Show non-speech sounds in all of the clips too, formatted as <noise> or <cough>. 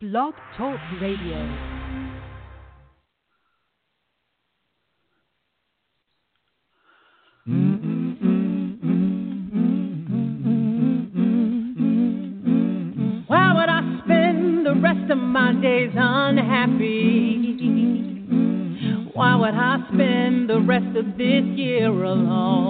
Blog Talk Radio. Why would I spend the rest of my days unhappy? Why would I spend the rest of this year alone?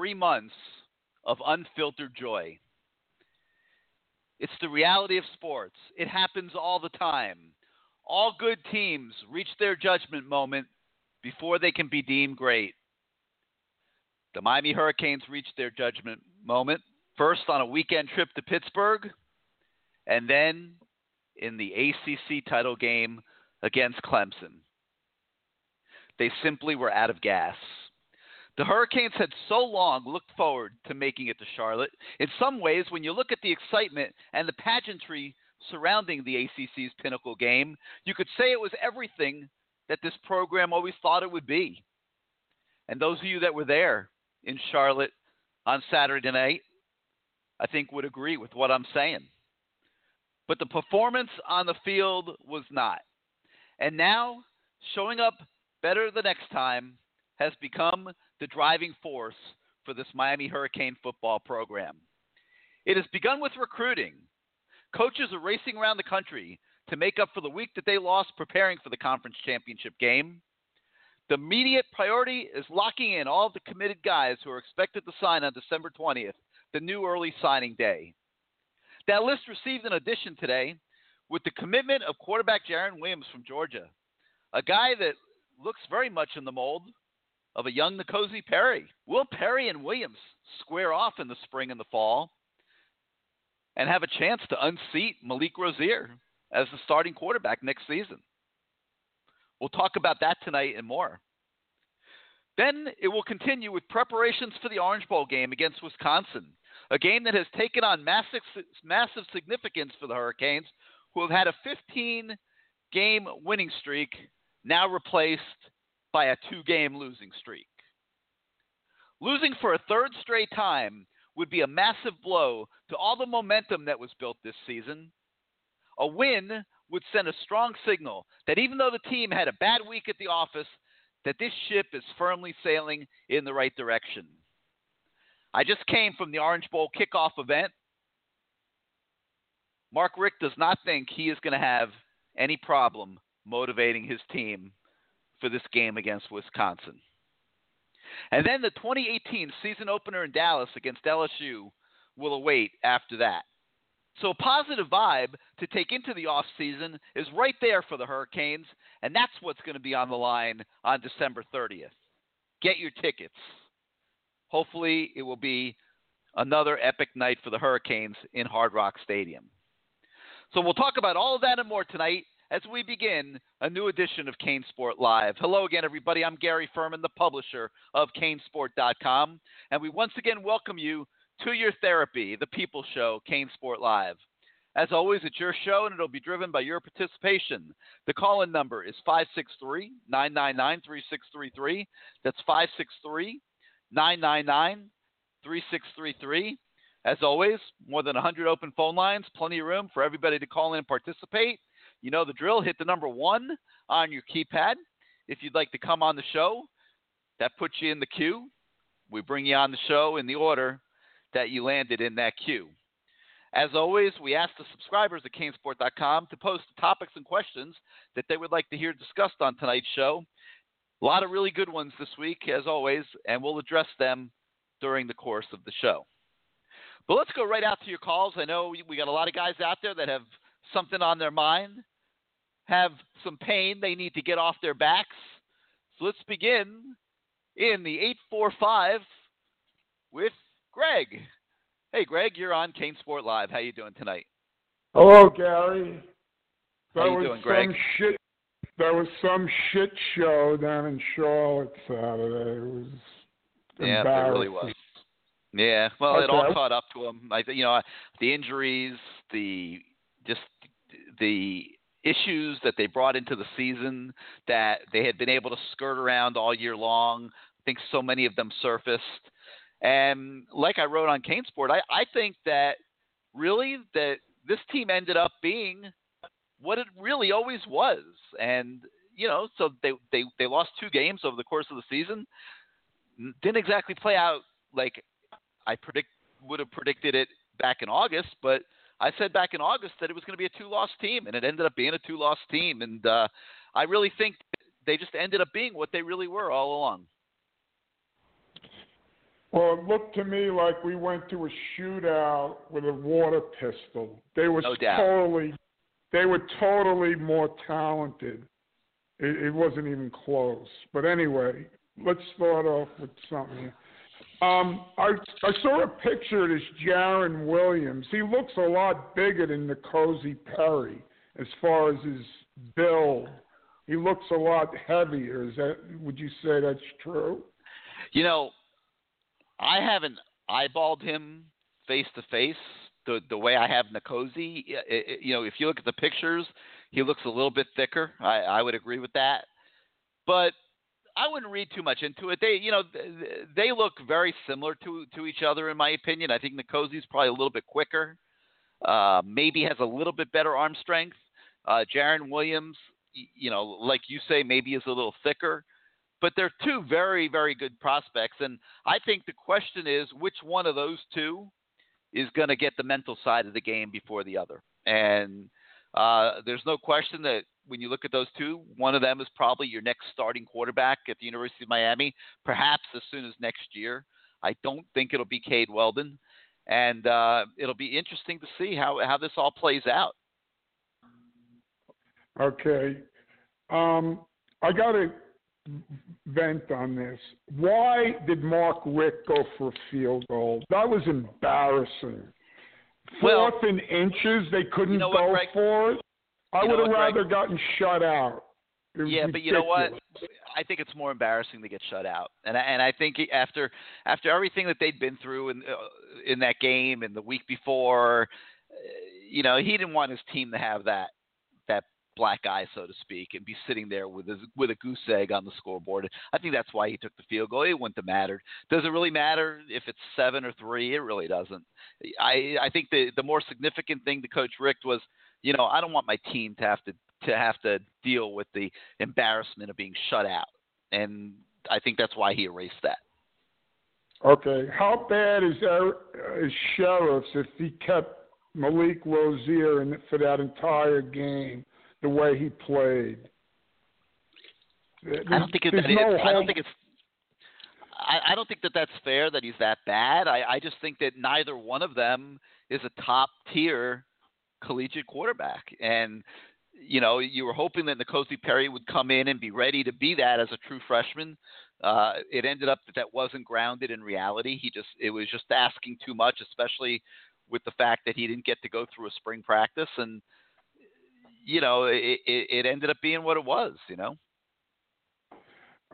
Three months of unfiltered joy. It's the reality of sports. It happens all the time. All good teams reach their judgment moment before they can be deemed great. The Miami Hurricanes reached their judgment moment first on a weekend trip to Pittsburgh, and then in the ACC title game against Clemson. They simply were out of gas. The Hurricanes had so long looked forward to making it to Charlotte. In some ways, when you look at the excitement and the pageantry surrounding the ACC's pinnacle game, you could say it was everything that this program always thought it would be. And those of you that were there in Charlotte on Saturday night, I think would agree with what I'm saying. But the performance on the field was not. And now, showing up better the next time has become the driving force for this Miami Hurricane football program. It has begun with recruiting. Coaches are racing around the country to make up for the week that they lost preparing for the conference championship game. The immediate priority is locking in all of the committed guys who are expected to sign on December 20th, the new early signing day. That list received an addition today with the commitment of quarterback Jarren Williams from Georgia, a guy that looks very much in the mold of a young N'Kosi Perry. Will Perry and Williams square off in the spring and the fall? and have a chance to unseat Malik Rosier as the starting quarterback next season. We'll talk about that tonight and more. Then it will continue with preparations for the Orange Bowl game against Wisconsin, a game that has taken on massive, massive significance for the Hurricanes, who have had a 15 game winning streak now replaced by a two game losing streak. Losing for a third straight time would be a massive blow to all the momentum that was built this season. A win would send a strong signal that even though the team had a bad week at the office, that this ship is firmly sailing in the right direction. I just came from the Orange Bowl kickoff event. Mark Richt does not think he is going to have any problem motivating his team for this game against Wisconsin. And then the 2018 season opener in Dallas against LSU will await after that. So a positive vibe to take into the offseason is right there for the Hurricanes, and that's what's going to be on the line on December 30th. Get your tickets. Hopefully, it will be another epic night for the Hurricanes in Hard Rock Stadium. So we'll talk about all of that and more tonight as we begin a new edition of CaneSport Live. Hello again, everybody. I'm Gary Ferman, the publisher of CaneSport.com, and we once again welcome you to your therapy, the People Show, CaneSport Live. As always, it's your show, and it'll be driven by your participation. The call in number is 563 999 3633. That's 563 999 3633. As always, more than 100 open phone lines, plenty of room for everybody to call in and participate. You know the drill. Hit the number one on your keypad if you'd like to come on the show. That puts you in the queue. We bring you on the show in the order that you landed in that queue. As always, we ask the subscribers at canesport.com to post topics and questions that they would like to hear discussed on tonight's show. A lot of really good ones this week, as always, and we'll address them during the course of the show. But let's go right out to your calls. I know we got a lot of guys out there that have something on their mind, have some pain they need to get off their backs. So let's begin in the 845 with Greg. Hey, Greg, you're on CaneSport Live. How you doing tonight? Hello, Gary. That How you was doing, Greg? Some shit, that was some shit show down in Charlotte Saturday. It was yeah, it really was. Yeah, well, okay. it all caught up to him. I, you know, the injuries, the just the issues that they brought into the season that they had been able to skirt around all year long. I think so many of them surfaced. And like I wrote on CaneSport, I, I think that really that this team ended up being what it really always was. And you know, so they they they lost two games over the course of the season. Didn't exactly play out like I predict would have predicted it back in August, but I said back in August that it was going to be a two-loss team, and it ended up being a two-loss team. And uh, I really think they just ended up being what they really were all along. Well, it looked to me like we went to a shootout with a water pistol. They were no totally, they were totally more talented. It, it wasn't even close. But anyway, let's start off with something. Um, I I saw a picture of this Jarren Williams. He looks a lot bigger than N'Kosi Perry as far as his build. He looks a lot heavier. Is that would you say that's true? You know, I haven't eyeballed him face to face the the way I have N'Kosi. You know, if you look at the pictures, he looks a little bit thicker. I, I would agree with that, but I wouldn't read too much into it. They, you know, they look very similar to to each other in my opinion. I think N'Kosi's probably a little bit quicker, uh, maybe has a little bit better arm strength. Uh, Jarren Williams, you know, like you say, maybe is a little thicker. But they're two very, very good prospects. And I think the question is which one of those two is going to get the mental side of the game before the other. And uh, there's no question that when you look at those two, one of them is probably your next starting quarterback at the University of Miami, perhaps as soon as next year. I don't think it'll be Cade Weldon. And uh, it'll be interesting to see how, how this all plays out. Okay. Um, I got to vent on this. Why did Mark Richt go for a field goal? That was embarrassing Well- fourth and inches. They couldn't You know what, go Greg? for it. I would have what, Greg? rather gotten shut out. Yeah, but you know what? I think it's more embarrassing to get shut out, and I, and I think after after everything that they'd been through in uh, in that game and the week before, uh, you know, he didn't want his team to have that that black eye, so to speak, and be sitting there with a, with a goose egg on the scoreboard. I think that's why he took the field goal. It wouldn't have mattered. Does it really matter if it's seven or three? It really doesn't. I I think the the more significant thing to Coach Richt was, you know, I don't want my team to have to to have to deal with the embarrassment of being shut out, and I think that's why he erased that. Okay, how bad is our, is Sheriffs if he kept Malik Rosier in for that entire game the way he played? I don't think it, that no it's, I don't think it's. I, I don't think that that's fair that he's that bad. I, I just think that neither one of them is a top tier collegiate quarterback, and you know you were hoping that Nkosi Perry would come in and be ready to be that as a true freshman. Uh, it ended up that that wasn't grounded in reality. He just it was just asking too much, especially with the fact that he didn't get to go through a spring practice, and you know it, it, it ended up being what it was. You know.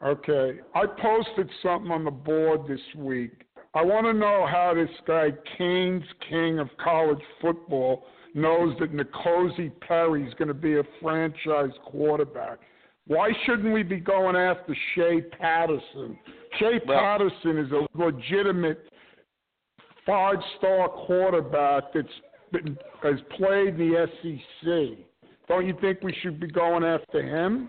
Okay, I posted something on the board this week. I want to know how this guy, Kane's King of college football, knows that Nkosi Perry is going to be a franchise quarterback. Why shouldn't we be going after Shea Patterson? Shea Well- Patterson is a legitimate five-star quarterback that's been, has played in the SEC. Don't you think we should be going after him?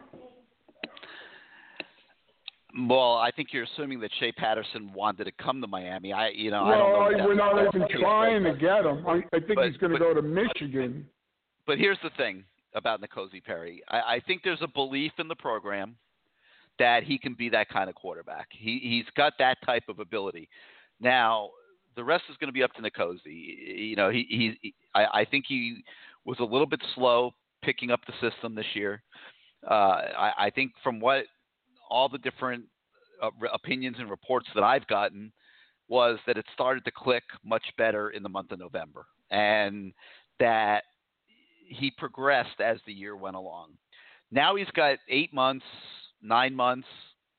Well, I think you're assuming that Shea Patterson wanted to come to Miami. I, you know, I don't know. we're not even case, trying but- to get him. I, I think But- he's going to go to Michigan. But here's the thing about Nkosi Perry. I, I think there's a belief in the program that he can be that kind of quarterback. He he's got that type of ability. Now the rest is going to be up to Nkosi. You know, he he. I, I think he was a little bit slow picking up the system this year. Uh, I, I think from what all the different uh, opinions and reports that I've gotten was that it started to click much better in the month of November, and that he progressed as the year went along. Now he's got eight months, nine months,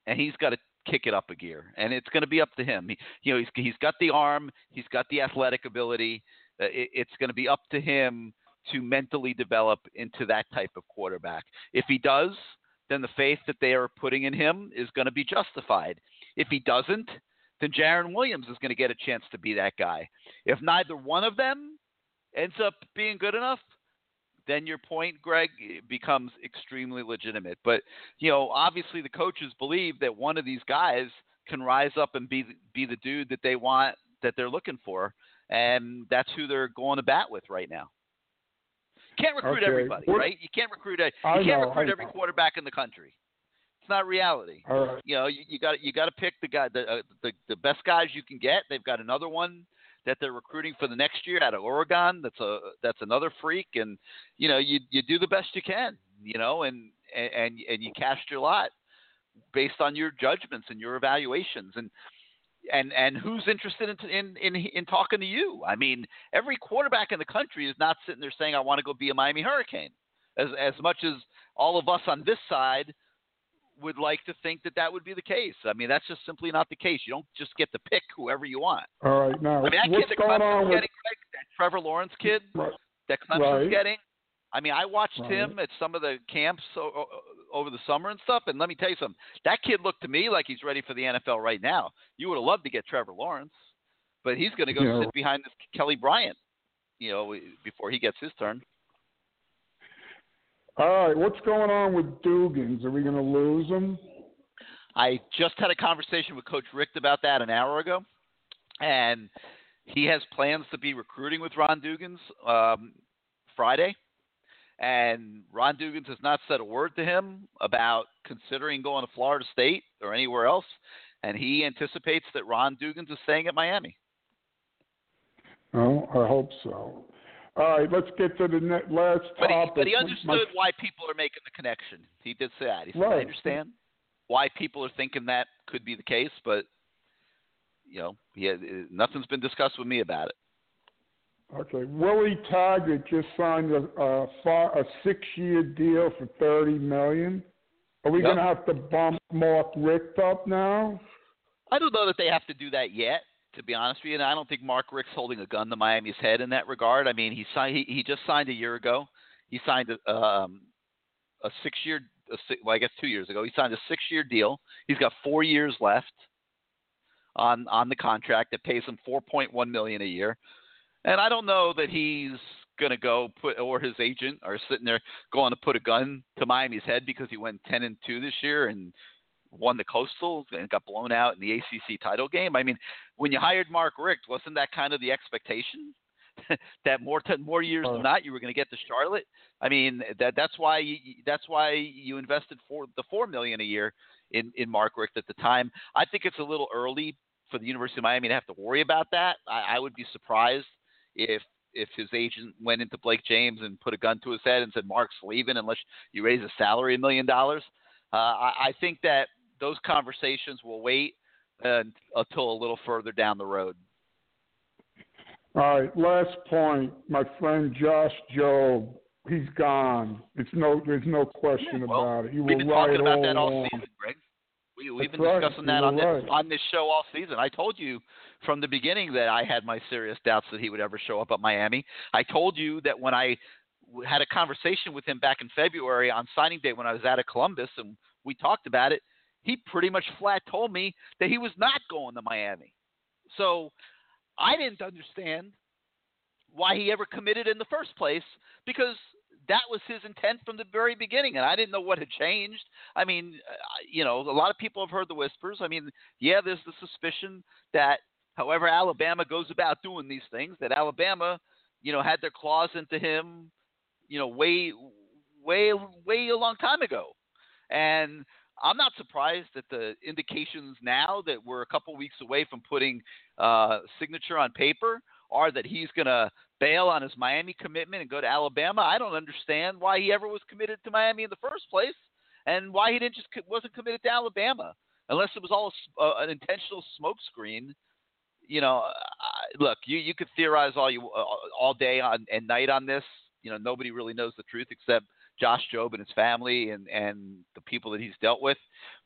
and he's got to kick it up a gear, and it's going to be up to him. He, you know, he's he's got the arm, he's got the athletic ability. Uh, it, it's going to be up to him to mentally develop into that type of quarterback. If he does, then the faith that they are putting in him is going to be justified. If he doesn't, then Jarren Williams is going to get a chance to be that guy. If neither one of them ends up being good enough, then your point, Greg, becomes extremely legitimate. But you know, obviously, the coaches believe that one of these guys can rise up and be be the dude that they want, that they're looking for, and that's who they're going to bat with right now. Can't recruit Okay. everybody, What- right? You can't recruit a, I you can't know, recruit every quarterback in the country. It's not reality. Right. You know, you, you got you got to pick the guy, the, uh, the the best guys you can get. They've got another one that they're recruiting for the next year out of Oregon. That's a that's another freak, and you know, you you do the best you can, you know, and and and you cast your lot based on your judgments and your evaluations, and and and who's interested in in in, in talking to you? I mean, every quarterback in the country is not sitting there saying, "I want to go be a Miami Hurricane," as as much as all of us on this side would like to think that that would be the case. I mean, that's just simply not the case. You don't just get to pick whoever you want. All right. Now, I mean, that what's kid that going Clemson's on with? getting, Greg, that Trevor Lawrence kid Right. that Clemson's Right. getting. I mean, I watched Right. him at some of the camps over the summer and stuff, and let me tell you something. That kid looked to me like he's ready for the NFL right now. You would have loved to get Trevor Lawrence, but he's going to go Yeah. sit behind this Kelly Bryant, you know, before he gets his turn. All right. What's going on with Dugans? Are we going to lose him? I just had a conversation with Coach Richt about that an hour ago, and he has plans to be recruiting with Ron Dugans um, Friday. And Ron Dugans has not said a word to him about considering going to Florida State or anywhere else. And he anticipates that Ron Dugans is staying at Miami. Oh, I hope so. All right. Let's get to the ne- last But he, topic. but he My- understood why people are making the connection. He did say that. He said, I understand why people are thinking that could be the case, but you know, he had, nothing's been discussed with me about it. Okay, Willie Taggart just signed a a, a six-year deal for thirty million. Are we Yep. going to have to bump Mark Richt up now? I don't know that they have to do that yet. To be honest with you, and I don't think Mark Richt's holding a gun to Miami's head in that regard. I mean, he signed. He, he just signed a year ago. He signed a, um, a six-year. A six, well, I guess two years ago. He signed a six-year deal. He's got four years left on on the contract that pays him 4.1 million a year. And I don't know that he's going to go put or his agent are sitting there going to put a gun to Miami's head because he went 10 and 2 this year and won the Coastal and got blown out in the ACC title game. I mean, when you hired Mark Richt, wasn't that kind of the expectation? <laughs> that more t- more years than not, you were going to get to Charlotte. I mean, that that's why you, that's why you invested for the four million a year in in Mark Richt at the time. I think it's a little early for the University of Miami to have to worry about that. I, I would be surprised if if his agent went into Blake James and put a gun to his head and said Mark's leaving unless you raise his salary a million dollars. Uh, I, I think that those conversations will wait uh, until a little further down the road. All right, last point. My friend Josh Jobe, he's gone. It's no, there's no question Yeah, well, about it. You We've were been right talking about all that all along. season, Greg. We, we've That's been right. discussing that on this right. on this show all season. I told you from the beginning that I had my serious doubts that he would ever show up at Miami. I told you that when I had a conversation with him back in February on signing day when I was out of Columbus and we talked about it, he pretty much flat told me that he was not going to Miami. So I didn't understand why he ever committed in the first place because that was his intent from the very beginning, and I didn't know what had changed. I mean, uh, you know, a lot of people have heard the whispers. I mean, yeah, there's the suspicion that, however, Alabama goes about doing these things, that Alabama, you know, had their claws into him, you know, way, way, way a long time ago, and I'm not surprised that the indications now that we're a couple weeks away from putting uh, signature on paper are that he's going to bail on his Miami commitment and go to Alabama. I don't understand why he ever was committed to Miami in the first place, and why he didn't just wasn't committed to Alabama, unless it was all uh, an intentional smokescreen. You know, uh, look, you you could theorize all you uh, all day on and night on this. You know, nobody really knows the truth except Josh Jobe and his family and and the people that he's dealt with.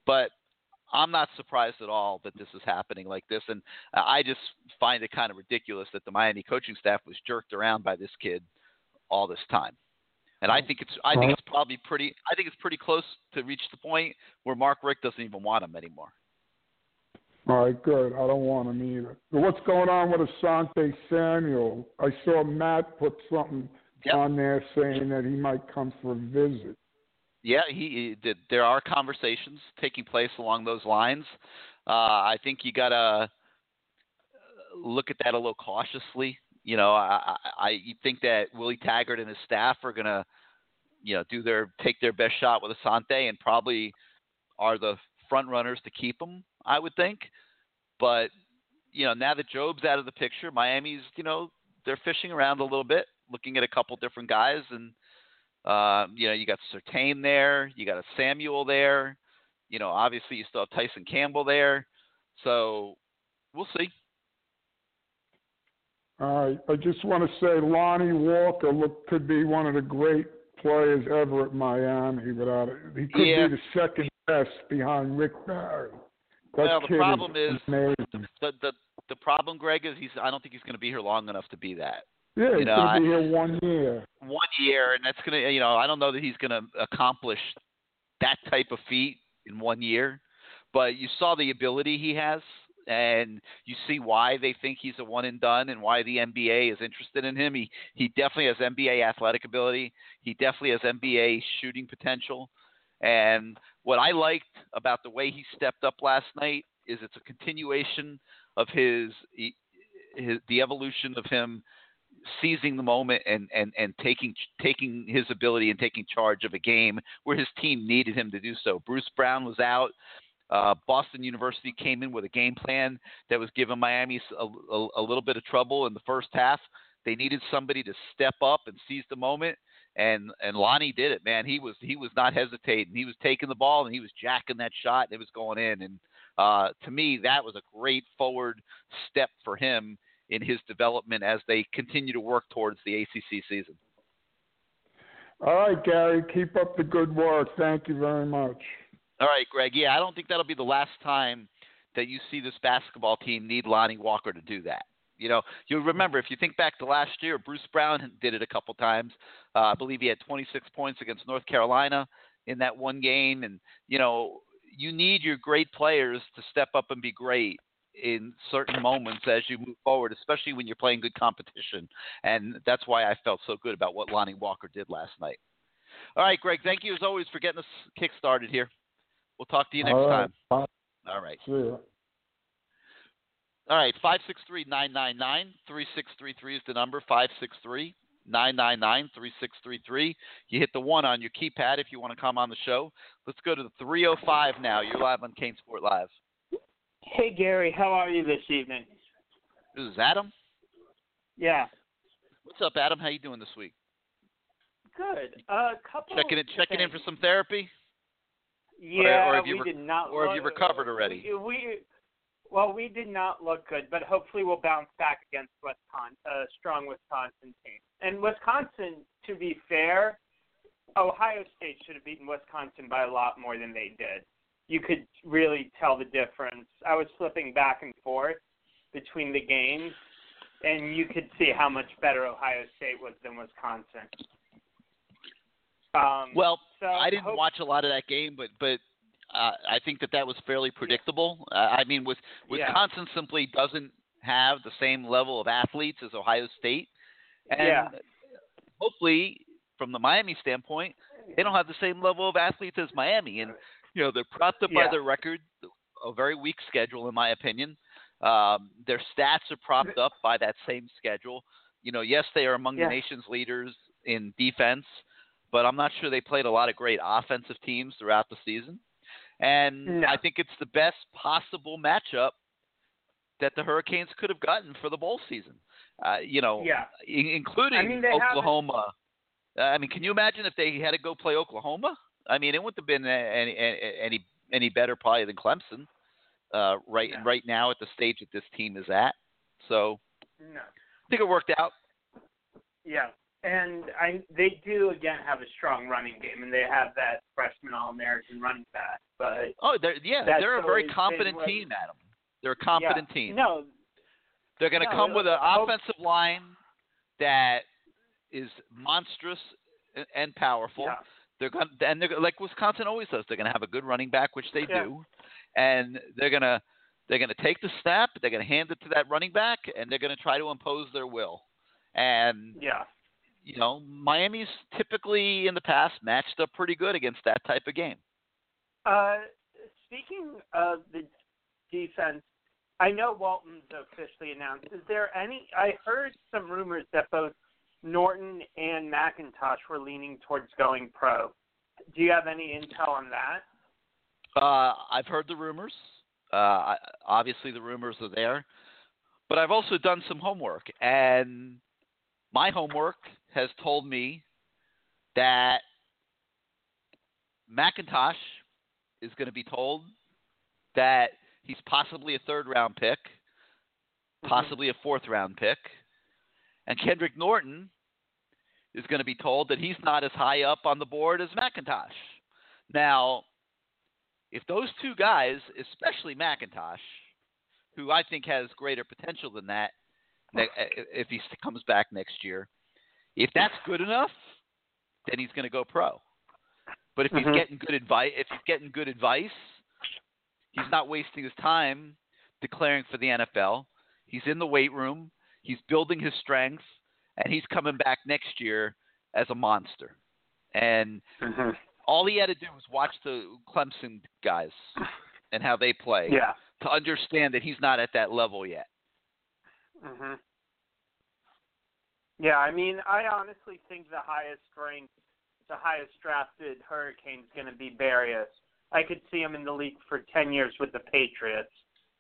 But I'm not surprised at all that this is happening like this, and I just find it kind of ridiculous that the Miami coaching staff was jerked around by this kid all this time. And I think it's I think it's probably pretty I think it's pretty close to reach the point where Mark Richt doesn't even want him anymore. All right, good. I don't want him either. But what's going on with Asante Samuel? I saw Matt put something Yep. on there saying that he might come for a visit. Yeah, he, he. There are conversations taking place along those lines. Uh, I think you gotta look at that a little cautiously. You know, I, I, I think that Willie Taggart and his staff are gonna, you know, do their take their best shot with Asante and probably are the front runners to keep him. I would think, but you know, now that Jobe's out of the picture, Miami's, you know, they're fishing around a little bit, looking at a couple different guys, and uh, you know, you got Sertain there, you got a Samuel there, you know, obviously you still have Tyson Campbell there, so we'll see. All right. I just want to say Lonnie Walker look, could be one of the great players ever at Miami. Without it, he could Yeah. be the second best behind Rick Barry. That Well, the problem is- amazing. The the the problem, Greg, is he's I don't think he's going to be here long enough to be that. Yeah, he's know, gonna be here one year. one year, and that's gonna, you know, I don't know that he's gonna accomplish that type of feat in one year, but you saw the ability he has, and you see why they think he's a one and done, and why the NBA is interested in him. He he definitely has NBA athletic ability. He definitely has NBA shooting potential, and what I liked about the way he stepped up last night is it's a continuation of his his the evolution of him seizing the moment and, and, and taking taking his ability and taking charge of a game where his team needed him to do so. Bruce Brown was out. Uh, Boston University came in with a game plan that was giving Miami a, a, a little bit of trouble in the first half. They needed somebody to step up and seize the moment, and and Lonnie did it. Man, he was he was not hesitating. He was taking the ball and he was jacking that shot and it was going in. And uh, to me, that was a great forward step for him in his development as they continue to work towards the ACC season. All right, Gary, keep up the good work. Thank you very much. All right, Greg. Yeah, I don't think that'll be the last time that you see this basketball team need Lonnie Walker to do that. You know, you'll remember if you think back to last year, Bruce Brown did it a couple times. Uh, I believe he had 26 points against North Carolina in that one game, and you know, you need your great players to step up and be great in certain moments as you move forward, especially when you're playing good competition. And that's why I felt so good about what Lonnie Walker did last night. All right, Greg, thank you as always for getting us kick started here. We'll talk to you next All right. time. All right. Ya. All right, 563 999 3633 is the number. 563 999 3633. You hit the one on your keypad if you want to come on the show. Let's go to the 305 now. You're live on CaneSport Live. Hey Gary, how are you this evening? This is Adam. Yeah, What's up, Adam? How you doing this week? good. A uh, couple. Checking in, checking in for some therapy. Yeah, or have you we re- did not. or have you recovered already? We, we well, we did not look good, but hopefully we'll bounce back against Wisconsin, a strong Wisconsin team. And Wisconsin, to be fair, Ohio State should have beaten Wisconsin by a lot more than they did. You could really tell the difference. I was flipping back and forth between the games, and you could see how much better Ohio State was than Wisconsin. Um, Well, so I didn't hope- watch a lot of that game, but but uh, I think that that was fairly predictable. Uh, I mean, with Yeah. Wisconsin simply doesn't have the same level of athletes as Ohio State, and Yeah. hopefully, from the Miami standpoint, they don't have the same level of athletes as Miami, and you know they're propped up by Yeah. their record, a very weak schedule in my opinion. Um, their stats are propped up by that same schedule. You know, yes, they are among Yeah. the nation's leaders in defense, but I'm not sure they played a lot of great offensive teams throughout the season. And No. I think it's the best possible matchup that the Hurricanes could have gotten for the bowl season. Uh, you know, Yeah. in- including I mean, Oklahoma. Uh, I mean, can you imagine if they had to go play Oklahoma? I mean, it wouldn't have been any any any, better probably than Clemson. Uh, right No. right now at the stage that this team is at. So No. I think it worked out. Yeah. And I they do again have a strong running game and they have that freshman all American running back. But Oh, they're yeah, they're a very competent team, Adam. They're a competent yeah. team. No, They're going to no, come with an hope- offensive line that is monstrous and- and powerful. yeah. They're going to, and they're like Wisconsin always does. They're going to have a good running back, which they Yeah. do, and they're going to they're going to take the snap. They're going to hand it to that running back, and they're going to try to impose their will. And Yeah. you know, Miami's typically in the past matched up pretty good against that type of game. Uh speaking of the defense, I know Walton's officially announced. Is there any I heard some rumors that both Norton and McIntosh were leaning towards going pro. Do you have any intel on that? Uh, I've heard the rumors. Uh, I, obviously, the rumors are there, but I've also done some homework, and my homework has told me that McIntosh is going to be told that he's possibly a third round pick, possibly a fourth round pick, and Kendrick Norton is going to be told that he's not as high up on the board as McIntosh. Now, if those two guys, especially McIntosh, who I think has greater potential than that, if he comes back next year, if that's good enough, then he's going to go pro. But if he's Mhm. getting good advice, if he's getting good advice, he's not wasting his time declaring for the NFL. He's in the weight room. He's building his strength, and he's coming back next year as a monster. And all he had to do was watch the Clemson guys and how they play Yeah. to understand that he's not at that level yet. Mhm. Yeah, I mean, I honestly think the highest ranked, the highest drafted Hurricane's going to be Berrios. I could see him in the league for ten years with the Patriots.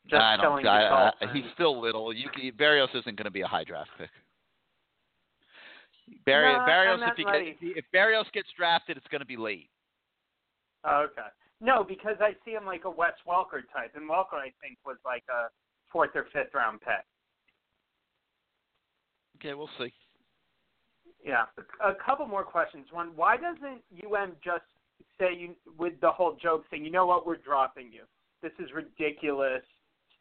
Just I don't. I, I, he's still little. You, can- Berrios isn't going to be a high draft pick. Berrios, No, Berrios, if, he if, Berrios gets drafted, it's going to be late. Okay. No, because I see him like a Wes Welker type, and Welker I think was like a fourth or fifth round pick. Okay, we'll see. Yeah. A couple more questions. One, why doesn't UM just say you with the whole joke thing, you know what, we're dropping you. This is ridiculous.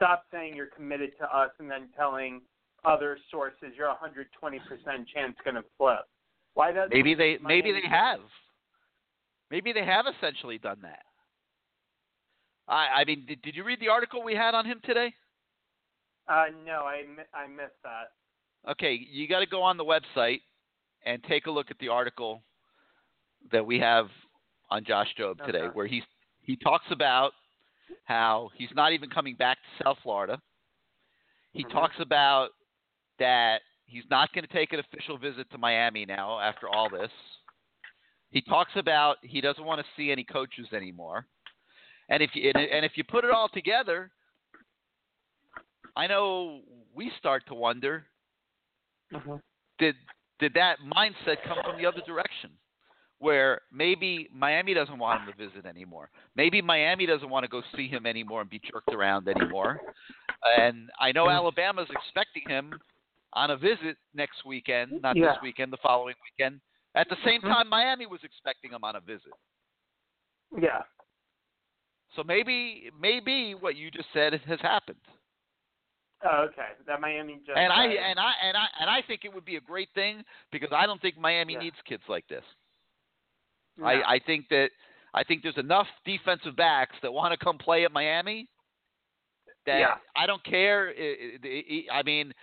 Stop saying you're committed to us and then telling other sources you're 120% chance going to flip. Why does maybe they maybe they have maybe they have essentially done that. I I mean, did, did you read the article we had on him today? Uh, no, I I missed that. Okay, you got to go on the website and take a look at the article that we have on Josh Jobe today, Okay. where he he talks about how he's not even coming back to South Florida. He Mhm. talks about that he's not going to take an official visit to Miami now after all this. He talks about he doesn't want to see any coaches anymore. And if you and, and if you put it all together, I know we start to wonder did did that mindset come from the other direction? Where maybe Miami doesn't want him to visit anymore. Maybe Miami doesn't want to go see him anymore and be jerked around anymore. And I know Alabama's expecting him on a visit next weekend, not Yeah. this weekend, the following weekend. At the same mm-hmm. time, Miami was expecting him on a visit. Yeah. So maybe maybe what you just said has happened. Oh, okay. That Miami just And I and I and I and I think it would be a great thing because I don't think Miami Yeah. needs kids like this. No. I, I think that I think there's enough defensive backs that want to come play at Miami that Yeah. I don't care. I mean,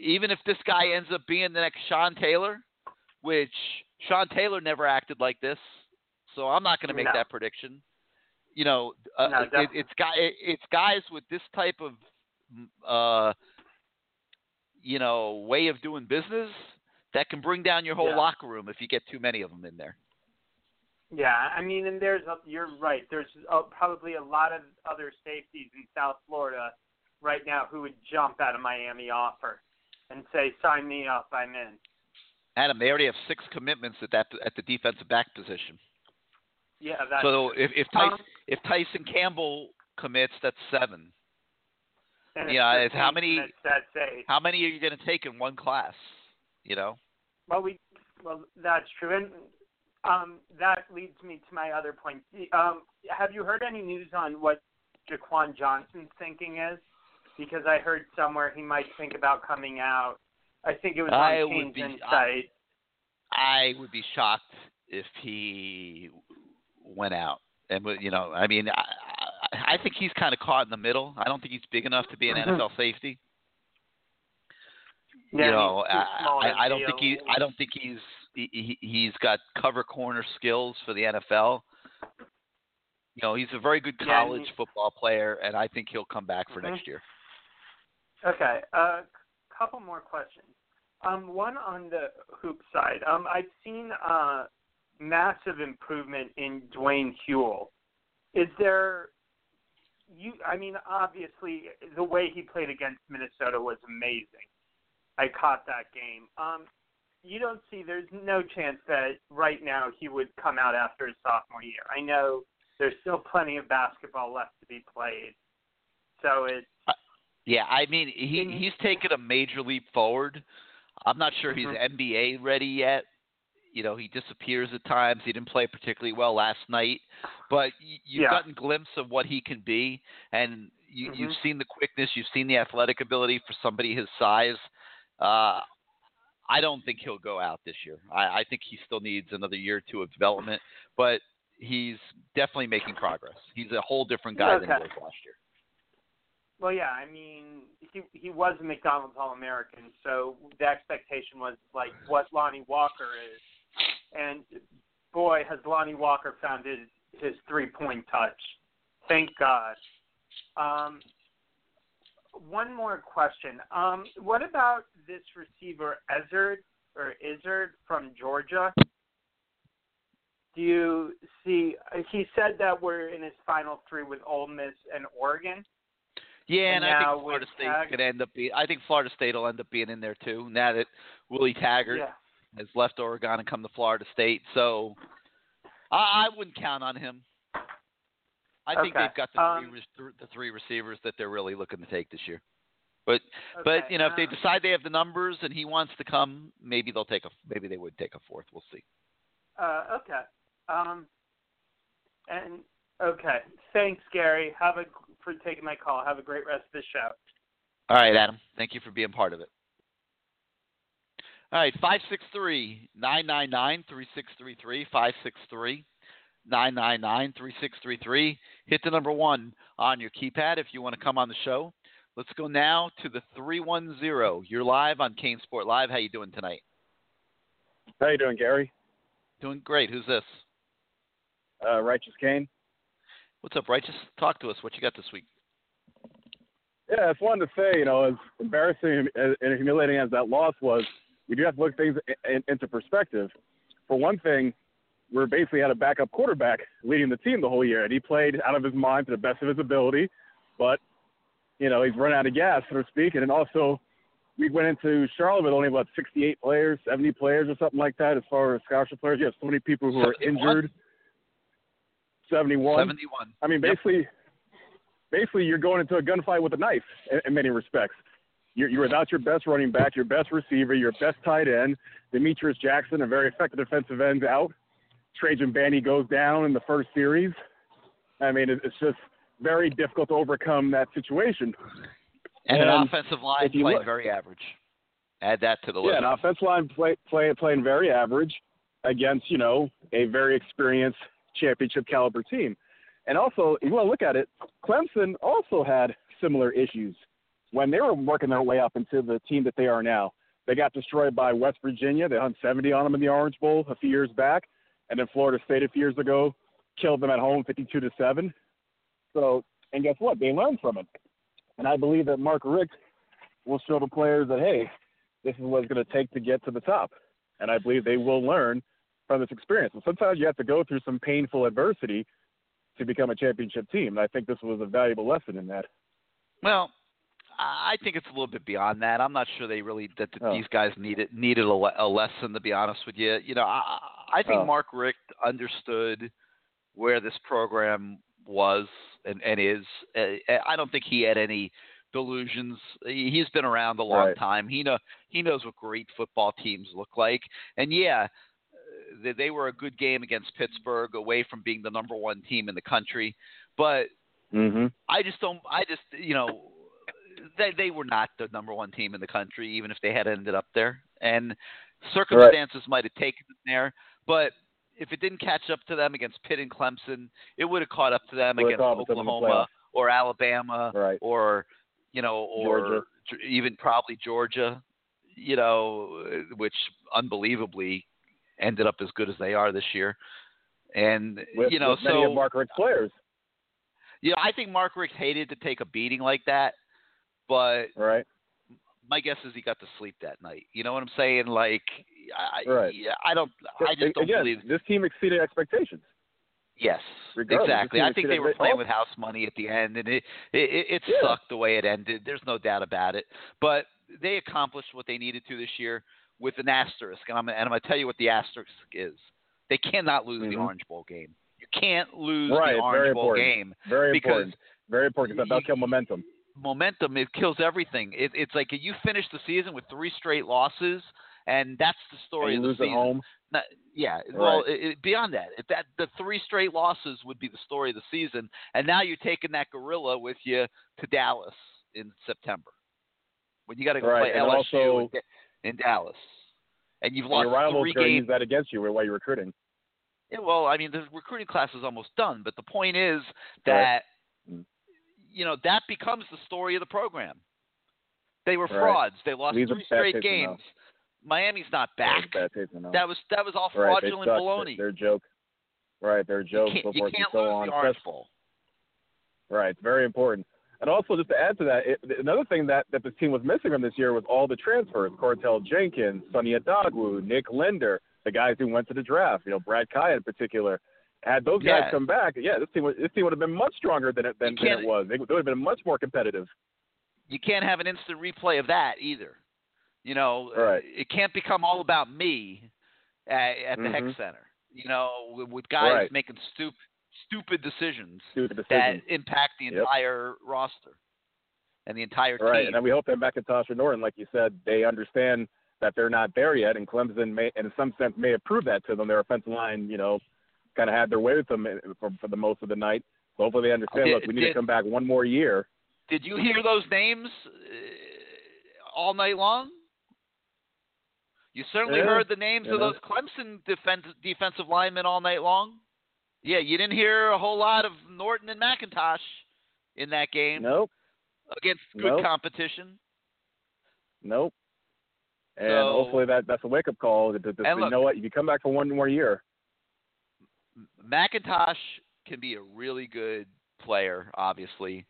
even if this guy ends up being the next Sean Taylor, which Sean Taylor never acted like this, so I'm not going to make No. that prediction. You know, uh, No, it, it's guy, it's guys with this type of, uh, you know, way of doing business that can bring down your whole Yeah. locker room if you get too many of them in there. Yeah, I mean, and there's a, you're right. There's uh probably a lot of other safeties in South Florida right now who would jump at a Miami offer and say, "Sign me up, I'm in." Adam, they already have six commitments at that at the defensive back position. Yeah, that's so if if Tyson, Um, if Tyson Campbell commits, that's seven. yeah, it's how many- That's eight. How many are you going to take in one class? You know, Well, we well that's true, and um, that leads me to my other point. Um, have you heard any news on what Jaquan Johnson's thinking is? Because I heard somewhere he might think about coming out. I think it was on I would be- Insight. I would be shocked if he went out. And you know, I mean, I, I I think he's kind of caught in the middle. I don't think he's big enough to be an. <laughs> NFL safety. Yeah, you know, I, I, I don't think he. I don't think he's. He, he- he's got cover corner skills for the NFL. You know, he's a very good college he- football player, and I think he'll come back for Mhm. next year. Okay, a uh, couple more questions. Um, one on the hoop side. Um, I've seen uh, massive improvement in Dewan Huell. Is there you? I mean, obviously, the way he played against Minnesota was amazing. I caught that game. Um, you don't see. There's no chance that right now he would come out after his sophomore year. I know there's still plenty of basketball left to be played. So it's Yeah, I mean, he he's taken a major leap forward. I'm not sure he's Mhm. NBA ready yet. You know, he disappears at times. He didn't play particularly well last night, but you've Yeah. gotten a glimpse of what he can be, and you, you've Mhm. seen the quickness, you've seen the athletic ability for somebody his size. Uh, I don't think he'll go out this year. I, I think he still needs another year or two of development, but he's definitely making progress. He's a whole different guy than he was last year. Well, yeah, I mean, he he was a McDonald's All American, so the expectation was like what Lonnie Walker is, and boy, has Lonnie Walker found his his three point touch. Thank God. Um, one more question. Um, what about this receiver Ezard or Izzard from Georgia? Do you see? He said that we're in his final three with Ole Miss and Oregon. Yeah, And and, I think Florida State Tag- could end up being. I think Florida State will end up being in there too. Now that Willie Taggart Yeah. has left Oregon and come to Florida State, so I, I wouldn't count on him. I think Okay. they've got the Um, three re- the three receivers that they're really looking to take this year. But but you know if they um, decide they have the numbers and he wants to come, maybe they'll take a maybe they would take a fourth. We'll see. Uh, okay. Um, and okay. Thanks, Gary. Have a for taking my call. Have a great rest of the show. All right, Adam. Thank you for being part of it. All right, 563 999 3633. 563 999 3633. Hit the number one on your keypad if you want to come on the show. Let's go now to the 310. You're live on CaneSport Live. How you doing tonight? How you doing, Gary? Doing great. Who's this? Uh, Righteous Kane. What's up, Righteous? Talk to us. What you got this week? Yeah, I just wanted to say, you know, as embarrassing and and humiliating as that loss was, we do have to look things into perspective. For one thing, we basically had a backup quarterback leading the team the whole year, and he played out of his mind to the best of his ability. But, you know, he's run out of gas, so to speak. And also, we went into Charlotte with only about 68 players, 70 players, or something like that, as far as scholarship players. You have so many people who are injured. 71. 71. I mean, Yep. basically, basically, you're going into a gunfight with a knife in, in many respects. You're, you're without your best running back, your best receiver, your best tight end. Demetrius Jackson, a very effective defensive end, out. Trajan Bandy goes down in the first series. I mean, it's just very difficult to overcome that situation. And, an offensive line playing look- very average. Add that to the list. Yeah, an offensive line play, play, playing very average against, you know, a very experienced championship caliber team. And also, if you want to look at it, Clemson also had similar issues when they were working their way up into the team that they are now. They got destroyed by West Virginia. They hung 70 on them in the Orange Bowl a few years back, and then Florida State a few years ago killed them at home 52 to seven. So, and guess what? They learned from it. And I believe that Mark Richt will show the players that hey, this is what it's going to take to get to the top. And I believe they will learn from this experience. And sometimes you have to go through some painful adversity to become a championship team. And I think this was a valuable lesson in that. Well, I think it's a little bit beyond that. I'm not sure they really that Oh. these guys needed needed a, a lesson. To be honest with you, you know, I, I think Oh. Mark Richt understood where this program was and, and is. I don't think he had any delusions. He- He's been around a long Right. time. He know he knows what great football teams look like. And yeah, uh, they, they were a good game against Pittsburgh, away from being the number one team in the country. But Mm-hmm. I just don't. I just you know, they they were not the number one team in the country, even if they had ended up there. And circumstances might have taken them there, but if it didn't catch up to them against Pitt and Clemson, it would have caught up to them against caught up to them in the Oklahoma or Alabama Right. or you know or Georgia. Even probably Georgia, you know, which unbelievably ended up as good as they are this year. And With, you know, with many of Mark Richt's players, yeah, I think Mark Richt hated to take a beating like that, but right? my guess is he got to sleep that night. You know what I'm saying? Like, I, Right. I don't, I just don't Again, believe. this team exceeded expectations. Yes, regardless, exactly. I think they were playing with house money at the end, and it it, it Yeah. sucked the way it ended. There's no doubt about it. But they accomplished what they needed to this year with an asterisk, and I'm and I'm gonna tell you what the asterisk is. They cannot lose the Mhm. Orange Bowl game. You can't lose Right, the Orange Bowl important. game Very because important. Very important because that'll you- kill momentum. Momentum it kills everything it, it's like you finish the season with three straight losses and that's the story of the season home. Not- yeah well Right. it, it, beyond that if that the three straight losses would be the story of the season and now you're taking that gorilla with you to dallas in september when you got to go Right, play and lsu also- in, in dallas and you've lost your rivals three are going to games use that against you while you're recruiting. yeah, well, I mean, the recruiting class is almost done, but the point is that Mm. You know that becomes the story of the program. They were Right. frauds. They lost three straight taste in the mouth. games. Miami's not back. Bad taste in the mouth. That was that was all right, fraudulent suck. baloney. They're a joke. Right, they're a you joke, can't, you can't so lose on. the Orange Bowl. Right, it's very important. And also, just to add to that, it, another thing that, that this team was missing from this year was all the transfers. Courtel Jenkins, Sunny Odogwu, Nick Linder, the guys who went to the draft, you know, Brad Kaaya in particular. Had those guys Yeah. come back, yeah, this team, would, this team would have been much stronger than it, than, than it was. They, would- they would have been much more competitive. You can't have an instant replay of that either. You know, Right. it can't become all about me at, at the Hecht Mhm. Center. You know, with, guys Right. making stupid stupid decisions Stupid that impact the Yep. entire roster. and the entire Right, team. Right, and then we hope that McIntosh and Norton, like you said, they understand that they're not there yet, and Clemson may, in some sense, may have proved that to them. Their offensive line, you know, kind of had their way with them for, for the most of the night. So hopefully they understand. Did- look, we need did- to come back one more year. Did you hear those names uh, all night long? You certainly Yeah, heard the names of know. those Clemson defense, defensive linemen all night long. Yeah, you didn't hear a whole lot of Norton and McIntosh in that game Nope, against good Nope. competition. nope. And So- hopefully that that's a wake up call. That, that, that, And you look- know what? If you come back for one more year, McIntosh can be a really good player, obviously,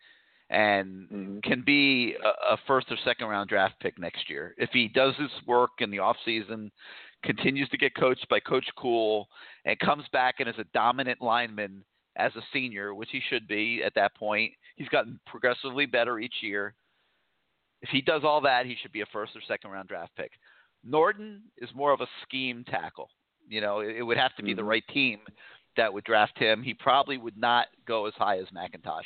and Mhm. can be a, a first or second round draft pick next year if he does his work in the off season, continues to get coached by Coach Kuli, and comes back and is a dominant lineman as a senior, which he should be at that point. He's gotten progressively better each year. If he does all that, he should be a first or second round draft pick. Norton is more of a scheme tackle. You know, it, it would have to be the Mhm. right team that would draft him. He probably would not go as high as McIntosh.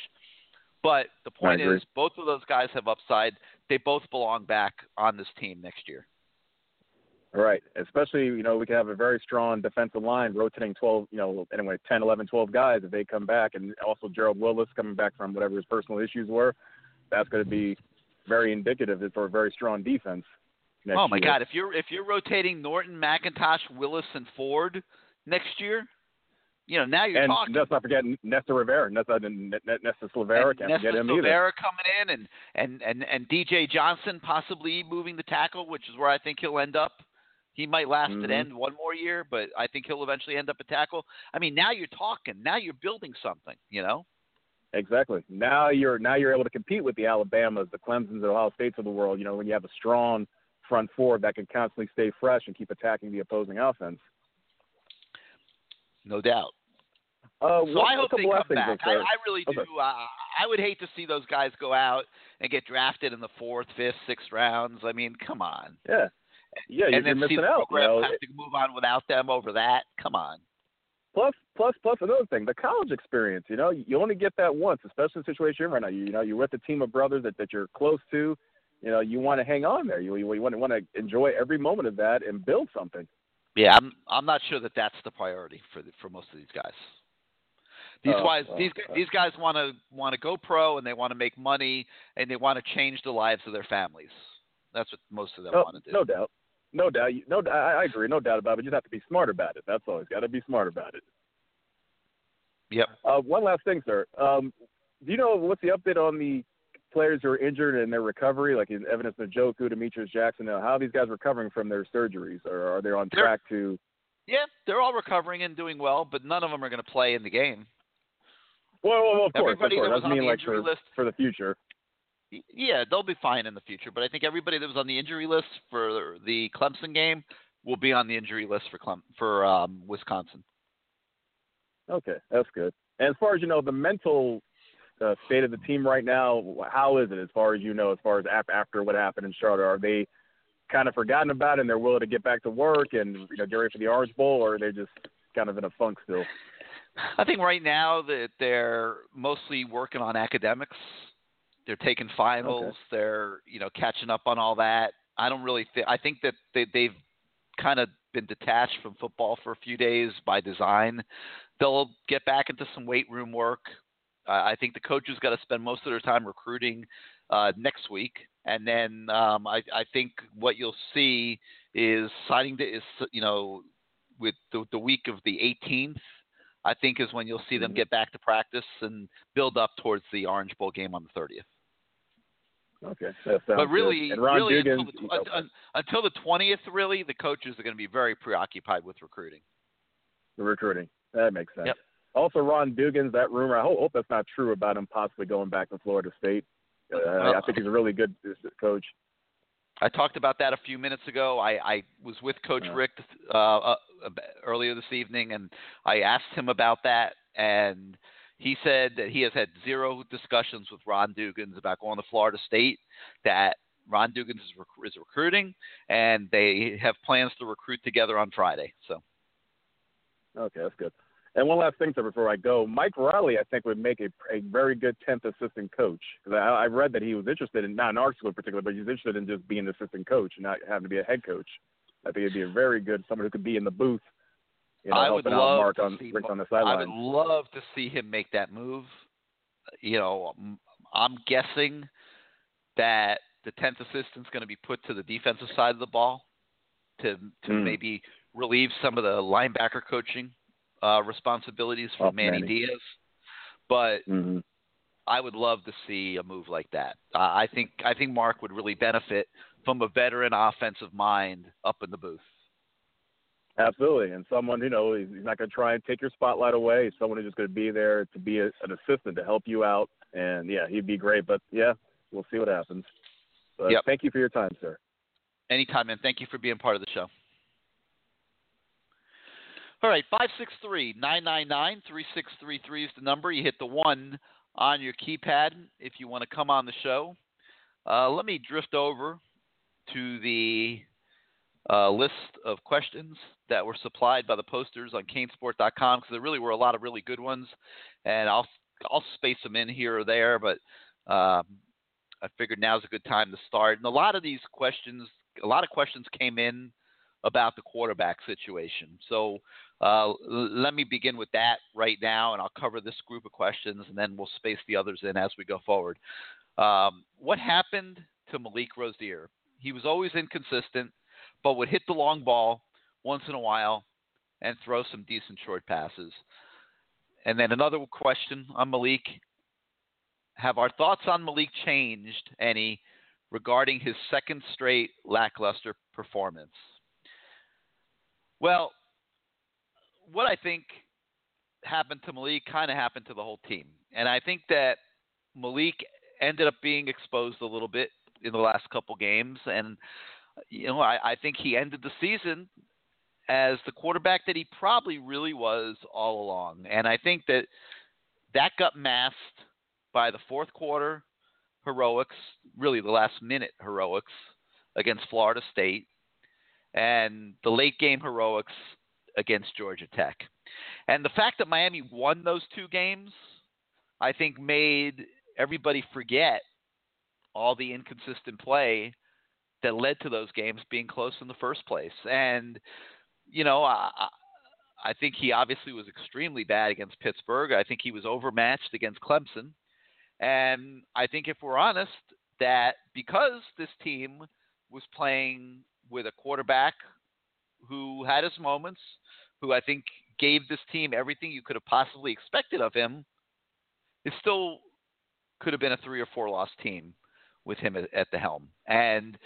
But the point is, both of those guys have upside. They both belong back on this team next year. Right. Especially, you know, we can have a very strong defensive line rotating 12, you know, anyway, 10, 11, 12 guys if they come back. And also Gerald Willis coming back from whatever his personal issues were. That's going to be very indicative for a very strong defense. Next oh my year. God! If you're if you're rotating Norton, McIntosh, Willis, and Ford next year, you know now you're and talking. let's not forget Nesta Rivera. Nesta, Nesta Silvera. and Can't Nestor forget him either. Silvera coming in, and, and and and DJ Johnson possibly moving the tackle, which is where I think he'll end up. He might last at Mhm. end one more year, but I think he'll eventually end up at tackle. I mean, now you're talking. Now you're building something. You know. Exactly. Now you're now you're able to compete with the Alabamas, the Clemson's, the Ohio States of the world. You know, when you have a strong front four that can constantly stay fresh and keep attacking the opposing offense. No doubt. Uh, So I hope they come back. I. I really do. Okay. Uh, I would hate to see those guys go out and get drafted in the fourth, fifth, sixth rounds. I mean, come on. Yeah, yeah, you're, and then see missing the out. You program know? have to move on without them over that. Come on. Plus, plus, plus another thing, the college experience. You know, you only get that once, especially in the situation you're in right now. You, you know, you're with a team of brothers that, that you're close to. You know, you want to hang on there. You, you, want to want to enjoy every moment of that and build something. Yeah, I'm I'm not sure that that's the priority for the, for most of these guys. These Oh, guys well, these uh, these guys want to want to go pro and they want to make money and they want to change the lives of their families. That's what most of them No, want to do. no doubt, no doubt. No, I, I agree. No doubt about it. You just have to be smart about it. That's all. You got to be smart about it. Yep. Uh, one last thing, sir. Um, do you know what's the update on the players who are injured and their recovery, like in Evidence Njoku, Demetrius Jackson? How are these guys recovering from their surgeries, or are they on They're- track to? Yeah, they're all recovering and doing well, but none of them are going to play in the game. Well, well, well of course, Everybody of course. that was I on mean, the like injury for list for the future. Yeah, they'll be fine in the future, but I think everybody that was on the injury list for the Clemson game will be on the injury list for Clem- for um, Wisconsin. Okay, that's good. And as far as you know, the mental uh, state of the team right now, how is it? As far as you know, as far as after what happened in Charlotte, are they kind of forgotten about it and they're willing to get back to work and you know get ready for the Orange Bowl, or are they just kind of in a funk still? I think right now that they're mostly working on academics. They're taking finals. Okay. They're you know catching up on all that. I don't really think. I think that they, they've kind of been detached from football for a few days by design. They'll get back into some weight room work. I think the coaches got to spend most of their time recruiting uh, next week, and then um, I, I think what you'll see is signing the is you know with the, the week of the 18th. I think is when you'll see them Mhm. get back to practice and build up towards the Orange Bowl game on the 30th. Okay, But really, good. and Ron really Dugan, until, the, un- un- until the 20th, really, the coaches are going to be very preoccupied with recruiting. the recruiting. That makes sense. Yep. Also, Ron Dugans that rumor. I hope, hope that's not true about him possibly going back to Florida State. Uh, I think he's a really good coach. I talked about that a few minutes ago. I, I was with Coach Yeah. Richt uh, uh, earlier this evening, and I asked him about that, and he said that he has had zero discussions with Ron Dugans about going to Florida State. That Ron Dugans is, rec- is recruiting, and they have plans to recruit together on Friday. So Okay, that's good. And one last thing, sir, before I go, Mike Riley, I think, would make a, a very good 10th assistant coach. Because I, I read that he was interested in, not our school in particular, but he's interested in just being an assistant coach and not having to be a head coach. I think it'd be a very good, someone who could be in the booth, you know, I would love Mark to on, see Richt on the I would love to see him make that move. You know, I'm guessing that the tenth assistant's going to be put to the defensive side of the ball to to Hmm. maybe relieve some of the linebacker coaching uh, responsibilities for Off Manny, Manny. Diaz. But hmm I would love to see a move like that. Uh, I think I think Mark would really benefit from a veteran offensive mind up in the booth. Absolutely, and someone you know he's not going to try and take your spotlight away. He's someone who's just going to be there to be a, an assistant to help you out, and yeah, he'd be great. But yeah, we'll see what happens. But Yep. thank you for your time, sir. Anytime, man. Thank you for being part of the show. All right, 563 999 3633 is the number. You hit the one on your keypad if you want to come on the show. Uh, let me drift over to the uh, list of questions that were supplied by the posters on canesport.com because there really were a lot of really good ones, and I'll I'll space them in here or there, but um, I figured now's a good time to start. And a lot of these questions, a lot of questions came in about the quarterback situation. So uh, let me begin with that right now, and I'll cover this group of questions, and then we'll space the others in as we go forward. Um, what happened to Malik Rosier? He was always inconsistent, but would hit the long ball once in a while and throw some decent short passes. And then another question on Malik have our thoughts on Malik changed any regarding his second straight lackluster performance? Well, what I think happened to Malik kind of happened to the whole team. And I think that Malik ended up being exposed a little bit in the last couple games. And, you know, I, I think he ended the season as the quarterback that he probably really was all along. And I think that that got masked by the fourth quarter heroics, really the last minute heroics against Florida State, and the late game heroics against Georgia Tech. And the fact that Miami won those two games, I think, made everybody forget all the inconsistent play that led to those games being close in the first place. And, you know, I, I think he obviously was extremely bad against Pittsburgh. I think he was overmatched against Clemson. And I think if we're honest, that because this team was playing with a quarterback who had his moments, who I think gave this team everything you could have possibly expected of him, it still could have been a three or four loss team with him at, at the helm. And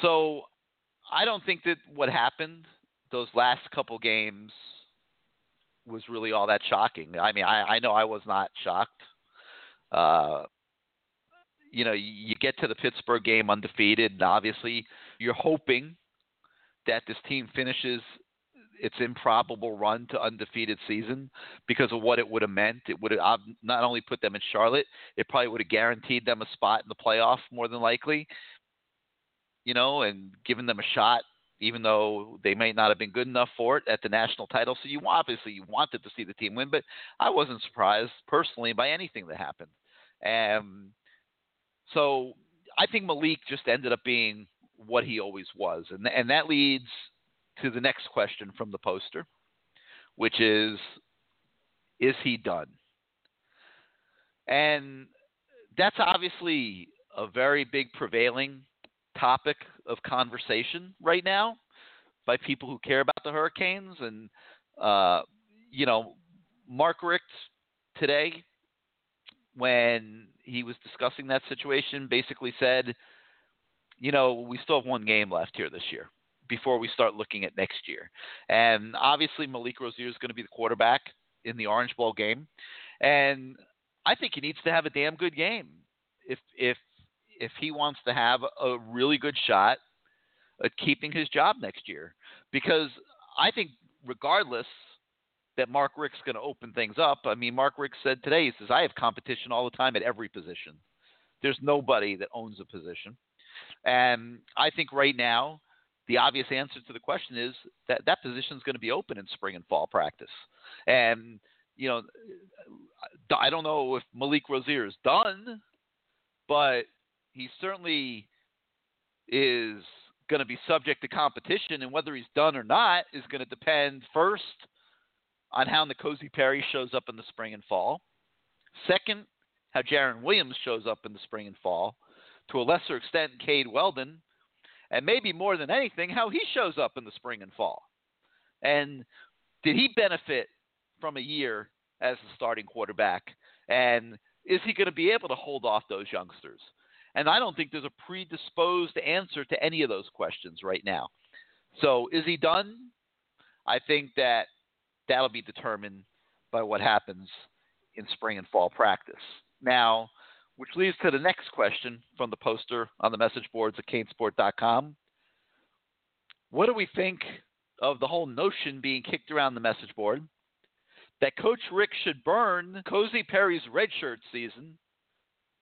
so I don't think that what happened those last couple games was really all that shocking. I mean, I, I know I was not shocked. Uh, you know, you get to the Pittsburgh game undefeated, and obviously you're hoping that this team finishes its improbable run to undefeated season because of what it would have meant. It would have not only put them in Charlotte, it probably would have guaranteed them a spot in the playoff more than likely. You know, and given them a shot, even though they may not have been good enough for it at the national title. So you obviously you wanted to see the team win, but I wasn't surprised personally by anything that happened. And so I think Malik just ended up being what he always was, and and that leads to the next question from the poster, which is, is he done? And that's obviously a very big prevailing topic of conversation right now by people who care about the Hurricanes. And, uh, you know, Mark Richt today, when he was discussing that situation, basically said, you know, we still have one game left here this year before we start looking at next year. And obviously, Malik Rosier is going to be the quarterback in the Orange Bowl game. And I think he needs to have a damn good game if if if he wants to have a really good shot at keeping his job next year. Because I think regardless that Mark Richt's going to open things up. I mean, Mark Richt said today, he says, I have competition all the time at every position. There's nobody that owns a position. And I think right now the obvious answer to the question is that that position is going to be open in spring and fall practice. And you know, I don't know if Malik Rosier is done, but he certainly is going to be subject to competition, and whether he's done or not is going to depend first on how N'Kosi Perry shows up in the spring and fall. Second, how Jarren Williams shows up in the spring and fall. To a lesser extent, Cade Weldon, and maybe more than anything, how he shows up in the spring and fall. And did he benefit from a year as a starting quarterback? And is he going to be able to hold off those youngsters? And I don't think there's a predisposed answer to any of those questions right now. So is he done? I think that that'll be determined by what happens in spring and fall practice. Now, which leads to the next question from the poster on the message boards at canesport.com. What do we think of the whole notion being kicked around the message board that Coach Richt should burn N'Kosi Perry's redshirt season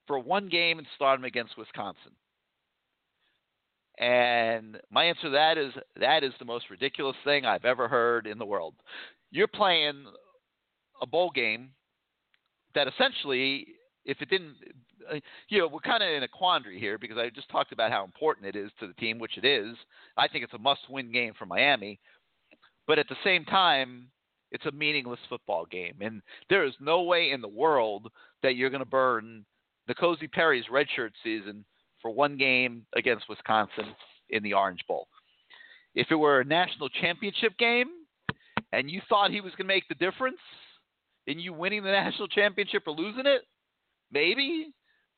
for one game and start him against Wisconsin? And my answer to that is that is the most ridiculous thing I've ever heard in the world. You're playing a bowl game that essentially, if it didn't, uh, you know, we're kind of in a quandary here because I just talked about how important it is to the team, which it is. I think it's a must-win game for Miami, but at the same time, it's a meaningless football game, and there is no way in the world that you're going to burn N'Kosi Perry's redshirt season for one game against Wisconsin in the Orange Bowl. If it were a national championship game and you thought he was going to make the difference in you winning the national championship or losing it, maybe,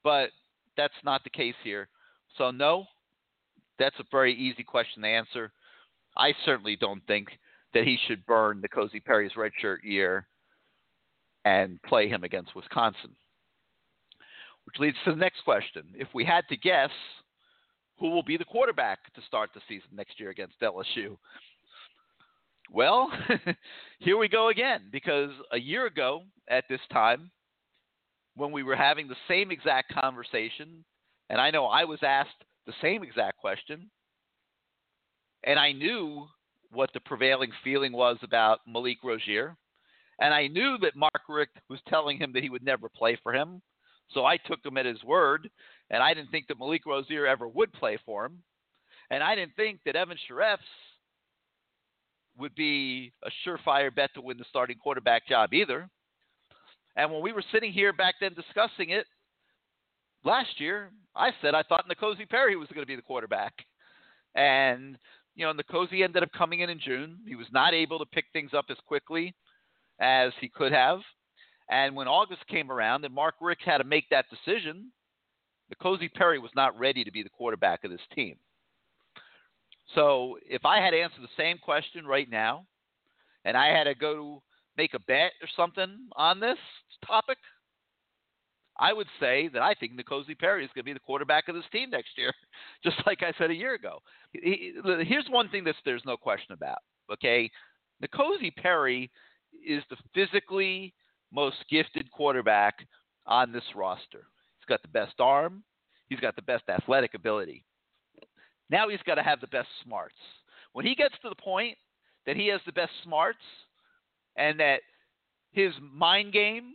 but that's not the case here. So, no, that's a very easy question to answer. I certainly don't think that he should burn the N'Kosi Perry's redshirt year and play him against Wisconsin. Which leads to the next question. If we had to guess, who will be the quarterback to start the season next year against LSU? Well, <laughs> here we go again, because a year ago at this time, when we were having the same exact conversation, and I know I was asked the same exact question, and I knew what the prevailing feeling was about Malik Rosier, and I knew that Mark Richt was telling him that he would never play for him, so I took him at his word, and I didn't think that Malik Rosier ever would play for him. And I didn't think that Evan Shirreffs would be a surefire bet to win the starting quarterback job either. And when we were sitting here back then discussing it last year, I said I thought N'Kosi Perry was going to be the quarterback. And, you know, N'Kosi ended up coming in in June. He was not able to pick things up as quickly as he could have. And when August came around and Mark Richt had to make that decision, N'Kosi Perry was not ready to be the quarterback of this team. So if I had to answer the same question right now, and I had to go make a bet or something on this topic, I would say that I think N'Kosi Perry is going to be the quarterback of this team next year, <laughs> just like I said a year ago. Here's one thing that there's no question about. Okay, N'Kosi Perry is the physically most gifted quarterback on this roster. He's got the best arm, he's got the best athletic ability. Now he's got to have the best smarts. When he gets to the point that he has the best smarts and that his mind game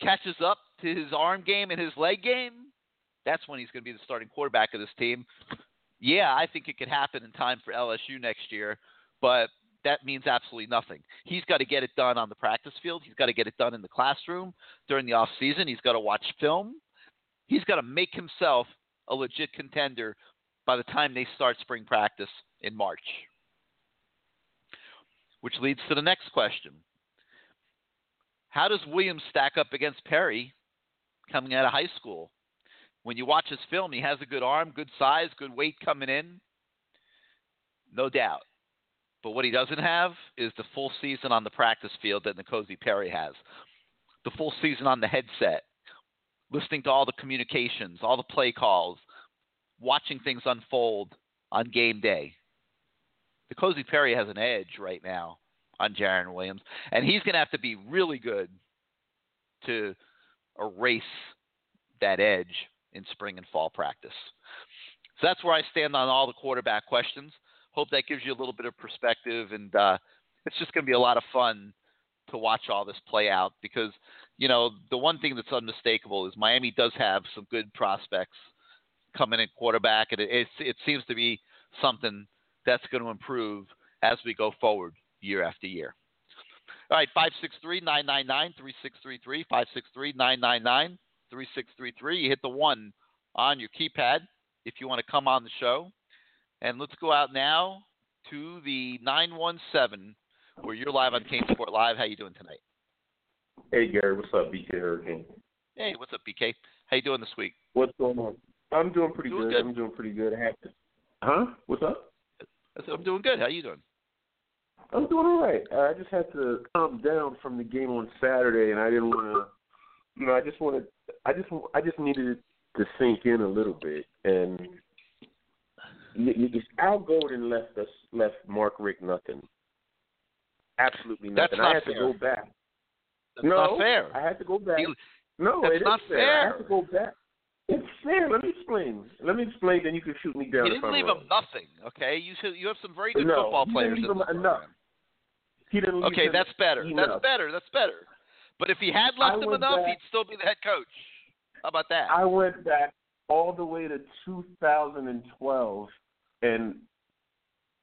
catches up to his arm game and his leg game, that's when he's going to be the starting quarterback of this team. Yeah, I think it could happen in time for LSU next year, but that means absolutely nothing. He's got to get it done on the practice field. He's got to get it done in the classroom during the off season. He's got to watch film. He's got to make himself a legit contender by the time they start spring practice in March. Which leads to the next question. How does Williams stack up against Perry coming out of high school? When you watch his film, he has a good arm, good size, good weight coming in. No doubt. But what he doesn't have is the full season on the practice field that N'Kosi Perry has. The full season on the headset, listening to all the communications, all the play calls, watching things unfold on game day. N'Kosi Perry has an edge right now on Jarren Williams, and he's going to have to be really good to erase that edge in spring and fall practice. So that's where I stand on all the quarterback questions. hope that gives you a little bit of perspective, and uh, it's just going to be a lot of fun to watch all this play out because you know the one thing that's unmistakable is Miami does have some good prospects coming in quarterback, and it it, it seems to be something that's going to improve as we go forward year after year. All right, 563 999 3633, 563 999 3633. You hit the one on your keypad if you want to come on the show. And let's go out now to the 917 where you're live on CaneSport Live. How you doing tonight? Hey Gary, what's up, BK Hurricane? Hey, what's up, BK? How you doing this week? What's going on? I'm doing pretty Doing good. good. I'm doing pretty good. I have to. Huh? What's up? I'm doing good. How are you doing? I'm doing all right. I just had to calm down from the game on Saturday, and I didn't want to. You know, I just wanted. I just. I just needed to sink in a little bit, and Al Golden left us left Mark Richt nothing. Absolutely nothing. That's not I had fair. to go back. That's no, not fair. I had to go back. He- No, That's it is not fair. fair. I have to go back. It's fair. Let me explain. Let me explain. Then you can shoot me down. you if didn't leave him nothing, okay? You should, you have some very good No, football players. leave him enough. He didn't. Leave Okay, that's better. enough. That's better. That's better. But if he had I left him enough, back- he'd still be the head coach. How about that? I went back all the way to 2012, and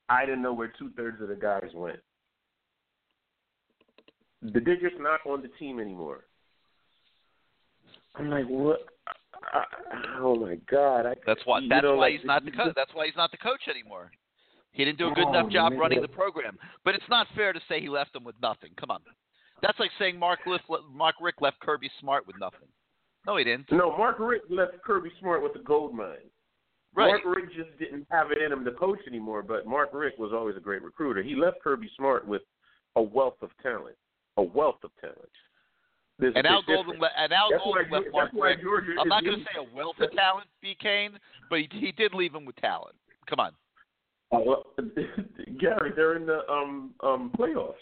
I didn't know where two thirds of the guys went. They're just not on the team anymore. I'm like, what? I, oh my god! I, That's why. That's know, why like, he's not the coach. That's why he's not the coach anymore. He didn't do a good Oh, enough job man. running the program. But it's not fair to say he left them with nothing. Come on, that's like saying Mark Liff, Mark Richt left Kirby Smart with nothing. No, he didn't. No, Mark Richt left Kirby Smart with a gold mine. Right. Mark Richt just didn't have it in him to coach anymore, but Mark Richt was always a great recruiter. He left Kirby Smart with a wealth of talent. A wealth of talent. There's And Al Golden, le- and Al That's Golden why, left Mark Richt. I'm not going to say a wealth of talent, B. Kane, but he, he did leave him with talent. Come on. Well, <laughs> Gary, they're in the um um playoffs.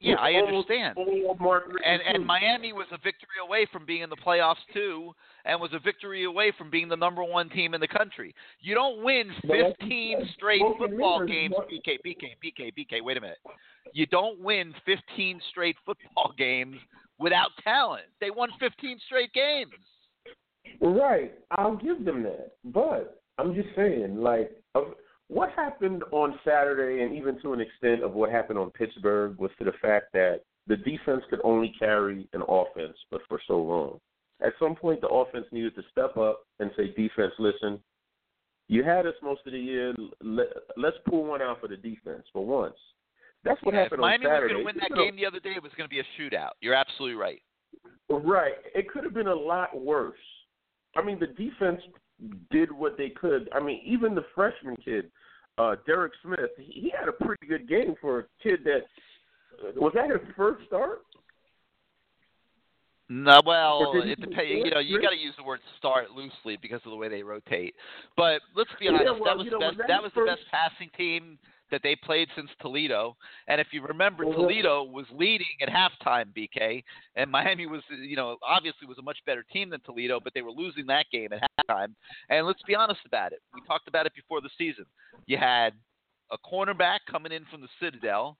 Yeah, I almost understand. And and. Miami was a victory away from being in the playoffs too, and was a victory away from being the number one team in the country. You don't win But like you 15 said, straight football games. BK, BK, BK, BK. Wait a minute. You don't win 15 straight football <laughs> games without talent. They won 15 straight games. Right, I'll give them that. But I'm just saying, like, what happened on Saturday, and even to an extent of what happened on Pittsburgh, was to the fact that the defense could only carry an offense, but for so long. At some point, the offense needed to step up and say, "Defense, listen, you had us most of the year. Let, let's pull one out for the defense for once." That's what Yeah, if happened Miami on was going to win that You know, game the other day, it was going to be a shootout. You're absolutely right. Right. It could have been a lot worse. I mean, the defense did what they could. I mean, even the freshman kid, uh, Derek Smith, he, he had a pretty good game for a kid that was that his first start. No, well, Or did he it depends. You know, you got to use the word "start" loosely because of the way they rotate. But let's be Yeah, honest, well, that was the know, best. That that was the best passing team that they played since Toledo. And if you remember. Toledo was leading at halftime, BK, and Miami was, you know, obviously was a much better team than Toledo, but they were losing that game at halftime. And let's be honest about it. We talked about it before the season. You had a cornerback coming in from the Citadel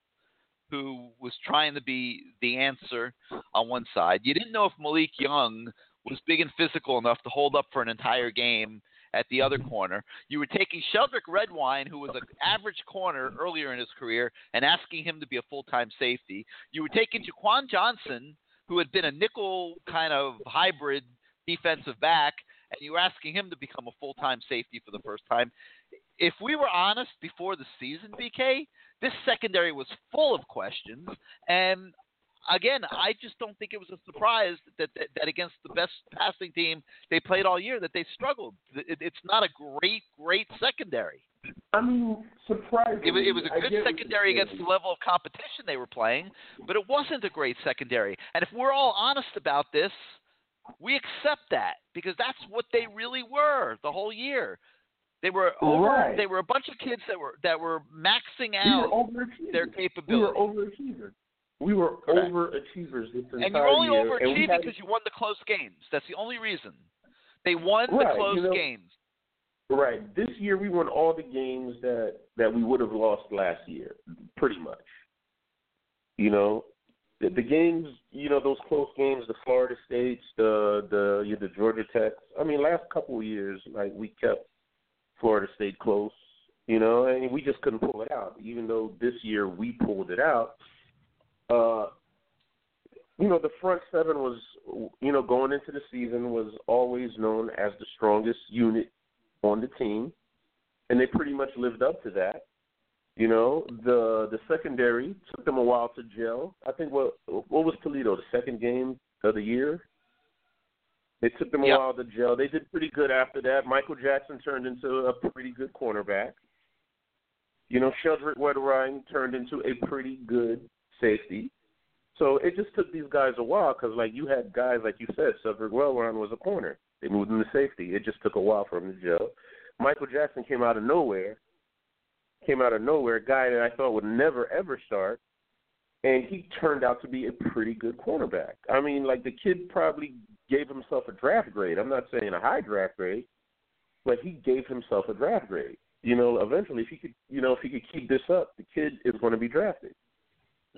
who was trying to be the answer on one side. You didn't know if Malik Young was big and physical enough to hold up for an entire game at the other mm-hmm. corner. You were taking Sheldrick Redwine, who was an average corner earlier in his career, and asking him to be a full time safety. You were taking Jaquan Johnson, who had been a nickel kind of hybrid defensive back, and you were asking him to become a full time safety for the first time. If we were honest before the season, BK, this secondary was full of questions, and again, I just don't think it was a surprise that, that that against the best passing team they played all year that they struggled. It, it's not a great, great secondary. I mean, surprisingly, It was, it was a good secondary against the level of competition they were playing, but it wasn't a great secondary. And if we're all honest about this, we accept that because that's what they really were the whole year. They were over. Right. They were a bunch of kids that were that were maxing We out were overachievers. their We were capability. overachievers. We were Correct. overachievers this entire And you're only year, overachieving because you won the close games. That's the only reason. They won the close you know- games. Right. This year we won all the games that that we would have lost last year, pretty much. You know, the, the games, you know, those close games, the Florida States, the the the Georgia Tech. I mean, last couple of years, like we kept Florida State close. You know, and we just couldn't pull it out. Even though this year we pulled it out. Uh, you know, the front seven was, you know, going into the season was always known as the strongest unit on the team, and they pretty much lived up to that. You know, the the secondary took them a while to gel. I think what what was Toledo the second game of the year? It took them a Yep. while to gel. They did pretty good after that. Michael Jackson turned into a pretty good cornerback. You know, Sheldrick Redwine turned into a pretty good safety. So it just took these guys a while because, like, you had guys, like you said, Cedric Wellrun was a corner. They moved him to safety. It just took a while for him to gel. Michael Jackson came out of nowhere, came out of nowhere, a guy that I thought would never, ever start, and he turned out to be a pretty good cornerback. I mean, like, the kid probably gave himself a draft grade. I'm not saying a high draft grade, but he gave himself a draft grade. You know, eventually, if he could, you know, if he could keep this up, the kid is going to be drafted.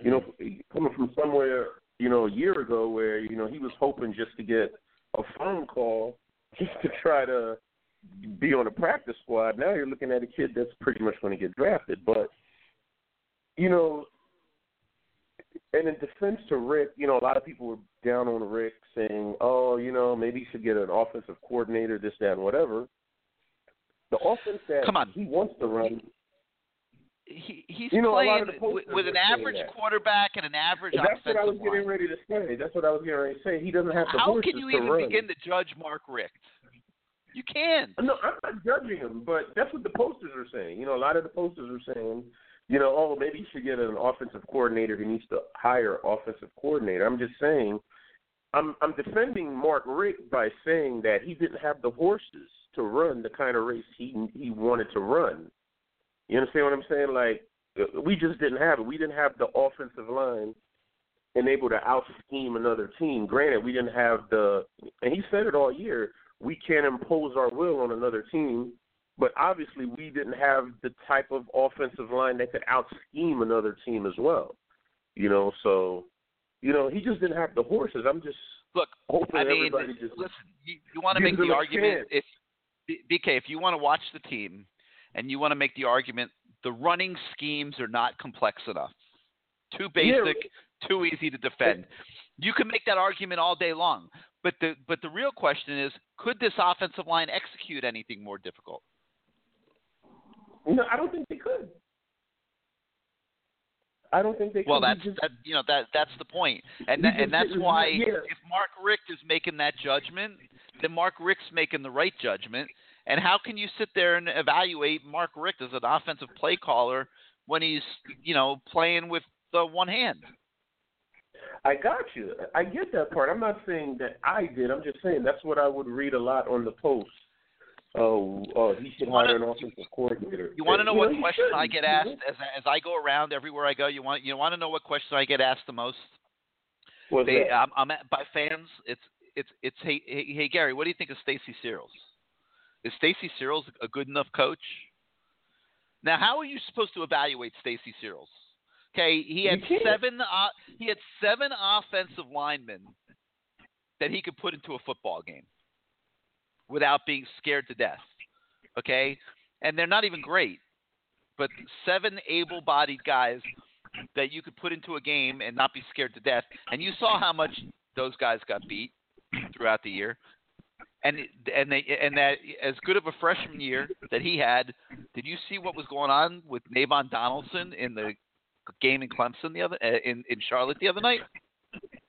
You know, coming from somewhere, you know, a year ago where you know he was hoping just to get a phone call <laughs> just to try to be on a practice squad. Now you're looking at a kid that's pretty much going to get drafted. But you know, and in defense to Richt, you know, a lot of people were down on Richt saying, "Oh, you know, maybe he should get an offensive coordinator, this, that, and whatever." The offense that Come on. he wants to run He, he's You know, playing with, with an average quarterback and an average That's what I was getting ready to say. That's what I was getting ready to say. He doesn't have the How can you even run. begin to judge Mark Richt? You can. No, I'm not judging him, but that's what the posters are saying. You know, a lot of the posters are saying, you know, oh, maybe he should get an offensive coordinator. He needs to hire offensive coordinator. I'm just saying, I'm I'm defending Mark Richt by saying that he didn't have the horses to run the kind of race he he wanted to run. You understand what I'm saying? Like uh, we just didn't have it. We didn't have the offensive line and able to out scheme another team. Granted, we didn't have the and he said it all year. We can't impose our will on another team, but obviously we didn't have the type of offensive line that could out scheme another team as well. You know, so you know he just didn't have the horses. I'm just Look, hoping I mean, everybody just listen. You, you want to make the argument chance. if BK, if you want to watch the team and you want to make the argument, the running schemes are not complex enough, too Yeah. basic, too easy to defend. You can make that argument all day long, but the but the real question is, could this offensive line execute anything more difficult? no. I don't think they could. I don't think they could Well, that's just- that, you know that that's the point, and He tha- just and that's why yeah. if Mark Richt is making that judgment, then Mark Richt's making the right judgment. And how can you sit there and evaluate Mark Richt as an offensive play caller when he's you know playing with the one hand? I got you. I get that part. I'm not saying that I did. I'm just saying that's what I would read a lot on the post. Oh, oh, he should wanna- hire an offensive coordinator. You want to know what he question should. I get asked as as I go around everywhere I go? You want you want to know what question I get asked the most? What's They, that? I'm, I'm at, by fans. It's it's it's hey, hey hey Gary, what do you think of Stacy Searels? Is Stacy Searels a good enough coach? Now, how are you supposed to evaluate Stacy Searels? Okay, he had seven uh, he had seven offensive linemen that he could put into a football game without being scared to death. Okay, and they're not even great, but seven able-bodied guys that you could put into a game and not be scared to death. And you saw how much those guys got beat throughout the year. And and they and that as good of a freshman year that he had, did you see what was going on with Navaughn Donaldson in the game in Clemson the other uh, in in Charlotte the other night?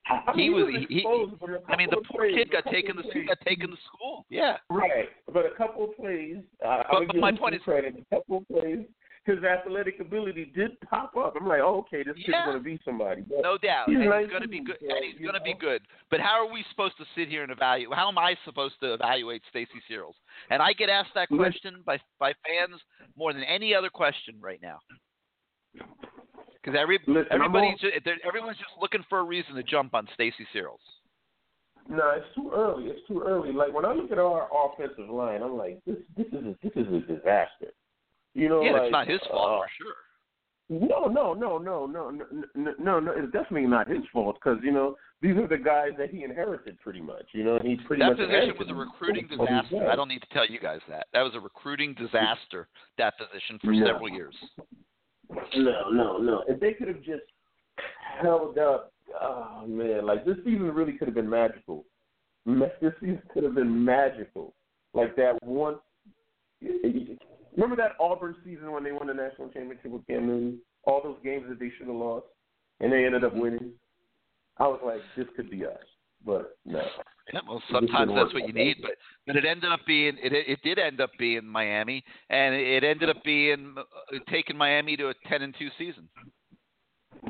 I he was- he he- exposed for a I mean, the poor plays, kid got taken to plays. got taken to school. Yeah. Right, but a couple of plays. Uh, But- but my point is- credit. A couple of plays, his athletic ability did pop up. I'm like, oh, okay, this kid's Yeah. going to be somebody. But No doubt. He's and he's going to be good. so, and he's going to be good. But how are we supposed to sit here and evaluate? How am I supposed to evaluate Stacy Searels? And I get asked that mm-hmm. question by by fans more than any other question right now. Because every everybody's just, everyone's just looking for a reason to jump on Stacy Searels. No, it's too early. It's too early. Like when I look at our offensive line, I'm like, this this is a, this is a disaster. You know, yeah, like, it's not his fault uh, for sure. No, no, no, no, no, no, no, no. It's definitely not his fault because you know these are the guys that he inherited pretty much. You know, he's pretty that much position was a recruiting disaster. I don't need to tell you guys that. That was a recruiting disaster. That position for no. several years. No, no, no. If they could have just held up, oh man, like this season really could have been magical. This season could have been magical. Like that one Remember that Auburn season when they won the national championship with Cam Newton? All those games that they should have lost, and they ended up winning. I was like, this could be us, but no. Yeah, well, sometimes that's what you need, but but it ended up being it it did end up being Miami, and it ended up being uh, taking Miami to a ten and two season.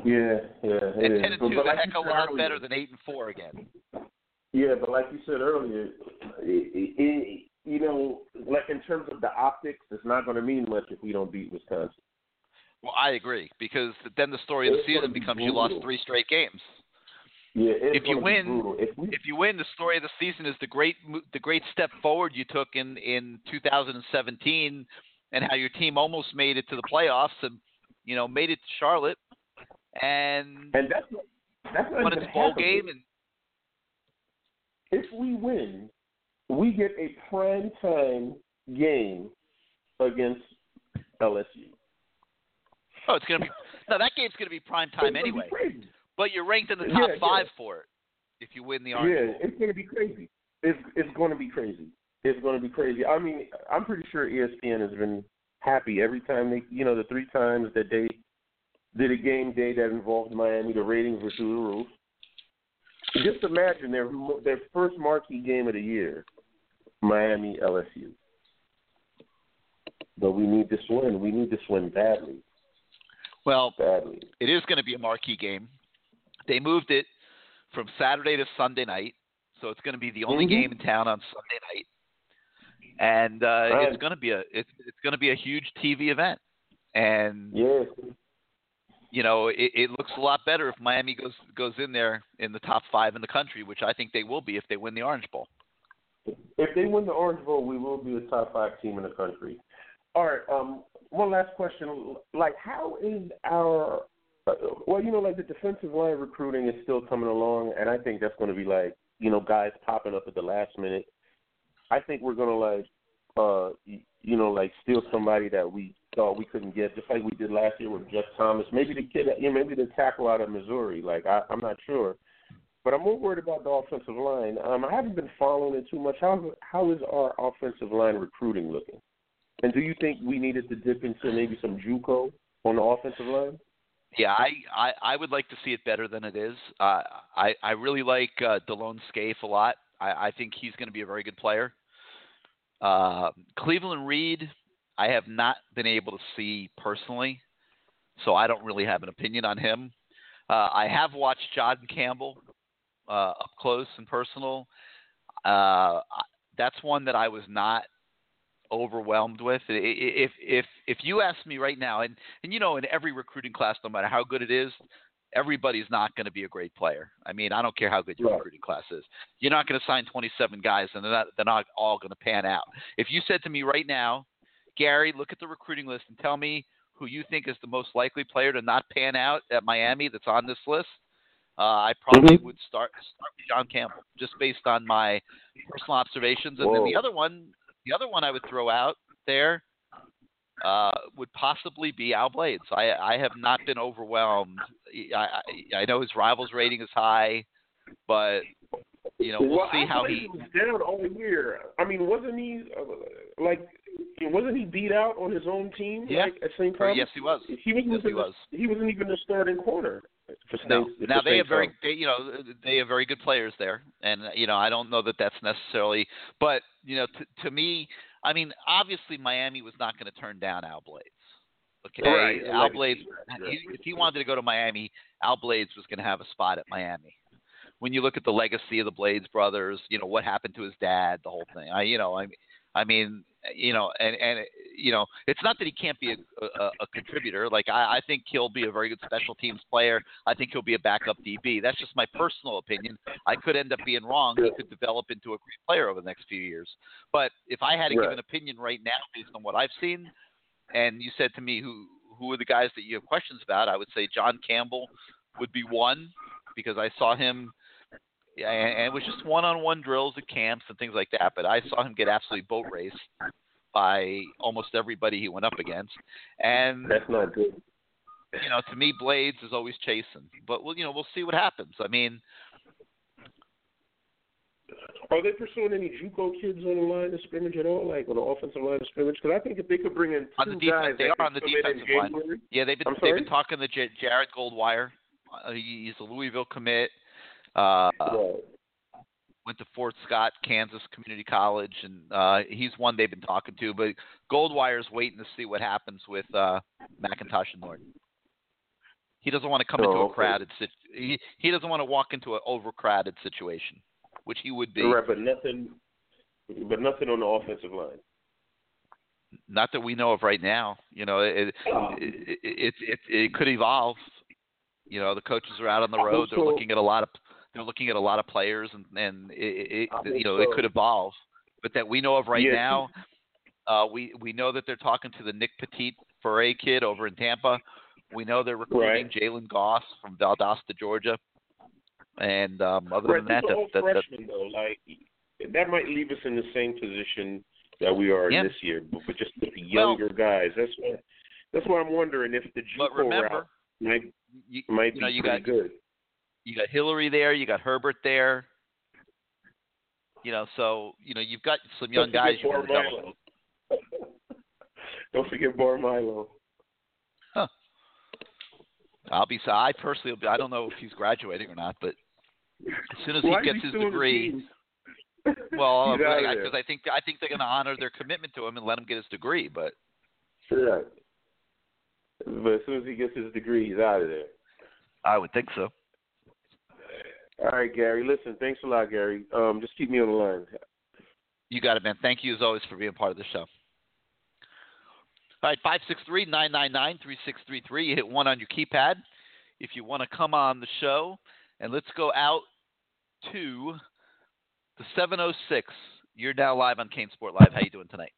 Yeah, yeah, it And is. ten and But- two but is a like heck of a lot earlier- better than eight and four again. Yeah, but like you said earlier, it, it, you know, like in terms of the optics, it's not going to mean much if we don't beat Wisconsin. Well, I agree because then the story of the season be becomes you lost three straight games. Yeah, If you win- If we, If you win, the story of the season is the great the great step forward you took in in 2017, and how your team almost made it to the playoffs and you know made it to Charlotte and and that's not, that's won its bowl game and If we win, we get a prime time game against LSU. oh it's gonna be no that game's gonna be prime time gonna anyway. But you're ranked in the top yeah. five for it if you win the Orange Yeah, Bowl. it's going to be crazy. It's it's going to be crazy. It's going to be crazy. I mean, I'm pretty sure ESPN has been happy every time they, you know, the three times that they did a game day that involved Miami. The ratings were through the roof. Just imagine their their first marquee game of the year, Miami LSU. But we need this win. We need this win badly, Well, badly. it is going to be a marquee game. They moved it from Saturday to Sunday night, so it's going to be the only Mhm. game in town on Sunday night, and uh, Right. it's going to be a it's it's going to be a huge TV event. And Yes, you know, it, it looks a lot better if Miami goes goes in there in the top five in the country, which I think they will be if they win the Orange Bowl. If they win the Orange Bowl, we will be a top five team in the country. All right. Um, one last question. Like, how is our well, you know, like the defensive line recruiting is still coming along, and I think that's going to be like, you know, guys popping up at the last minute. I think we're going to like, uh, you know, like steal somebody that we thought we couldn't get, just like we did last year with Jeff Thomas. Maybe the kid, you know, maybe the tackle out of Missouri. Like, I, I'm not sure. But I'm more worried about the offensive line. Um, I haven't been following it too much. How how is our offensive line recruiting looking? And do you think we needed to dip into maybe some JUCO on the offensive line? Yeah, I, I, I would like to see it better than it is. Uh, I, I really like uh, Delone Scaife a lot. I, I think he's going to be a very good player. Uh, Cleveland Reed, I have not been able to see personally, so I don't really have an opinion on him. Uh, I have watched John Campbell uh, up close and personal. Uh, that's one that I was not overwhelmed with. If if if you ask me right now, and and you know, in every recruiting class, no matter how good it is, everybody's not going to be a great player. I mean, I don't care how good your Right. recruiting class is. You're not going to sign 27 guys, and they're not they're not all going to pan out. If you said to me right now, Gary, look at the recruiting list and tell me who you think is the most likely player to not pan out at Miami that's on this list, uh, I probably Mhm. would start start with John Campbell just based on my personal observations. And then the other one, the other one I would throw out there uh, would possibly be Al Blades. I I have not been overwhelmed. I I, I know his rivals rating is high, but you know we'll well, see how Blades he. was down all year. I mean, wasn't he uh, like? Wasn't he beat out on his own team? Yeah. Like, at St. Or, Thomas? yes, he was. He wasn't Yes, he even was. he wasn't even the starting corner. For No, now they have very, they, you know, they have very good players there, and you know, I don't know that that's necessarily, but you know, to, to me, I mean, obviously Miami was not going to turn down Al Blades. Okay, Right, Al Blades, right, he, if he wanted to go to Miami, Al Blades was going to have a spot at Miami. When you look at the legacy of the Blades brothers, you know what happened to his dad, the whole thing. I, you know, I, I mean, you know, and and you know, it's not that he can't be a, a, a contributor. Like I, I think he'll be a very good special teams player. I think he'll be a backup DB. That's just my personal opinion. I could end up being wrong. He could develop into a great player over the next few years. But if I had to Right. give an opinion right now based on what I've seen, and you said to me who who are the guys that you have questions about, I would say John Campbell would be one because I saw him. Yeah, and and it was just one-on-one drills at camps and things like that. But I saw him get absolutely boat raced by almost everybody he went up against. And That's not good. you know, to me, Blades is always chasing. But we'll, you know, we'll see what happens. I mean, Are they pursuing any JUCO kids on the line of scrimmage at all, like on the offensive line of scrimmage? Because I think if they could bring in two On the defense- guys, they are on the come in in defensive line. January- yeah, they've been they've been talking to J- Jared Goldwire. Uh, he's a Louisville commit. Uh, Right. went to Fort Scott, Kansas Community College, and uh, he's one they've been talking to. But Goldwire's waiting to see what happens with uh, McIntosh and Norton. He doesn't want to come Oh, into a okay. crowded sit. He, he doesn't want to walk into an overcrowded situation, which he would be. Right, but nothing, but nothing on the offensive line. Not that we know of right now. You know, it Oh. it, it, it, it could evolve. You know, the coaches are out on the road. They're looking at a lot of they're looking at a lot of players, and and it, it, you know it could evolve. But that we know of right Yeah. now, uh, we we know that they're talking to the Nick Petit Foray kid over in Tampa. We know they're recruiting Right. Jalen Goss from Valdosta, Georgia. And um, other Right, than that, these are all that, that, that freshmen though. Like that might leave us in the same position that we are Yeah. this year, but but just with the Well- younger guys. That's why. That's why I'm wondering if the JUCO remember, route might you, might you know, be you pretty got good. You got Hillary there, you got Herbert there. You know, so you know you've got some young guys forget you want Bar. Milo. <laughs> Don't forget Bar Milo. I'll be so I personally, will be, I don't know if he's graduating or not, but as soon as Why he gets his still on the degree, well, <laughs> He's outta there. because I think I think they're going to honor their commitment to him and let him get his degree. But Right. But as soon as he gets his degree, he's out of there. I would think so. All right, Gary. Listen, thanks a lot, Gary. Um, just keep me on the line. You got it, man. Thank you as always for being part of the show. All right, 563 999 3633. You hit one on your keypad if you want to come on the show, and let's go out to the seven oh six. You're now live on CaneSport Live. How you doing tonight?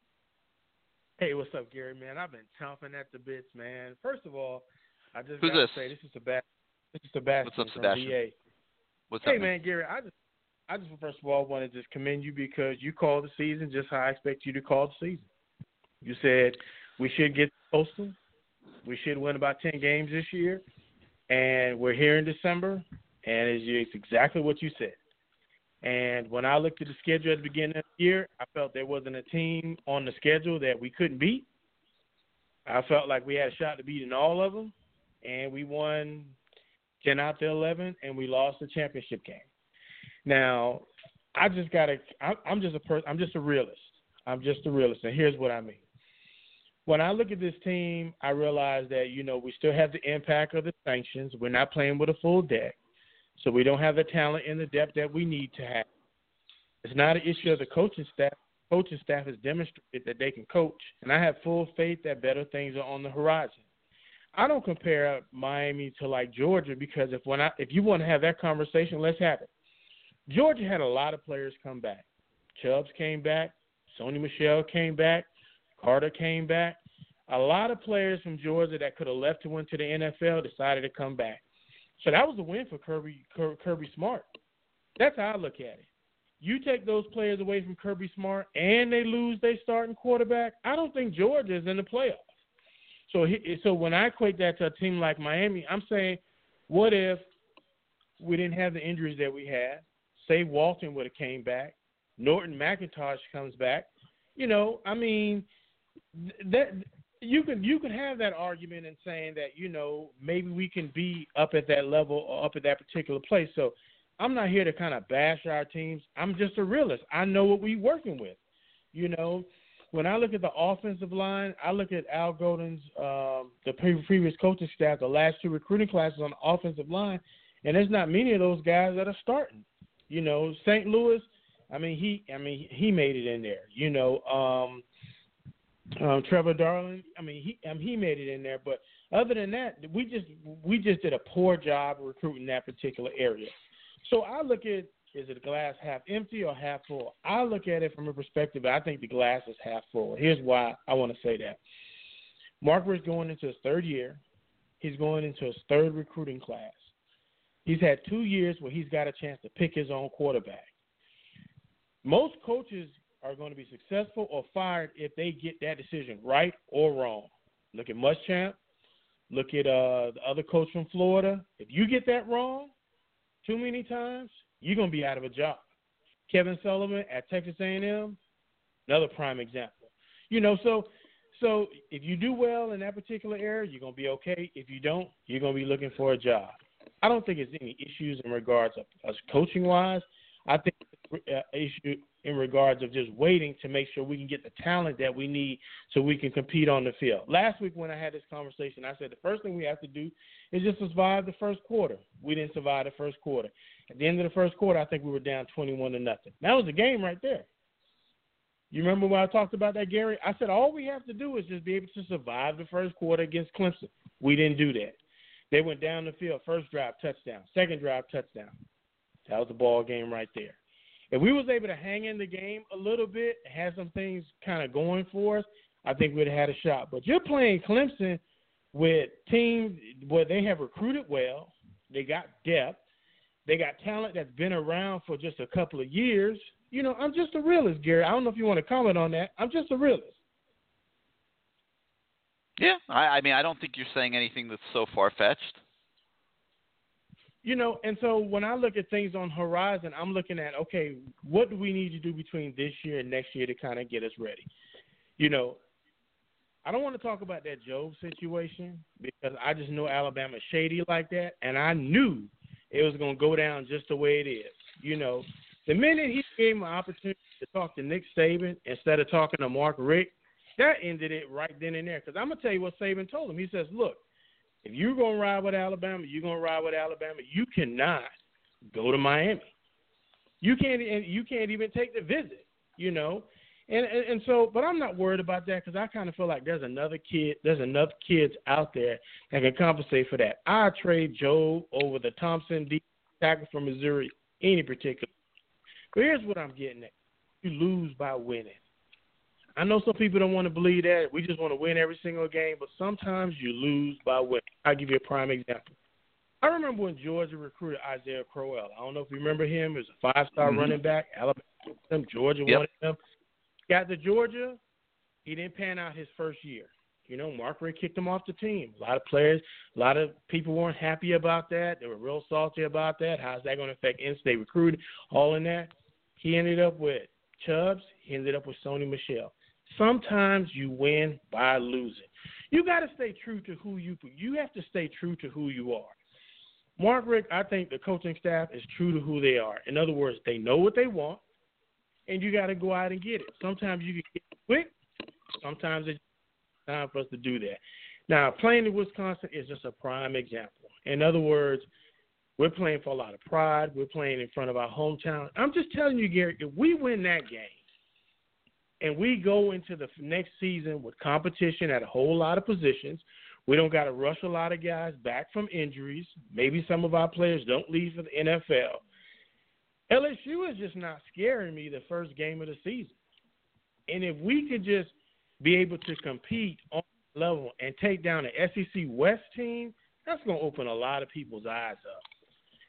Hey, what's up, Gary? Man, I've been chomping at the bits, man. First of all, I just Who's gotta this? say this is Sebastian. This is Sebastian What's up, from Sebastian? What's Hey, up, man, Gary, I just, I just first of all want to just commend you because you called the season just how I expect you to call the season. You said we should get postal, we should win about ten games this year, and we're here in December, and it's, it's exactly what you said. And when I looked at the schedule at the beginning of the year, I felt there wasn't a team on the schedule that we couldn't beat. I felt like we had a shot to beat in all of them, and we won 10 out to 11, and we lost the championship game. Now, I just got to, I'm just a person, I'm just a realist. I'm just a realist, and here's what I mean. When I look at this team, I realize that, you know, we still have the impact of the sanctions. We're not playing with a full deck, so we don't have the talent and the depth that we need to have. It's not an issue of the coaching staff. Coaching staff has demonstrated that they can coach, and I have full faith that better things are on the horizon. I don't compare Miami to like Georgia because if when I if you want to have that conversation, let's have it. Georgia had a lot of players come back. Chubbs came back, Sony Michel came back, Carter came back. A lot of players from Georgia that could have left to went to the NFL decided to come back. So that was a win for Kirby Kirby Smart. That's how I look at it. You take those players away from Kirby Smart and they lose their starting quarterback. I don't think Georgia is in the playoffs. So he, so when I equate that to a team like Miami, I'm saying, what if we didn't have the injuries that we had? Say Walton would have came back, Norton McIntosh comes back. You know, I mean, that you can you can have that argument in saying that you know maybe we can be up at that level or up at that particular place. So I'm not here to kind of bash our teams. I'm just a realist. I know what we're working with. You know, when I look at the offensive line, I look at Al Golden's um, the pre- previous coaching staff, the last two recruiting classes on the offensive line, and there's not many of those guys that are starting. You know, St. Louis, I mean, he, I mean, he made it in there. You know, um, um, Trevor Darling. I mean, he, I mean, he made it in there. But other than that, we just, we just did a poor job recruiting that particular area. So I look at is it a glass half empty or half full? I look at it from a perspective. I think the glass is half full. Here's why I want to say that. Mark is going into his third year. He's going into his third recruiting class. He's had two years where he's got a chance to pick his own quarterback. Most coaches are going to be successful or fired if they get that decision right or wrong. Look at Muschamp. Look at uh, the other coach from Florida. If you get that wrong too many times, you're going to be out of a job. Kevin Sumlin at Texas A&M, another prime example. You know, so so if you do well in that particular area, you're going to be okay. If you don't, you're going to be looking for a job. I don't think there's any issues in regards of us coaching wise. I think uh, issue in regards of just waiting to make sure we can get the talent that we need so we can compete on the field. Last week when I had this conversation, I said the first thing we have to do is just survive the first quarter. We didn't survive the first quarter. At the end of the first quarter, I think we were down 21 to nothing. That was a game right there. You remember when I talked about that, Gary? I said all we have to do is just be able to survive the first quarter against Clemson. We didn't do that. They went down the field, first drive touchdown, second drive touchdown. That was the ball game right there. If we was able to hang in the game a little bit, have some things kind of going for us, I think we'd have had a shot. But you're playing Clemson with teams where they have recruited well, they got depth, they got talent that's been around for just a couple of years. You know, I'm just a realist, Gary. I don't know if you want to comment on that. I'm just a realist. Yeah, I, I mean, I don't think you're saying anything that's so far fetched. You know, and so when I look at things on horizon, I'm looking at okay, what do we need to do between this year and next year to kind of get us ready? You know, I don't want to talk about that Jobe situation because I just know Alabama's shady like that, and I knew it was going to go down just the way it is. You know, the minute he gave him an opportunity to talk to Nick Saban instead of talking to Mark Richt, that ended it right then and there. Because I'm gonna tell you what Saban told him. He says, "Look, if you're gonna ride with Alabama, you're gonna ride with Alabama. You cannot go to Miami. You can't. You can't even take the visit. You know." And, and and so, but I'm not worried about that because I kind of feel like there's another kid, there's enough kids out there that can compensate for that. I trade Joe over the Thompson D tackle from Missouri any particular. But here's what I'm getting at: you lose by winning. I know some people don't want to believe that. We just want to win every single game, but sometimes you lose by winning. I'll give you a prime example. I remember when Georgia recruited Isaiah Crowell. I don't know if you remember him. He was a five star mm-hmm. running back. Alabama, Georgia yep. wanted him. Got to Georgia. He didn't pan out his first year. You know, Mark Richt kicked him off the team. A lot of players, a lot of people weren't happy about that. They were real salty about that. How's that going to affect in-state recruiting? All in that. He ended up with Chubbs. He ended up with Sony Michel. Sometimes you win by losing. You got to stay true to who you. You have to stay true to who you are. Mark Richt, I think the coaching staff is true to who they are. In other words, they know what they want, and you got to go out and get it. Sometimes you can get it quick. Sometimes it's time for us to do that. Now, playing in Wisconsin is just a prime example. In other words, we're playing for a lot of pride. We're playing in front of our hometown. I'm just telling you, Gary, if we win that game, and we go into the next season with competition at a whole lot of positions. We don't got to rush a lot of guys back from injuries. Maybe some of our players don't leave for the NFL. LSU is just not scaring me the first game of the season. And if we could just be able to compete on level and take down an SEC West team, that's going to open a lot of people's eyes up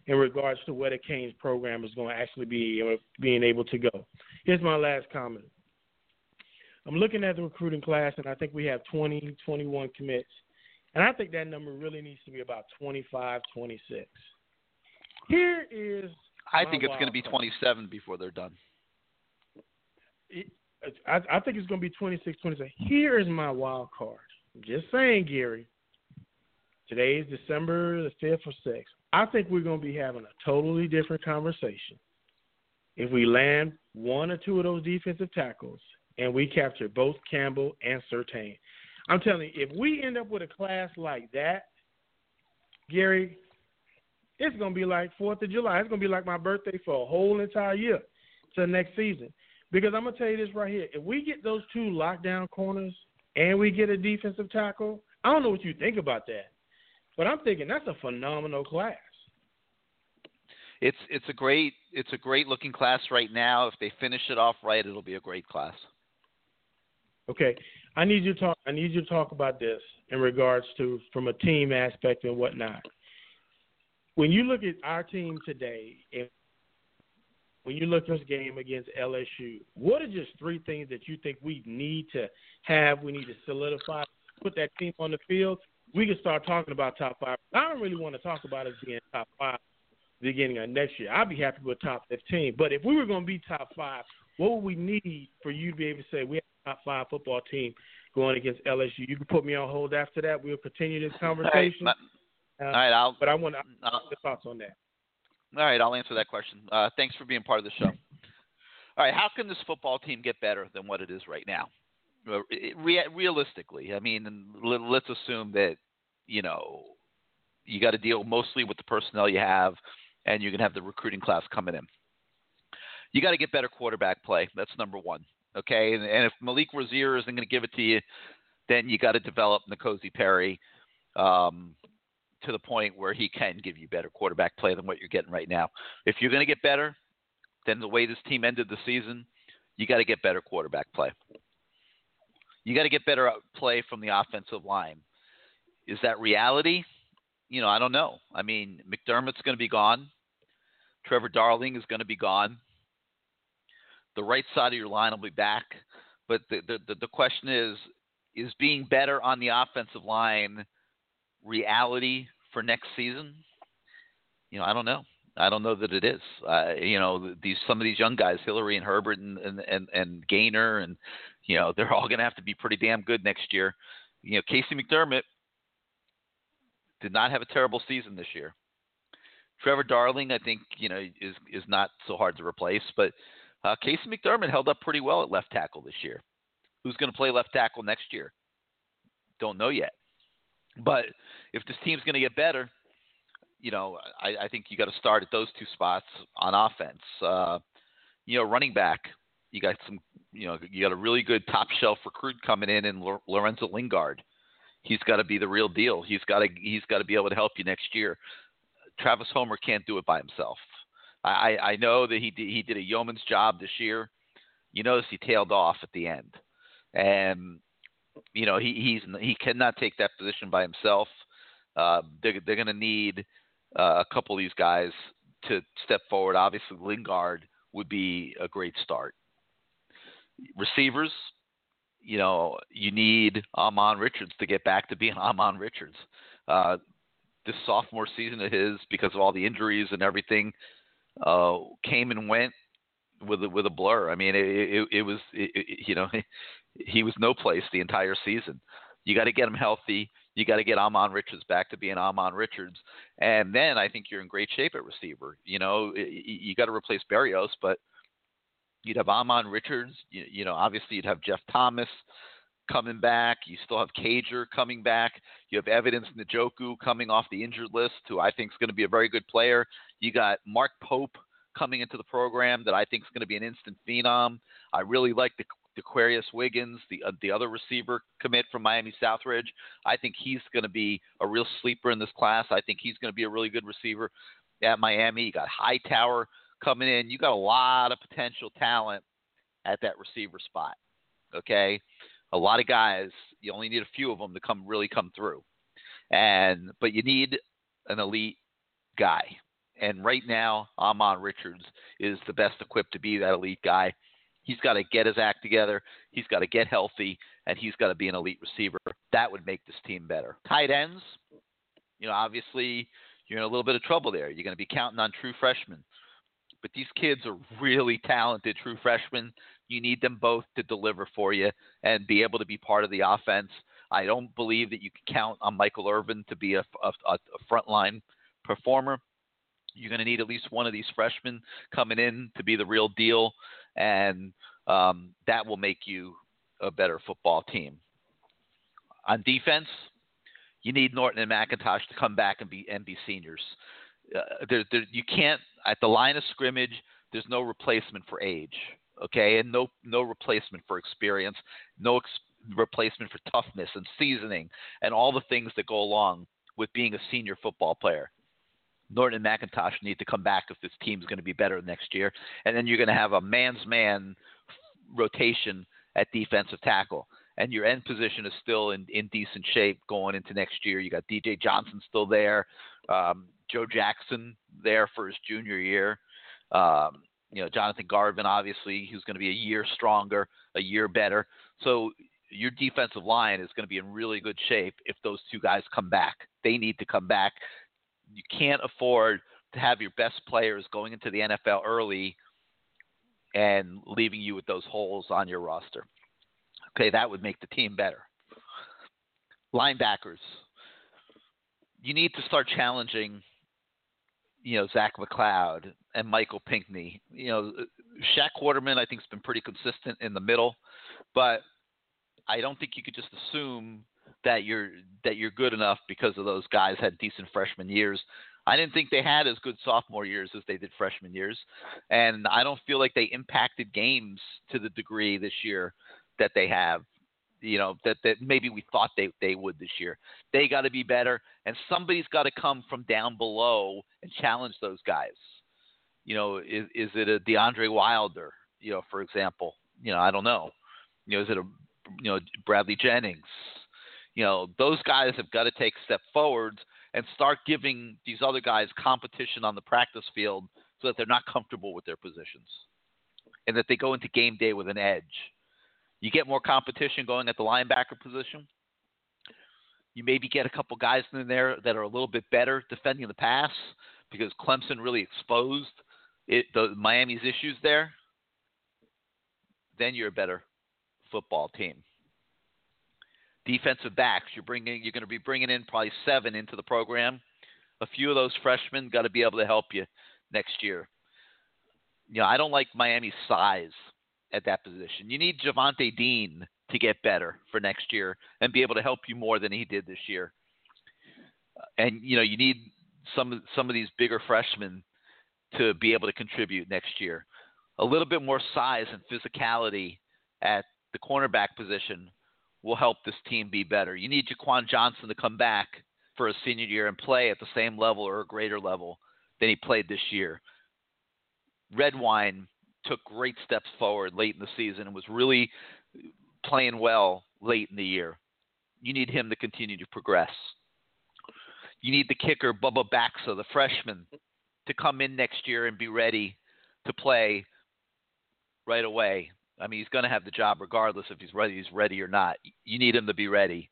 in regards to where the Canes program is going to actually be being able to go. Here's my last comment. I'm looking at the recruiting class, and I think we have 20, 21 commits. And I think that number really needs to be about 25, 26. Here is. I think it's going to be 27 before they're done. I, I think it's going to be 26, 27. Here is my wild card. I'm just saying, Gary. Today is December the 5th or 6th. I think we're going to be having a totally different conversation if we land one or two of those defensive tackles and we capture both Campbell and Surtain. I'm telling you, if we end up with a class like that, Gary, it's gonna be like Fourth of July. It's gonna be like my birthday for a whole entire year. to next season. Because I'm gonna tell you this right here: if we get those two lockdown corners and we get a defensive tackle, I don't know what you think about that, but I'm thinking that's a phenomenal class. It's it's a great it's a great looking class right now. If they finish it off right, it'll be a great class. Okay, I need you to talk. I need you to talk about this in regards to from a team aspect and whatnot. When you look at our team today, and when you look at this game against LSU, what are just three things that you think we need to have? We need to solidify, put that team on the field. We can start talking about top five. I don't really want to talk about us being top five beginning of next year. I'd be happy with top 15. But if we were going to be top five, what would we need for you to be able to say we have a top five football team going against LSU? You can put me on hold after that. We'll continue this conversation. Right, uh, all right I'll, but I want to your thoughts on that. All right, I'll answer that question. Uh, thanks for being part of the show. All right, how can this football team get better than what it is right now? Re- realistically, I mean, let's assume that you know you got to deal mostly with the personnel you have and you're to have the recruiting class coming in. You got to get better quarterback play. That's number one. Okay, and, and if Malik Rosier isn't going to give it to you, then you got to develop N'Kosi Perry um, to the point where he can give you better quarterback play than what you're getting right now. If you're going to get better than the way this team ended the season, you got to get better quarterback play. You got to get better play from the offensive line. Is that reality? you know, I don't know. I mean, McDermott's going to be gone. Trevor Darling is going to be gone. The right side of your line will be back, but the the the question is, is being better on the offensive line reality for next season? You know, I don't know. I don't know that it is. Uh, you know, these some of these young guys, Hillary and Herbert and and and, and Gaynor, and you know, they're all going to have to be pretty damn good next year. You know, Casey McDermott did not have a terrible season this year. Trevor Darling, I think, you know, is is not so hard to replace, but uh, Casey McDermott held up pretty well at left tackle this year. Who's going to play left tackle next year? Don't know yet. But if this team's going to get better, you know, I, I think you got to start at those two spots on offense. Uh, you know, running back, you got some, you know, you got a really good top shelf recruit coming in in Lorenzo Lingard he's got to be the real deal. He's got to he's got to be able to help you next year. Travis Homer can't do it by himself. I, I know that he did, he did a yeoman's job this year. You notice he tailed off at the end, and you know he he's he cannot take that position by himself. Uh, they're they're going to need uh, a couple of these guys to step forward. Obviously, Lingard would be a great start. Receivers, you know, you need Ahmmon Richards to get back to being <laughs> Ahmmon Richards. Uh, this sophomore season of his, because of all the injuries and everything, uh, came and went with a, with a blur. I mean, it, it, it was, it, you know, <laughs> he was no place the entire season. You got to get him healthy. You got to get Ahmmon Richards back to being Ahmmon Richards, and then I think you're in great shape at receiver. You know, you got to replace Berrios, but You'd have Ahmmon Richards. You, you know, obviously you'd have Jeff Thomas coming back. You still have Cager coming back. You have Evidence Njoku coming off the injured list, who I think is going to be a very good player. You got Mark Pope coming into the program that I think is going to be an instant phenom. I really like the Aquarius Wiggins, the uh, the other receiver commit from Miami Southridge. I think he's going to be a real sleeper in this class. I think he's going to be a really good receiver at Miami. You got Hightower coming in, you got a lot of potential talent at that receiver spot. Okay, a lot of guys. You only need a few of them to come really come through, and but you need an elite guy. And right now, Ahmmon Richards is the best equipped to be that elite guy. He's got to get his act together. He's got to get healthy, and he's got to be an elite receiver. That would make this team better. Tight ends, you know, obviously you're in a little bit of trouble there. You're going to be counting on true freshmen but these kids are really talented true freshmen. You need them both to deliver for you and be able to be part of the offense. I don't believe that you can count on Michael Irvin to be a, a, a frontline performer. You're going to need at least one of these freshmen coming in to be the real deal, and um, that will make you a better football team. On defense, you need Norton and McIntosh to come back and be and be seniors. Uh, you can't at the line of scrimmage. there's no replacement for age, okay, and no no replacement for experience, no ex- replacement for toughness and seasoning and all the things that go along with being a senior football player. Norton and McIntosh need to come back if this team's going to be better next year, and then you're going to have a man's man rotation at defensive tackle. And your end position is still in, in decent shape going into next year. You got DJ Johnson still there, um, Joe Jackson there for his junior year. Um, you know, Jonathan Garvin, obviously, who's going to be a year stronger, a year better. So your defensive line is going to be in really good shape if those two guys come back. They need to come back. You can't afford to have your best players going into the NFL early and leaving you with those holes on your roster. Okay, that would make the team better. Linebackers. You need to start challenging you know Zach McCloud and Michael Pinkney. You know, Shaq Quarterman I think has been pretty consistent in the middle, but I don't think you could just assume that you're that you're good enough because of those guys had decent freshman years. I didn't think they had as good sophomore years as they did freshman years, and I don't feel like they impacted games to the degree this year that they have you know that that maybe we thought they they would this year. They got to be better, and somebody's got to come from down below and challenge those guys. You know, is is it a DeAndre Wilder? You know, for example. You know, I don't know. You know, is it a you know Bradley Jennings? You know, those guys have got to take a step forward and start giving these other guys competition on the practice field so that they're not comfortable with their positions and that they go into game day with an edge you get more competition going at the linebacker position. You maybe get a couple guys in there that are a little bit better defending the pass because Clemson really exposed it, the Miami's issues there. Then you're a better football team. Defensive backs, you're bringing, you're going to be bringing in probably seven into the program. A few of those freshmen got to be able to help you next year. You know, I don't like Miami's size at that position. You need Javonte Dean to get better for next year and be able to help you more than he did this year. And you know, you need some some of these bigger freshmen to be able to contribute next year. A little bit more size and physicality at the cornerback position will help this team be better. You need Jaquan Johnson to come back for a senior year and play at the same level or a greater level than he played this year. Redwine took great steps forward late in the season and was really playing well late in the year. You need him to continue to progress. You need the kicker, Bubba Baxa, the freshman, to come in next year and be ready to play right away. I mean, he's going to have the job regardless if he's ready, he's ready or not. You need him to be ready.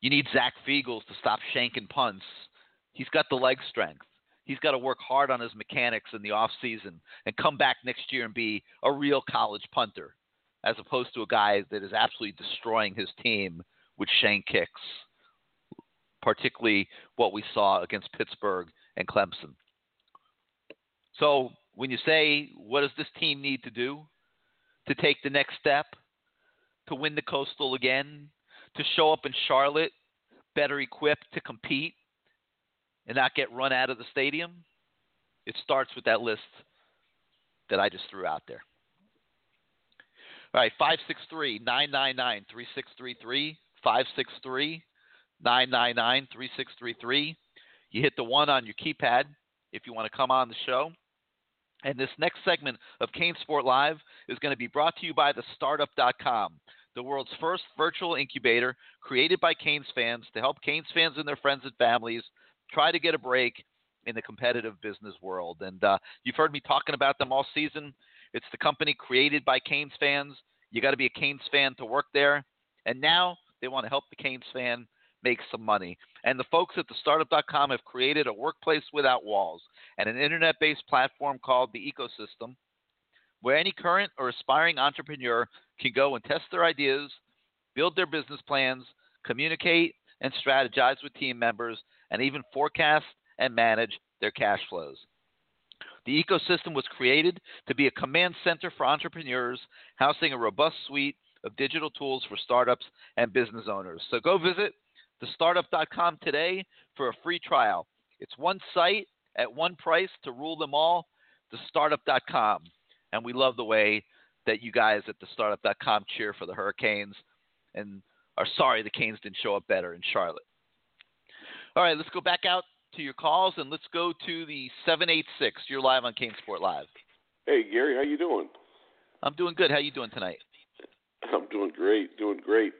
You need Zach Feagles to stop shanking punts. He's got the leg strength he's got to work hard on his mechanics in the off season and come back next year and be a real college punter, as opposed to a guy that is absolutely destroying his team with shank kicks, particularly what we saw against Pittsburgh and Clemson. So when you say what does this team need to do to take the next step, to win the Coastal again, to show up in Charlotte better equipped to compete and not get run out of the stadium, it starts with that list that I just threw out there. All right, 563 999 3633. 563 999 3633. You hit the one on your keypad if you want to come on the show. And this next segment of CaneSport Live is going to be brought to you by thestartup.com, the world's first virtual incubator created by Canes fans to help Canes fans and their friends and families try to get a break in the competitive business world. And uh, you've heard me talking about them all season. It's the company created by Canes fans. You got to be a Canes fan to work there. And now they want to help the Canes fan make some money. And the folks at thestartup.com have created a workplace without walls and an internet based platform called the ecosystem where any current or aspiring entrepreneur can go and test their ideas, build their business plans, communicate and strategize with team members, and even forecast and manage their cash flows. The ecosystem was created to be a command center for entrepreneurs, housing a robust suite of digital tools for startups and business owners. So go visit thestartup.com today for a free trial. It's one site at one price to rule them all. thestartup.com, and we love the way that you guys at thestartup.com cheer for the Hurricanes and are sorry the Canes didn't show up better in Charlotte. All right, let's go back out to your calls and let's go to the 786. You're live on CaneSport Live. Hey Gary, how you doing? I'm doing good. How you doing tonight? I'm doing great, doing great.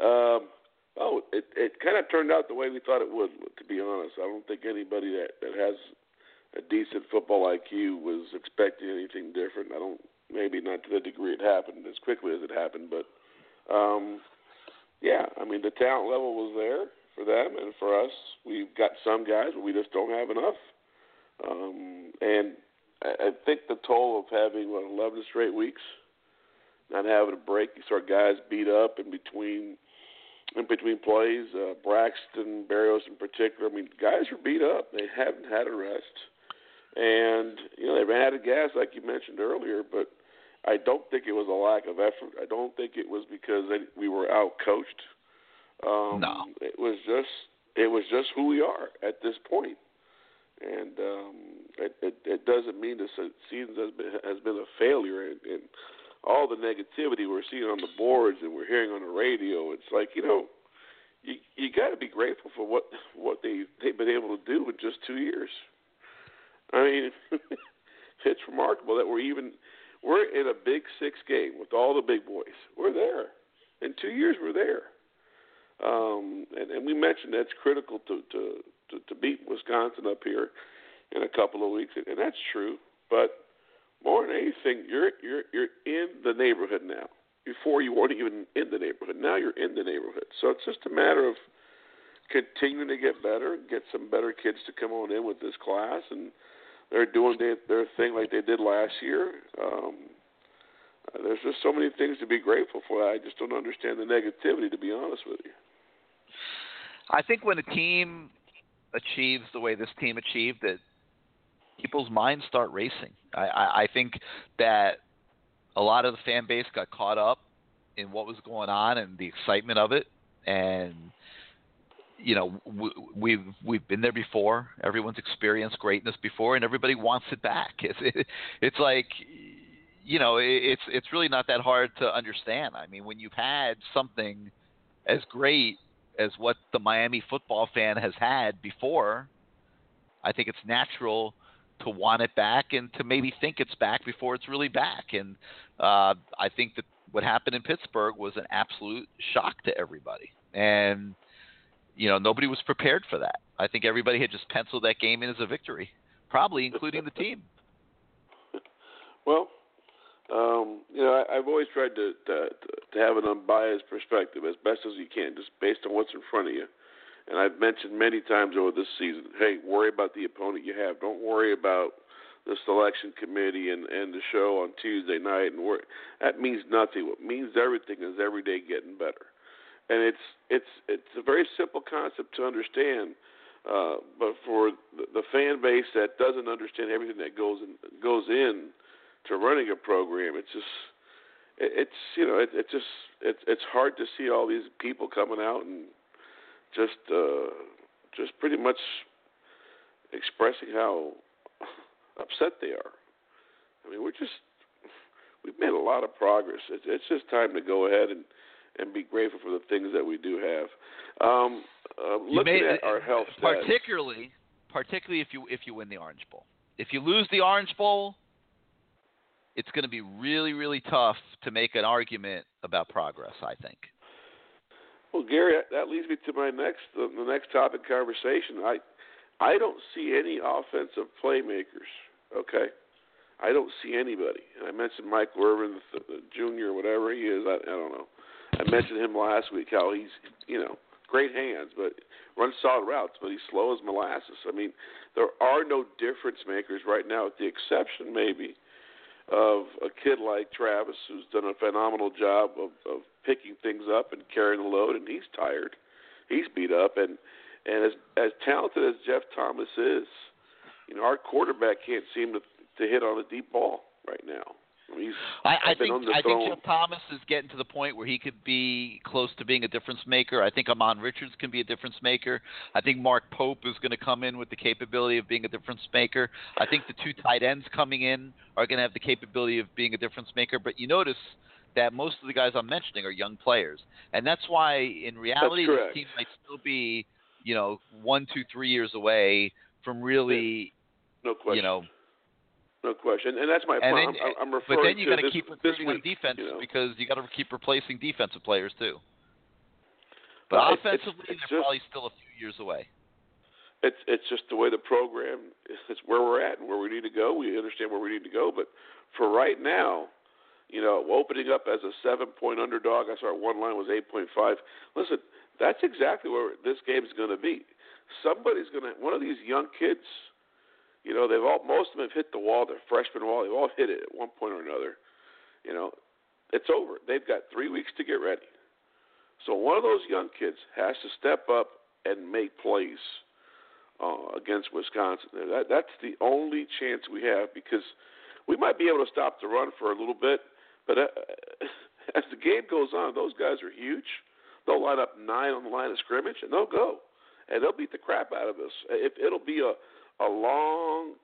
Um, it kind of turned out the way we thought it would. To be honest, I don't think anybody that that has a decent football IQ was expecting anything different. I don't, maybe not to the degree it happened as quickly as it happened, but um, yeah, I mean the talent level was there for them and for us. We've got some guys, but we just don't have enough. Um, and I, I think the toll of having what 11 straight weeks, not having a break, you start guys beat up in between in between plays. Uh, Braxton Berrios in particular. I mean, guys are beat up. They haven't had a rest, and you know they ran out of gas, like you mentioned earlier. But I don't think it was a lack of effort. I don't think it was because they, we were out coached. Um, no, it was just it was just who we are at this point, and um, it, it, it doesn't mean the season has been has been a failure. And, and all the negativity we're seeing on the boards and we're hearing on the radio, it's like you know, you you got to be grateful for what what they they've been able to do in just two years. I mean, <laughs> it's remarkable that we're even we're in a Big Six game with all the big boys. We're there. In two years, we're there. Um, and, and we mentioned that's critical to, to, to, to beat Wisconsin up here in a couple of weeks, and that's true. But more than anything, you're you're you're in the neighborhood now. Before you weren't even in the neighborhood. Now you're in the neighborhood. So it's just a matter of continuing to get better, get some better kids to come on in with this class, and they're doing their, their thing like they did last year. Um, there's just so many things to be grateful for. I just don't understand the negativity, to be honest with you. I think when a team achieves the way this team achieved, that people's minds start racing. I, I, I think that a lot of the fan base got caught up in what was going on and the excitement of it, and you know we, we've we've been there before. Everyone's experienced greatness before, and everybody wants it back. <laughs> It's it, it's like you know it's it's really not that hard to understand. I mean, when you've had something as great as what the Miami football fan has had before, I think it's natural to want it back and to maybe think it's back before it's really back. And uh, I think that what happened in Pittsburgh was an absolute shock to everybody. And you know, nobody was prepared for that. I think everybody had just penciled that game in as a victory, probably including the team. <laughs> Well, um, you know, I, I've always tried to, to to have an unbiased perspective as best as you can, just based on what's in front of you. And I've mentioned many times over this season, hey, worry about the opponent you have. Don't worry about the selection committee and and the show on Tuesday night. And worry. that means nothing. What means everything is every day getting better and it's it's it's a very simple concept to understand. Uh, but for the, the fan base that doesn't understand everything that goes in goes in to running a program, it's just it, it's you know it, it's just it's it's hard to see all these people coming out and just uh, just pretty much expressing how upset they are. I mean, we're just we've made a lot of progress. It's, it's just time to go ahead and and be grateful for the things that we do have. Um, uh, looking made, at our health, particularly, stats, particularly if you if you win the Orange Bowl. If you lose the Orange Bowl, it's going to be really really tough to make an argument about progress. I think. Well, Gary, that leads me to my next the, the next topic conversation. I I don't see any offensive playmakers. Okay. I don't see anybody. And I mentioned Mike Irvin, the, the junior, whatever he is. I, I don't know. I mentioned him last week how he's you know great hands, but runs solid routes, but he's slow as molasses. I mean, there are no difference makers right now, with the exception maybe of a kid like Travis, who's done a phenomenal job of, of picking things up and carrying the load, and he's tired, he's beat up, and and as as talented as Jeff Thomas is, you know, our quarterback can't seem to to hit on a deep ball right now. I, I think I underthrown. think Jeff Thomas is getting to the point where he could be close to being a difference maker. I think Ahmmon Richards can be a difference maker. I think Mark Pope is going to come in with the capability of being a difference maker. I think the two tight ends coming in are going to have the capability of being a difference maker. But you notice that most of the guys I'm mentioning are young players, and that's why in reality this team might still be, you know, one, two, three years away from really, no question. you know, no question. And that's my and point. then, I'm, I'm but referring then you to got to keep recruiting on defense you know. because you got to keep replacing defensive players too. But Well, it's- it's- offensively, it's they're just- probably still a few years away. it's it's just the way the program is it's where we're at and where we need to go. We understand where we need to go, but for right now, you know, opening up as a seven point underdog, I saw one line was eight point five. Listen, that's exactly where this game is going to be. Somebody's going to one of these young kids. You know, they've all most of them have hit the wall. They're freshman wall. They've all hit it at one point or another. You know, it's over. They've got three weeks to get ready. So one of those young kids has to step up and make plays uh, against Wisconsin. That, that's the only chance we have because we might be able to stop the run for a little bit, but uh, <laughs> as the game goes on, those guys are huge. They'll line up nine on the line of scrimmage and they'll go, and they'll beat the crap out of us. If it'll be a a long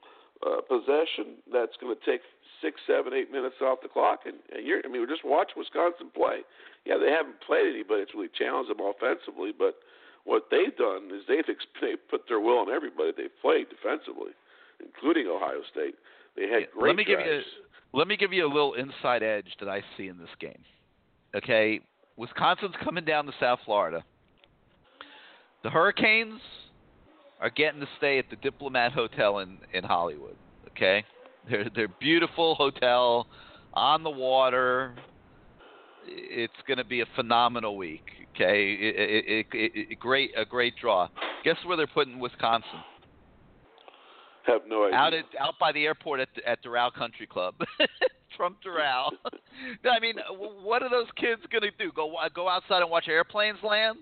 uh, possession that's going to take six, seven, eight minutes off the clock, and, and you're, I mean, we're just watch Wisconsin play. Yeah, they haven't played anybody that's really challenged them offensively, but what they've done is they've <laughs> they put their will on everybody they've played defensively, including Ohio State. They had great let me give you drives. let me give you a little inside edge that I see in this game. Okay, Wisconsin's coming down to South Florida. The Hurricanes are getting to stay at the Diplomat Hotel in in Hollywood. Okay, they're they're beautiful hotel on the water. It's going to be a phenomenal week. Okay, it, it, it, it, great a great draw. Guess where they're putting Wisconsin? Have no idea. out at out by the airport at the, at Doral Country Club. <laughs> Trump Doral. <laughs> I mean, what are those kids going to do? Go go outside and watch airplanes land?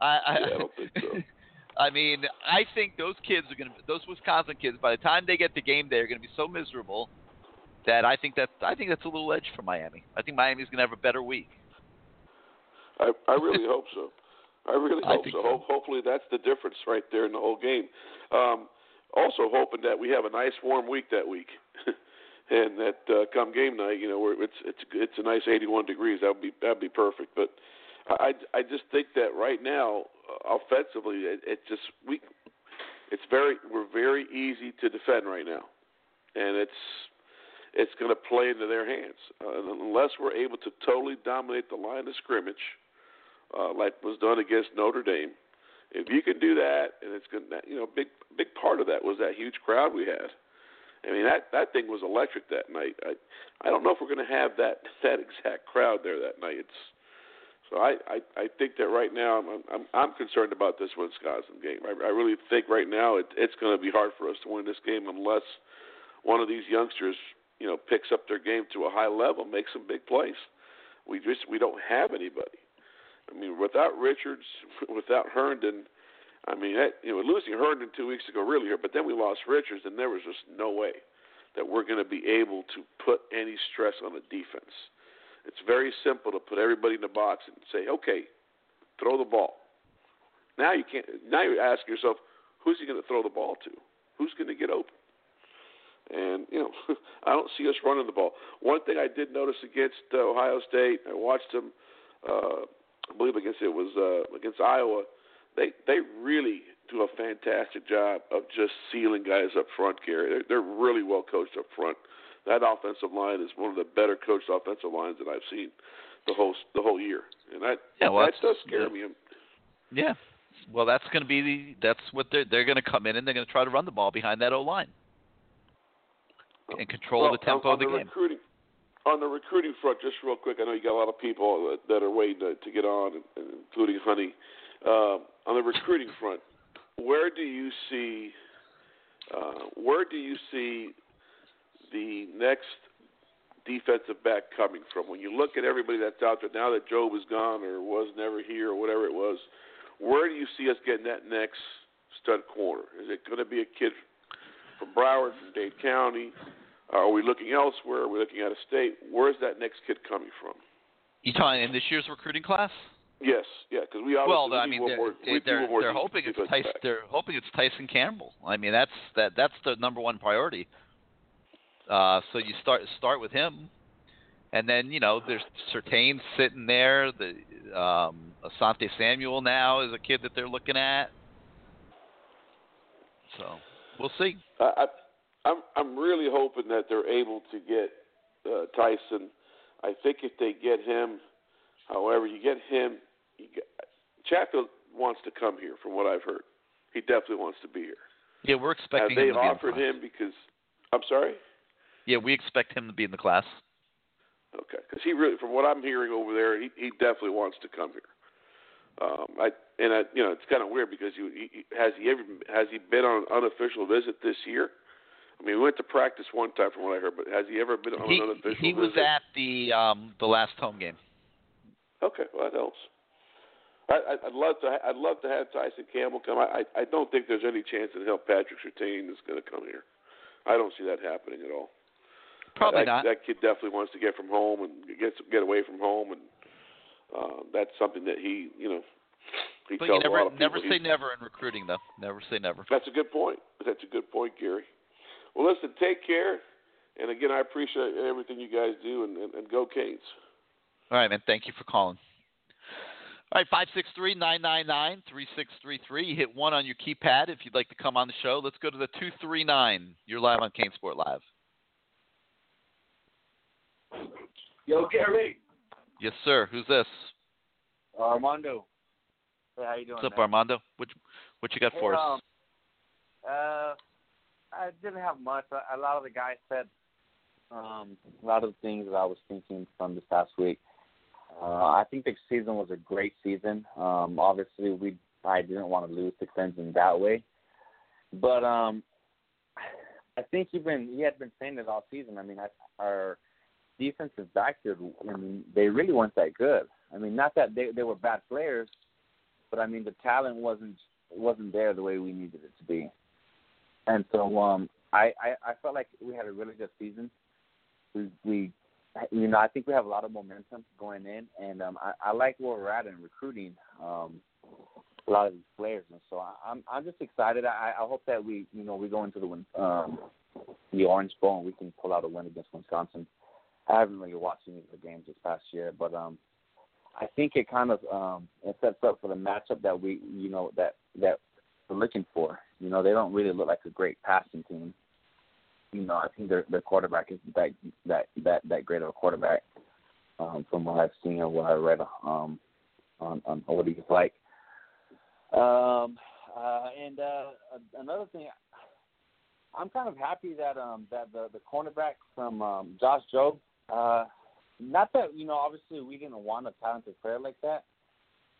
I I, Yeah, I don't think so. <laughs> I mean, I think those kids are going to those Wisconsin kids by the time they get to game day are going to be so miserable that I think that I think that's a little edge for Miami. I think Miami's going to have a better week. I I really hope so. I really <laughs> hope think so. so. Ho- hopefully that's the difference right there in the whole game. Um, also hoping that we have a nice warm week that week, <laughs> and that uh, come game night, you know, where it's it's it's a nice 81 degrees. That would be that'd be perfect. But I I just think that right now offensively, it, it just we it's very we're very easy to defend right now, and it's it's going to play into their hands uh, unless we're able to totally dominate the line of scrimmage, uh, like was done against Notre Dame. If you can do that, and it's going, to you know, big big part of that was that huge crowd we had. I mean, that that thing was electric that night. I I don't know if we're going to have that <laughs> that exact crowd there that night. It's so I I, I think that right now I'm I'm I'm concerned about this Wisconsin game. I, I really think right now it, it's going to be hard for us to win this game unless one of these youngsters you know picks up their game to a high level, makes some big plays. We just we don't have anybody. I mean, without Richards, <laughs> without Herndon, I mean, that, you know, losing Herndon two weeks ago really hurt, but then we lost Richards, and there was just no way that we're going to be able to put any stress on the defense. It's very simple to put everybody in the box and say, okay, throw the ball. Now you can't. Now you're asking yourself, who's he going to throw the ball to? Who's going to get open? And you know, <laughs> I don't see us running the ball. One thing I did notice against uh, Ohio State, I watched them. Uh, I believe against it was uh, against Iowa. They they really do a fantastic job of just sealing guys up front, Gary. They're, they're really well coached up front. That offensive line is one of the better coached offensive lines that I've seen the whole the whole year, and that Yeah, well, that does scare yeah. me. Yeah. Well, that's going to be the that's what they're they're going to come in and they're going to try to run the ball behind that O line and control well, the tempo on, of the, on the game. Recruiting, on the recruiting front, just real quick, I know you got a lot of people that, are waiting to, to get on, including Honey. Um, on the recruiting front, where do you see uh, where do you see the next defensive back coming from? When you look at everybody that's out there now that Jobe was gone or was never here or whatever it was, where do you see us getting that next stud corner? Is it going to be a kid from Broward, from Dade County? Are we looking elsewhere? Are we looking at a state? Where's that next kid coming from? You talking in this year's recruiting class? Yes, yeah, because we obviously Well, we I need mean, one they're, more, we they're, they're hoping it's Tyson. back. They're hoping it's Tyson Campbell. I mean, that's that that's the number one priority. Uh, so you start start with him, and then you know there's Surtain sitting there. The um, Asante Samuel now is a kid that they're looking at. So we'll see. I, I, I'm I'm really hoping that they're able to get uh, Tyson. I think if they get him, however, you get him, you get, Chatfield wants to come here, from what I've heard. He definitely wants to be here. Yeah, we're expecting they him to be in the offered him because? I'm sorry. Yeah, we expect him to be in the class. Okay, because he really, from what I'm hearing over there, he he definitely wants to come here. Um, I and I, you know, it's kind of weird because you he, he- has he ever has he been on an unofficial visit this year? I mean, we went to practice one time, from what I heard, but has he ever been on He an unofficial visit? he was visit? at the um the last home game. Okay, well that helps. I, I'd love to. I'd love to have Tyson Campbell come. I, I I don't think there's any chance in hell Patrick Surtain is going to come here. I don't see that happening at all. Probably that, not. That kid definitely wants to get from home and get get away from home, and uh, that's something that he, you know, he But tells you a lot of people. never say never in recruiting though. Never say never. That's a good point. That's a good point, Gary. Well, listen, take care, and again, I appreciate everything you guys do, and, and, and go Canes. All right, man. Thank you for calling. All right, five six three nine nine nine three six three three. Hit one on your keypad if you'd like to come on the show. Let's go to the two three nine. You're live on CaneSport Live. Yo, Gary. Yes, sir. Who's this? Armando. Hey, how you doing? What's up, man? Armando? What what you got Hey, for us? um, uh, I didn't have much. A a lot of the guys said um, a lot of the things that I was thinking from this past week. Uh, I think the season was a great season. Um, obviously, we I didn't want to lose to Clemson that way, but um, I think even he had been saying it all season. I mean, I, our defensive backfield, I mean, they really weren't that good. I mean, not that they they were bad players, but I mean, the talent wasn't wasn't there the way we needed it to be. And so, um, I, I I felt like we had a really good season. We we you know I think we have a lot of momentum going in, and um, I, I like where we're at in recruiting um, a lot of these players, and so I, I'm I'm just excited. I, I hope that we you know we go into the um, the Orange Bowl and we can pull out a win against Wisconsin. I haven't really watched any of the games this past year, but um, I think it kind of um, it sets up for the matchup that we you know that that we're looking for. You know, they don't really look like a great passing team. You know, I think their their quarterback is that that that that great of a quarterback um, from what I've seen or what I read um, on on what he's like. Um, uh, and uh, another thing, I'm kind of happy that um that the the cornerback from um, Josh Jobe. Uh, not that you know, obviously we didn't want a talented player like that,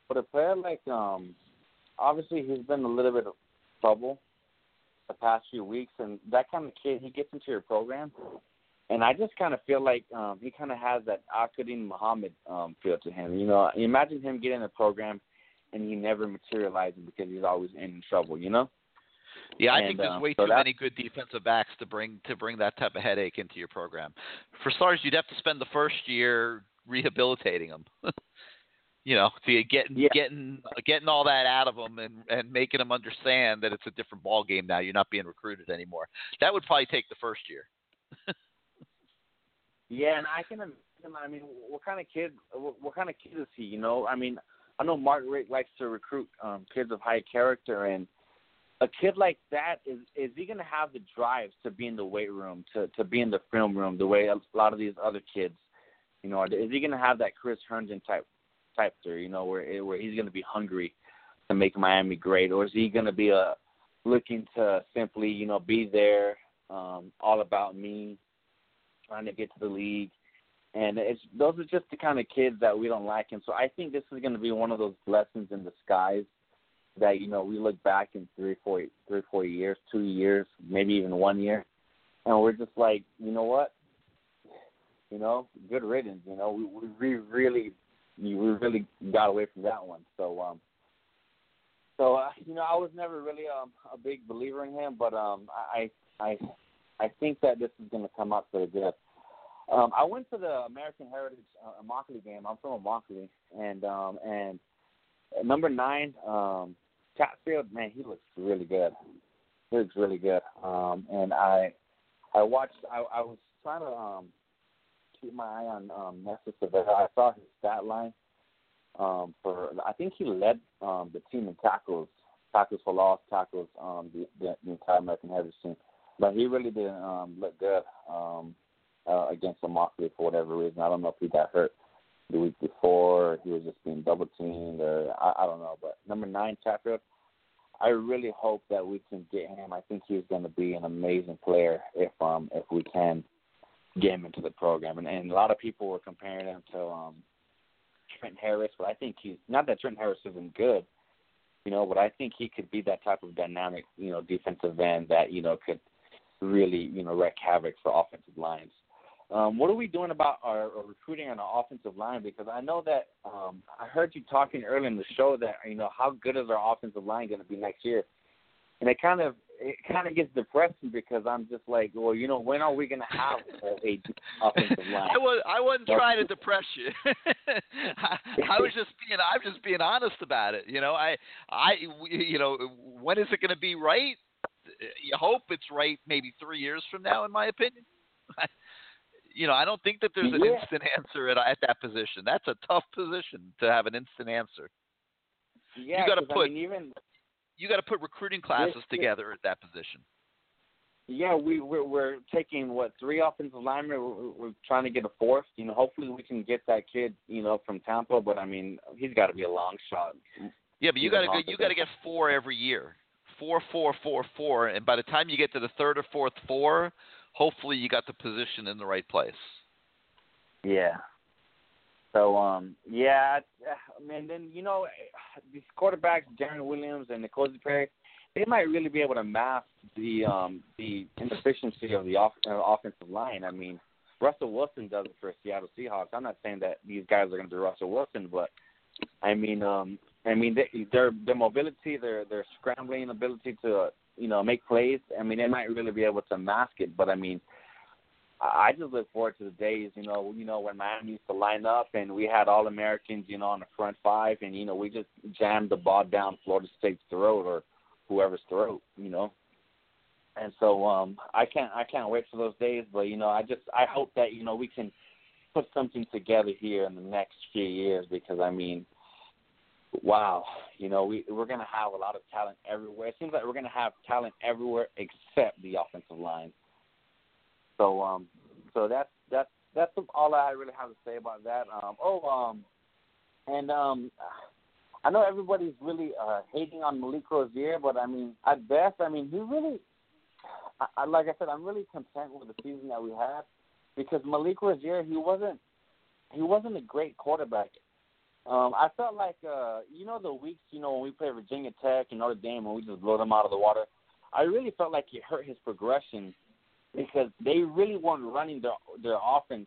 but a player like um, obviously he's been a little bit of trouble the past few weeks, and that kind of kid he gets into your program, and I just kind of feel like um, he kind of has that Al-Quadin Muhammad um, feel to him. You know, imagine him getting in the program and he never materializing because he's always in trouble. You know. Yeah, I And, think there's uh, way so too many good defensive backs to bring to bring that type of headache into your program. For starters, you'd have to spend the first year rehabilitating them. <laughs> you know, to get Yeah. getting getting all that out of them and and making them understand that it's a different ball game now. You're not being recruited anymore. That would probably take the first year. Yeah, and I can imagine. I mean, what kind of kid? What, what kind of kid is he? You know, I mean, I know Mark Richt likes to recruit um, kids of high character, and a kid like that is is he going to have the drives to be in the weight room, to to be in the film room, the way a lot of these other kids, you know, is he going to have that Chris Herndon type type there? You know, where where he's going to be hungry to make Miami great, or is he going to be a looking to simply, you know, be there, um, all about me, trying to get to the league. And it's those are just the kind of kids that we don't like. And so I think this is going to be one of those blessings in disguise that you know we look back in three, four, three, four years, two years, maybe even one year, and we're just like, you know what, you know, good riddance. You know, we we really we really got away from that one. So um, so uh, you know, I was never really um a big believer in him, but um, I I I think that this is going to come out pretty good. Um, I went to the American Heritage uh, Immokalee game. I'm from Immokalee, and um, and number nine, um, Chatfield, man, he looks really good. He looks really good. Um, and I, I watched. I, I was trying to um, keep my eye on um, Nesta Silvera. I saw his stat line um, for. I think he led um, the team in tackles, tackles for loss, tackles um, the, the, the entire American Heritage team. But he really didn't um, look good. Um, uh, against Immokalee for whatever reason. I don't know if he got hurt the week before, or he was just being double teamed, or I, I don't know. But number nine, Chatfield, I really hope that we can get him. I think he's going to be an amazing player if um if we can get him into the program. And, and a lot of people were comparing him to um Trent Harris, but I think he's not that Trent Harris isn't good, you know, but I think he could be that type of dynamic, you know, defensive end that you know could really you know wreak havoc for offensive lines. Um, what are we doing about our, our recruiting on our offensive line? Because I know that um, I heard you talking earlier in the show that you know how good is our offensive line going to be next year, and it kind of it kind of gets depressing because I'm just like, well, you know, when are we going to have a, <laughs> a offensive line? I was I wasn't trying to depress you. <laughs> I, I was just being I'm just being honest about it. You know, I I you know when is it going to be right? You hope it's right maybe three years from now, in my opinion <laughs> you know, I don't think that there's an yeah. instant <laughs> answer at, at that position. That's a tough position to have an instant answer. Yeah, you got to put I mean, even you got to put recruiting classes This- together at that position. yeah, we we're, we're taking what three offensive linemen. We're, we're trying to get a fourth. You know, hopefully we can get that kid. You know, from Tampa, but I mean, he's got to be a long shot. Yeah, but you got to you got to get four every year. Four, four, four, four, and by the time you get to the third or fourth four, hopefully you got the position in the right place. Yeah. So um yeah, mean then you know these quarterbacks, Jarren Williams and N'Kosi Perry, they might really be able to mask the um the inefficiency of the off, uh, offensive line. I mean, Russell Wilson does it for Seattle Seahawks. I'm not saying that these guys are going to be Russell Wilson, but I mean um I mean they, their their mobility, their their scrambling ability to you know make plays. I mean they might really be able to mask it, but I mean I just look forward to the days, you know, you know when Miami used to line up and we had all Americans, you know, on the front five, and you know we just jammed the ball down Florida State's throat or whoever's throat, you know. And so um I can't I can't wait for those days, but you know I just I hope that you know we can put something together here in the next few years because I mean, wow, you know we we're gonna have a lot of talent everywhere. It seems like we're gonna have talent everywhere except the offensive line. So um, so that's that's that's all I really have to say about that. Um, oh um, and um, I know everybody's really uh, hating on Malik Rosier, but I mean, at best, I mean, he really, I, I, like I said, I'm really content with the season that we had because Malik Rosier, he wasn't, he wasn't a great quarterback. Um, I felt like, uh, you know, the weeks, you know, when we played Virginia Tech and Notre Dame, and we just blow them out of the water. I really felt like it hurt his progression because they really weren't running their their offense,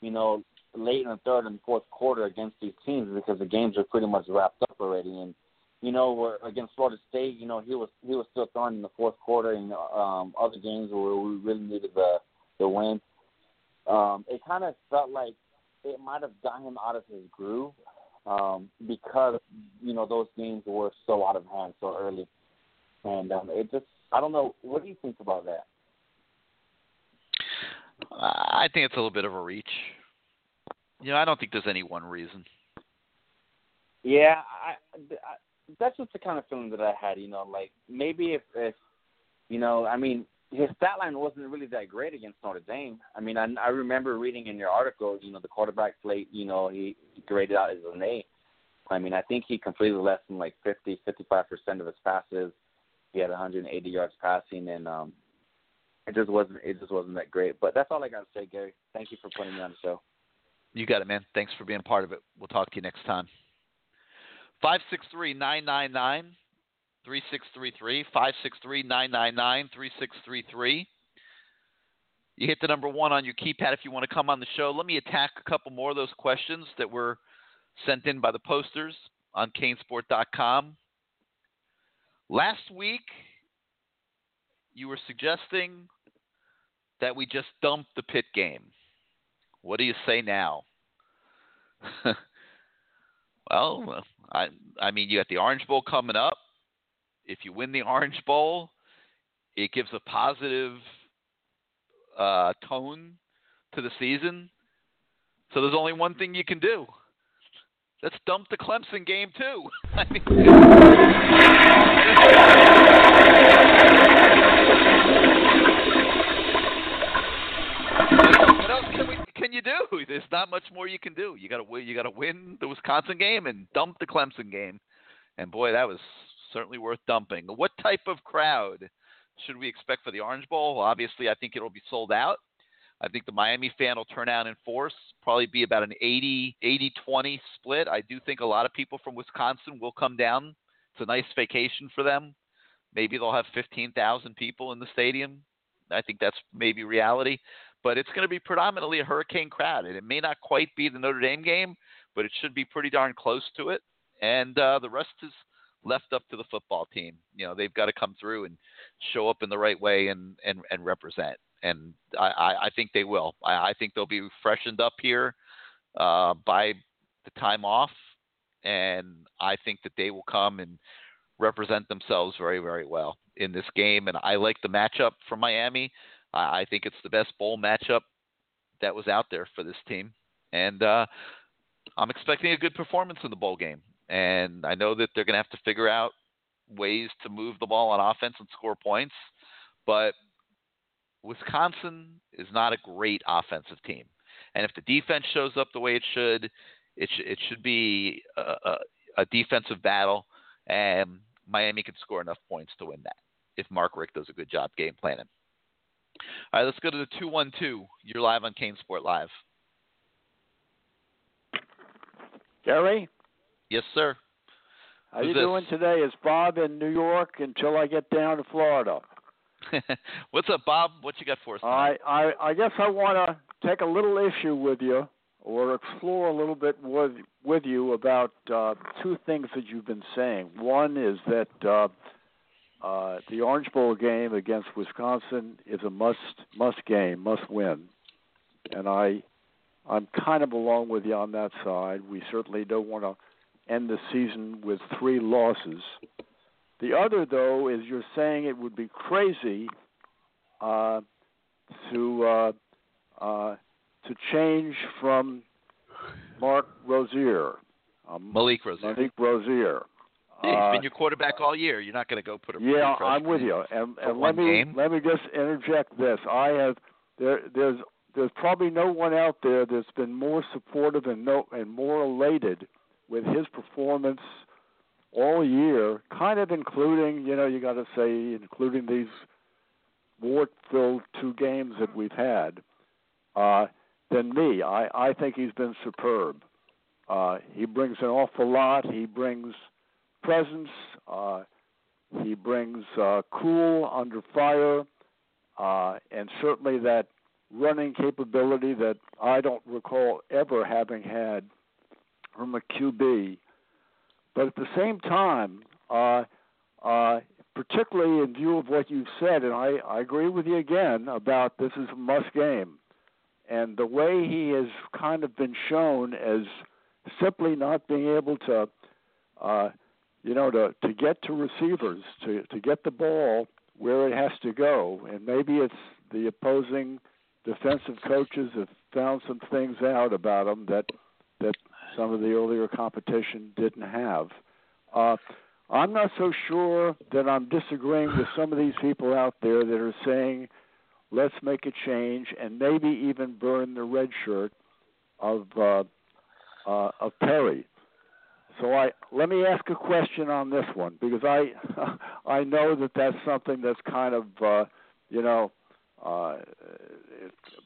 you know, late in the third and fourth quarter against these teams because the games are pretty much wrapped up already. And you know, where against Florida State, you know, he was he was still throwing in the fourth quarter, and um, other games where we really needed the the win. Um, it kind of felt like it might have gotten him out of his groove um, because you know those games were so out of hand so early, and um, it just I don't know. What do you think about that? I think it's a little bit of a reach. You know, I don't think there's any one reason. Yeah, I, I that's just the kind of feeling that I had. You know, like maybe if, if you know, I mean, his stat line wasn't really that great against Notre Dame. I mean, I, I remember reading in your article, you know, the quarterback slate, you know, he graded out as an A. I mean, I think he completed less than like 50, 55 percent of his passes. He had 180 yards passing, and um, it just wasn't it just wasn't that great. But that's all I got to say, Gary. Thank you for putting me on the show. You got it, man. Thanks for being part of it. We'll talk to you next time. Five six three nine nine nine three six three three five six three nine nine nine three six three three. You hit the number one on your keypad if you want to come on the show. Let me attack a couple more of those questions that were sent in by the posters on canesport.com. Last week, you were suggesting that we just dump the Pitt game. What do you say now? <laughs> well, I I mean, you got the Orange Bowl coming up. If you win the Orange Bowl, it gives a positive uh, tone to the season. So there's only one thing you can do. Let's dump the Clemson game too. <laughs> What else can, we, can you do? There's not much more you can do. You got to win. You got to win the Wisconsin game and dump the Clemson game. And boy, that was certainly worth dumping. What type of crowd should we expect for the Orange Bowl? Well, obviously, I think it'll be sold out. I think the Miami fan will turn out in force, probably be about an 80 80 20 split. I do think a lot of people from Wisconsin will come down. It's a nice vacation for them. Maybe they'll have 15,000 people in the stadium. I think that's maybe reality, but it's going to be predominantly a hurricane crowd, and it may not quite be the Notre Dame game, but it should be pretty darn close to it. And uh, the rest is left up to the football team. You know, they've got to come through and show up in the right way and and, and represent. And I, I I think they will. I, I think they'll be freshened up here uh, by the time off, and I think that they will come and represent themselves very, very well in this game. And I like the matchup for Miami. I, I think it's the best bowl matchup that was out there for this team, and uh, I'm expecting a good performance in the bowl game. And I know that they're going to have to figure out ways to move the ball on offense and score points, but Wisconsin is not a great offensive team. And if the defense shows up the way it should, it, sh- it should be a, a, a defensive battle, and Miami can score enough points to win that if Mark Richt does a good job game planning. All right, let's go to the 212. You're live on CaneSport Live. Gary? Yes, sir. How Who's you this? doing today? It's Bob in New York until I get down to Florida. <laughs> What's up, Bob? What you got for us? I, I I guess I want to take a little issue with you or explore a little bit with with you about uh, two things that you've been saying. One is that uh, uh, the Orange Bowl game against Wisconsin is a must must game, must win, and I I'm kind of along with you on that side. We certainly don't want to end the season with three losses. The other, though, is you're saying it would be crazy uh, to uh, uh, to change from Mark Rosier, um, Malik Rosier. Malik Rosier. Yeah, he's Uh, been your quarterback all year. You're not going to go put a yeah, I'm with you. And, and let me game. let me just interject this. I have there there's there's probably no one out there that's been more supportive and no and more elated with his performance all year, kind of including, you know, you got to say including these war-filled two games that we've had, uh, than me. I I think he's been superb. Uh, he brings an awful lot. He brings presence. Uh, he brings uh, cool under fire, uh, and certainly that running capability that I don't recall ever having had from a QB. But at the same time, uh, uh, particularly in view of what you've said, and I, I agree with you again about this is a must game, and the way he has kind of been shown as simply not being able to, uh, you know, to to get to receivers, to to get the ball where it has to go, and maybe it's the opposing defensive coaches have found some things out about him that that some of the earlier competition didn't have. Uh, I'm not so sure that I'm disagreeing with some of these people out there that are saying, let's make a change and maybe even burn the red shirt of uh, uh, of Perry. So I let me ask a question on this one because I <laughs> I know that that's something that's kind of uh, you know uh,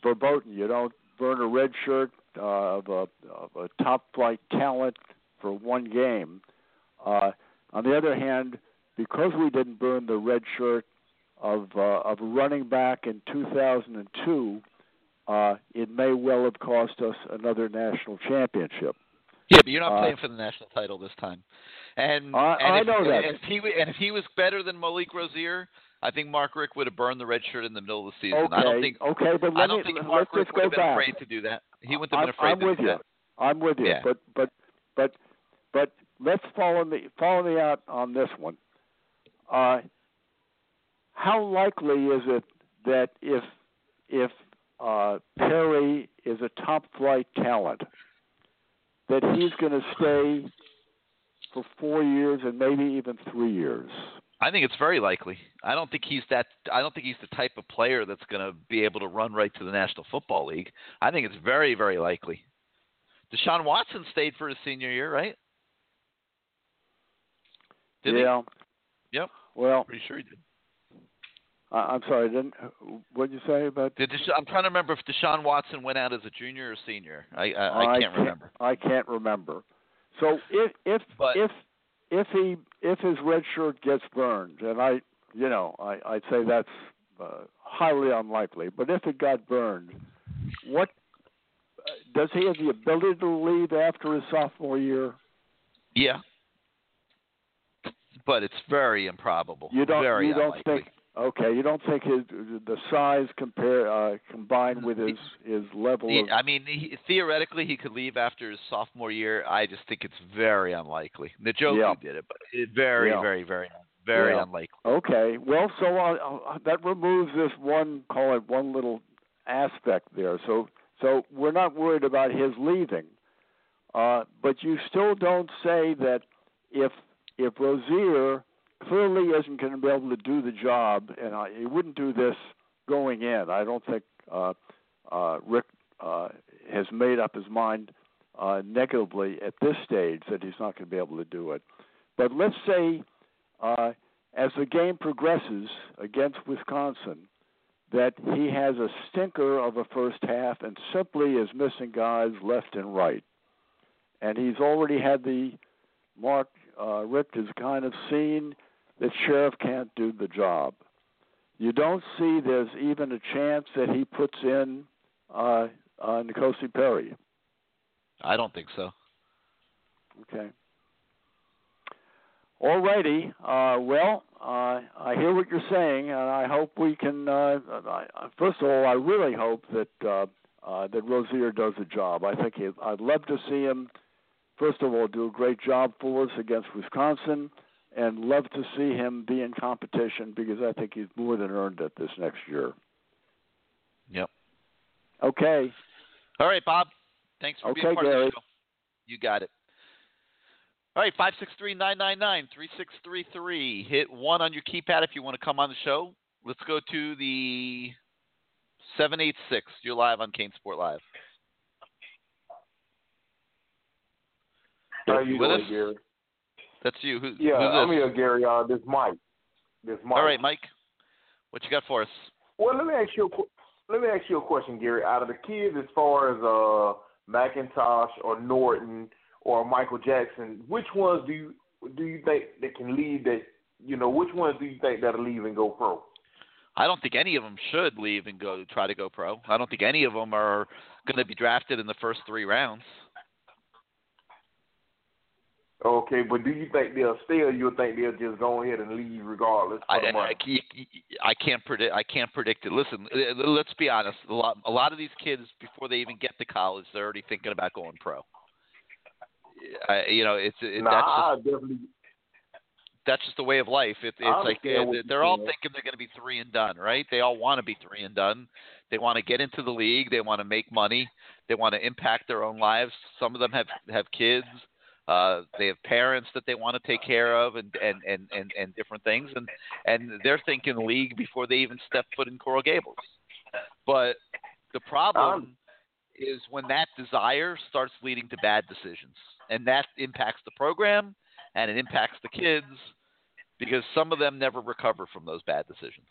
verboten. You don't burn a red shirt uh, of a of a top flight talent for one game. Uh, on the other hand, because we didn't burn the red shirt of uh, of running back in 2002, uh, it may well have cost us another national championship. Yeah, but you're not Uh, playing for the national title this time. And I- and I if, know that. And if he and if he was better than Malik Rosier, I think Mark Richt would have burned the red shirt in the middle of the season. Okay, I don't think. okay, but I don't me, think Mark Richt would have been back. afraid to do that. He wouldn't have I'm, been afraid I'm to with do you. that. I'm with you. Yeah. But but but but let's follow me follow me out on this one. Uh, how likely is it that if if uh, Perry is a top flight talent, that he's going to stay for four years and maybe even three years? I think it's very likely. I don't think he's that. I don't think he's the type of player that's going to be able to run right to the National Football League. I think it's very, very likely. Deshaun Watson stayed for his senior year, right? Did yeah. he? Yep. Well, Pretty sure he did. I, I'm sorry. Didn't what did you say about? Did Desha- I'm trying to remember if Deshaun Watson went out as a junior or senior. I I, I can't remember. I can't remember. So if if But- if if he if his red shirt gets burned, and I you know I I'd say that's uh, highly unlikely, but if it got burned, what uh, does he have the ability to leave after his sophomore year? Yeah. But it's very improbable. You don't very you don't think okay you don't think his the size compare uh, combined with his his level of I mean, he, theoretically, he could leave after his sophomore year. I just think it's very unlikely. Njoku Yeah. did it, but it very, Yeah. very, very, very Yeah. unlikely. Okay. Well, so uh, uh, that removes this one, call it one little aspect there. So, so we're not worried about his leaving, uh, but you still don't say that if if Rosier clearly isn't going to be able to do the job, and I, he wouldn't do this going in. I don't think uh, uh, Richt uh, has made up his mind uh, negatively at this stage that he's not going to be able to do it. But let's say uh, as the game progresses against Wisconsin, that he has a stinker of a first half and simply is missing guys left and right. And he's already had the Mark uh, Richt has kind of seen that Sheriff can't do the job. You don't see there's even a chance that he puts in uh, uh, N'Kosi Perry. I don't think so. Okay. All righty. Uh, well, uh, I hear what you're saying, and I hope we can. Uh, I, first of all, I really hope that uh, uh, that Rosier does the job. I think he, I'd love to see him. First of all, do a great job for us against Wisconsin, and love to see him be in competition because I think he's more than earned it this next year. Yep. Okay. All right, Bob. Thanks for being Okay, part of Gary. the show. You got it. All right, five six three nine nine nine three six three three. Hit one on your keypad if you want to come on the show. Let's go to the seven eight six. You're live on CaneSport Live. How you With doing, us? Gary? That's you. Who, Yeah, who's I'm here, Gary. Uh, this Mike. This Mike. All right, Mike. What you got for us? Well, let me ask you. A, let me ask you a question, Gary. Out of the kids, as far as uh McIntosh or Norton or Michael Jackson, which ones do you do you think that can leave? That you know, which ones do you think that'll leave and go pro? I don't think any of them should leave and go try to go pro. I don't think any of them are going to be drafted in the first three rounds. Okay, but do you think they'll stay, or you think they'll just go ahead and leave regardless? I, I? I, can't predict. I can't predict it. Listen, uh, let's be honest. A lot, a lot of these kids, before they even get to college, they're already thinking about going pro. I, you know, it's it, nah, that's just, definitely. that's just the way of life. It, it's like they're, they're all saying. thinking they're going to be three and done, right? They all want to be three and done. They want to get into the league. They want to make money. They want to impact their own lives. Some of them have have kids. Uh, they have parents that they want to take care of, and and and and, and different things, and and they're thinking league before they even step foot in Coral Gables. But the problem is when that desire starts leading to bad decisions, and that impacts the program and it impacts the kids because some of them never recover from those bad decisions.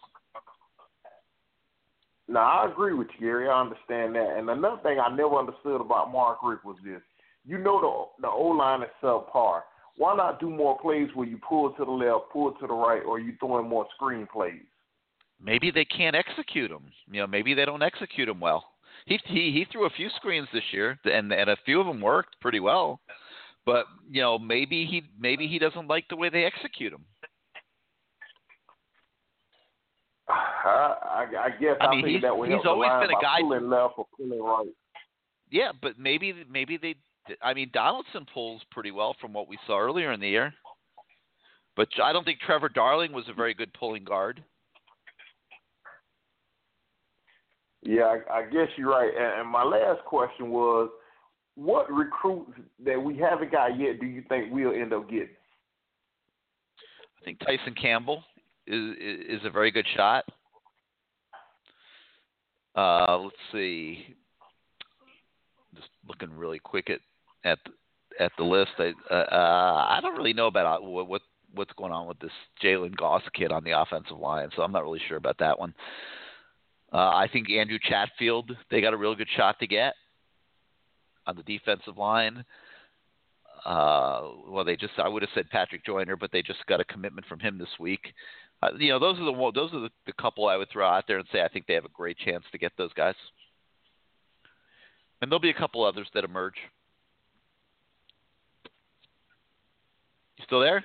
Now I agree with you, Gary. I understand that. And another thing I never understood about Mark Richt was this: you know the the O line is subpar. Why not do more plays where you pull to the left, pull to the right, or you throwing more screen plays? Maybe they can't execute them. You know, maybe they don't execute them well. He he he threw a few screens this year, and and a few of them worked pretty well. But you know, maybe he maybe he doesn't like the way they execute them. <sighs> I, I guess I mean, figured he's- that would he's always been a guy- pulling left or pulling right. Yeah, but maybe maybe they. I mean, Donaldson pulls pretty well from what we saw earlier in the year. But I don't think Trevor Darling was a very good pulling guard. Yeah, I, I guess you're right. And, and my last question was, what recruits that we haven't got yet do you think we'll end up getting? I think Tyson Campbell is is a very good shot. Uh, let's see. Just looking really quick at at at the list. I uh, I don't really know about uh, what, what what's going on with this Jalen Goss kid on the offensive line, so I'm not really sure about that one. Uh, I think Andrew Chatfield they got a real good shot to get on the defensive line. Uh, well, they just I would have said Patrick Joyner, but they just got a commitment from him this week. Uh, you know, those are the those are the, the couple I would throw out there and say I think they have a great chance to get those guys. And there'll be a couple others that emerge. Still there?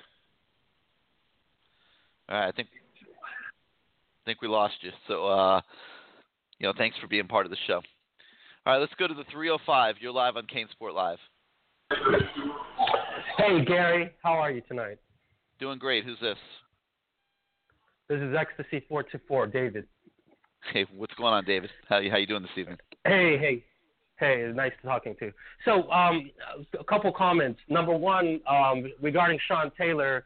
All right, I think I think we lost you. So, uh, you know, thanks for being part of the show. All right, let's go to the 305. You're live on CaneSport Live. Hey, Gary, how are you tonight? Doing great. Who's this? This is Ecstasy four two four, David. Hey, what's going on, David? How you how you doing this evening? Hey, hey, hey, nice talking to you. So, um, a couple comments. Number one, um, regarding Sean Taylor,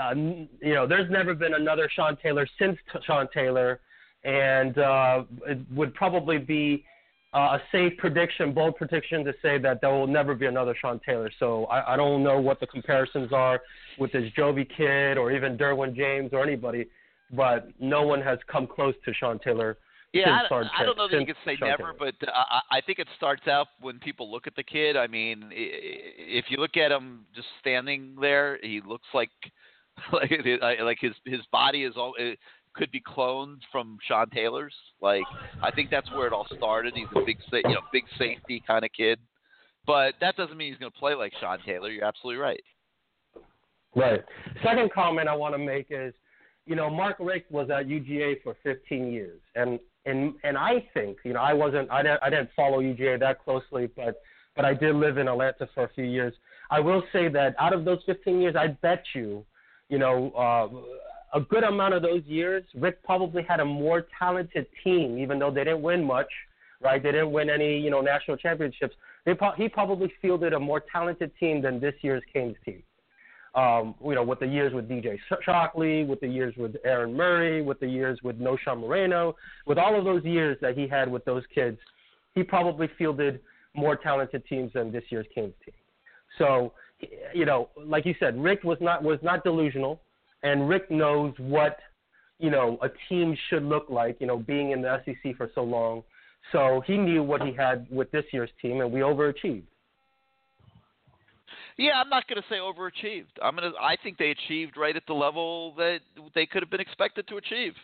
uh, you know, there's never been another Sean Taylor since t- Sean Taylor, and uh, it would probably be uh, a safe prediction, bold prediction, to say that there will never be another Sean Taylor. So I, I don't know what the comparisons are with this Jovi kid or even Derwin James or anybody, but no one has come close to Sean Taylor. Yeah, I, I don't know that you could say never, but uh, I I think it starts out when people look at the kid. I mean, if you look at him just standing there, he looks like <laughs> like like his his body is all it could be cloned from Sean Taylor's. Like I think that's where it all started. He's a big you know big safety kind of kid, but that doesn't mean he's going to play like Sean Taylor. You're absolutely right. Right. Second comment I want to make is, you know, Mark Richt was at UGA for 15 years, and and and I think, you know, I wasn't, I didn't, I didn't follow UGA that closely, but but I did live in Atlanta for a few years. I will say that out of those 15 years, I bet you, you know, uh, a good amount of those years, Richt probably had a more talented team, even though they didn't win much, right? They didn't win any, you know, national championships. They pro- he probably fielded a more talented team than this year's Canes team um, you know, with the years with DJ Shockley, with the years with Aaron Murray, with the years with Knowshon Moreno, with all of those years that he had with those kids, he probably fielded more talented teams than this year's Kings team. So, you know, like you said, Richt was not was not delusional, and Richt knows what you know a team should look like. You know, being in the SEC for so long, so he knew what he had with this year's team, and we overachieved. Yeah, I'm not going to say overachieved. I'm going to. I think they achieved right at the level that they could have been expected to achieve.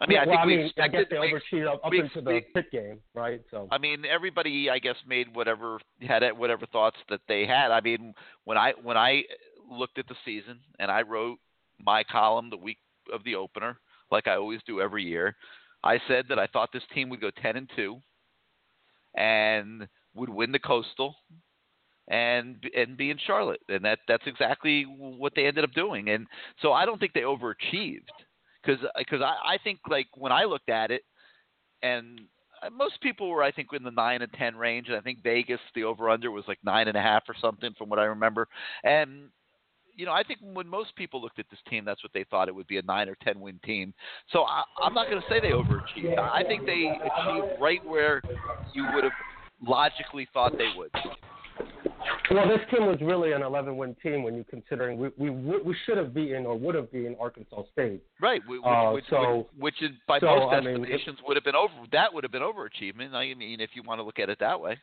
I mean, I well, think I we mean, I guess they overachieved up, up we- into the we- Pitt game, right? So. I mean, everybody, I guess, made whatever had whatever thoughts that they had. I mean, when I when I looked at the season and I wrote my column the week of the opener, like I always do every year, I said that I thought this team would go ten and two, and would win the Coastal, and and be in Charlotte, and that that's exactly what they ended up doing. And so I don't think they overachieved because because I, I think like when I looked at it, and most people were I think in the nine and ten range, and I think Vegas the over under was like nine and a half or something from what I remember. And you know I think when most people looked at this team, that's what they thought it would be a nine or ten win team. So I, I'm not going to say they overachieved. I think they achieved right where you would have logically thought they would. Well, this team was really an 11-win team when you considering we we we should have beaten or would have beaten Arkansas State. Right, which, Uh, which, so- which, is by so, most I mean, estimations would have been over. That would have been overachievement. I mean, if you want to look at it that way.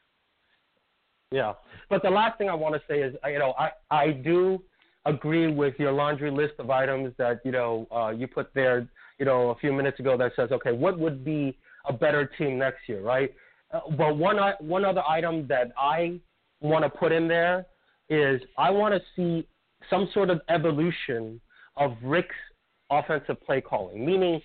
Yeah, but the last thing I want to say is, you know, I I do agree with your laundry list of items that you know uh, you put there, you know, a few minutes ago that says, okay, what would be a better team next year, right? Uh, but one i- one other item that I want to put in there is I want to see some sort of evolution of Richt's offensive play calling, meaning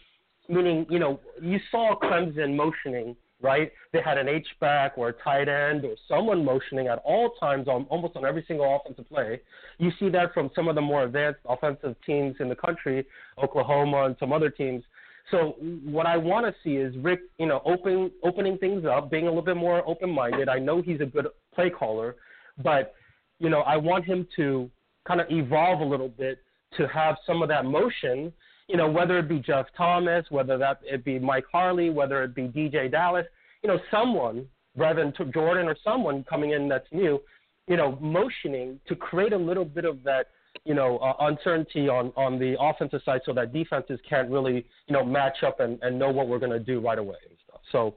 meaning you know you saw Clemson motioning right? They had an H back or a tight end or someone motioning at all times on almost on every single offensive play. You see that from some of the more advanced offensive teams in the country, Oklahoma and some other teams. So what I want to see is Richt, you know, open opening things up, being a little bit more open-minded. I know he's a good play caller, but you know, I want him to kind of evolve a little bit to have some of that motion you know, whether it be Jeff Thomas, whether that it be Mike Harley, whether it be DJ Dallas, you know, someone, rather than Jordan or someone coming in that's new, you know, motioning to create a little bit of that, you know, uh, uncertainty on on the offensive side, so that defenses can't really, you know, match up and, and know what we're going to do right away and stuff. So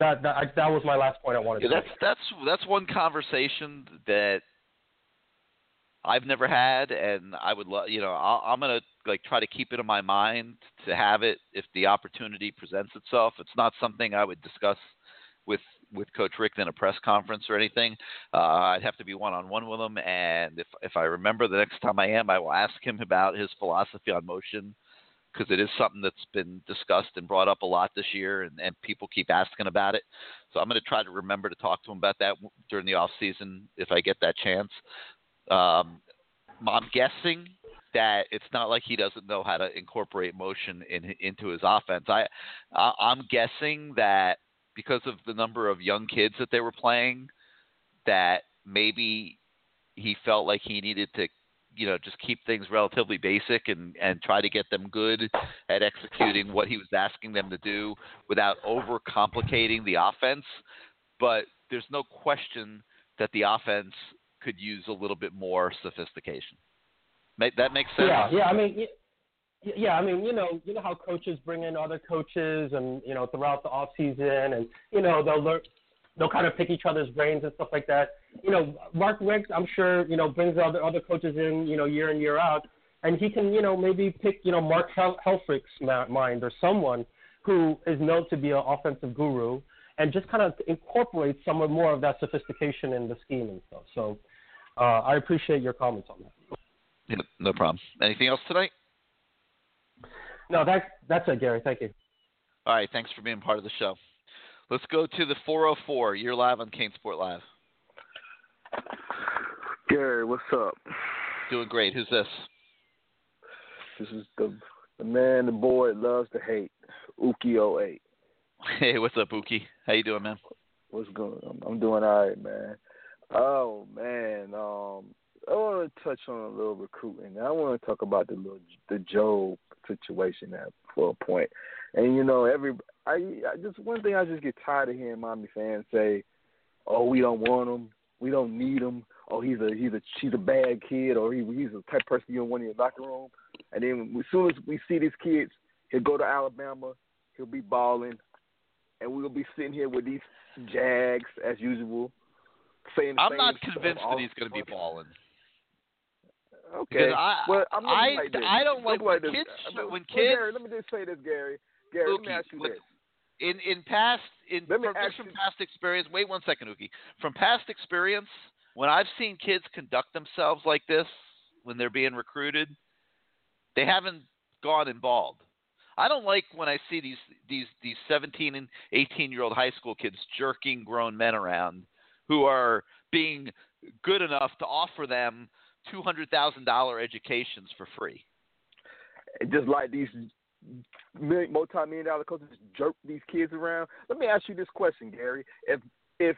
that that I, that was my last point I wanted. Yeah, to that's make. that's that's one conversation that I've never had, and I would love, you know, I'll, I'm gonna like try to keep it in my mind to have it if the opportunity presents itself. It's not something I would discuss with with Coach Richt in a press conference or anything. Uh, I'd have to be one on one with him, and if if I remember the next time I am, I will ask him about his philosophy on motion because it is something that's been discussed and brought up a lot this year, and, and people keep asking about it. So I'm going to try to remember to talk to him about that during the off season if I get that chance. Um, I'm guessing that it's not like he doesn't know how to incorporate motion in, into his offense. I, I I'm guessing that because of the number of young kids that they were playing, that maybe he felt like he needed to you know just keep things relatively basic and and try to get them good at executing what he was asking them to do without over complicating the offense but there's no question that the offense could use a little bit more sophistication Make, that makes sense. Yeah, yeah. I mean, yeah. I mean, you know, you know how coaches bring in other coaches, and you know, throughout the off season, and you know, they'll learn, they'll kind of pick each other's brains and stuff like that. You know, Mark Richt, I'm sure, you know, brings other other coaches in, you know, year in year out, and he can, you know, maybe pick, you know, Mark Hel- Helfrich's mind or someone who is known to be an offensive guru, and just kind of incorporate some of more of that sophistication in the scheme and stuff. So, uh, I appreciate your comments on that. Yeah, no problem. Anything else tonight? No, that's that's it, Gary. Thank you. All right, thanks for being part of the show. Let's go to the 404. You're live on CaneSport Live. Gary, what's up? Doing great. Who's this? This is the the man, the boy loves to hate, Uki 08. Hey, what's up, Uki? How you doing, man? What's going? I'm, I'm doing all right, man. Oh man, um, I want to touch on a little recruiting. I want to talk about the little the Joe situation at for a point. And you know, every I, I just one thing I just get tired of hearing Miami fans say, "Oh, we don't want him. We don't need him. Oh, he's a he's a he's a bad kid, or he he's a type of person you don't want in your locker room." And then as soon as we see these kids, he'll go to Alabama, he'll be balling, and we'll be sitting here with these Jags as usual. Saying I'm not convinced that he's going to be balling. Okay. Because I, well, I'm I, like. I don't Look like when kids. Well, When well, kids, Gary, let me just say this, Gary. Gary, let me ask you this. in in past in from, from past experience. Wait one second, Uki. From past experience, when I've seen kids conduct themselves like this when they're being recruited, they haven't gone and balled. I don't like when I see these these these 17 and 18 year old high school kids jerking grown men around who are being good enough to offer them two hundred thousand dollar educations for free. just like these multi-million dollar coaches jerk these kids around. Let me ask you this question, Gary. If if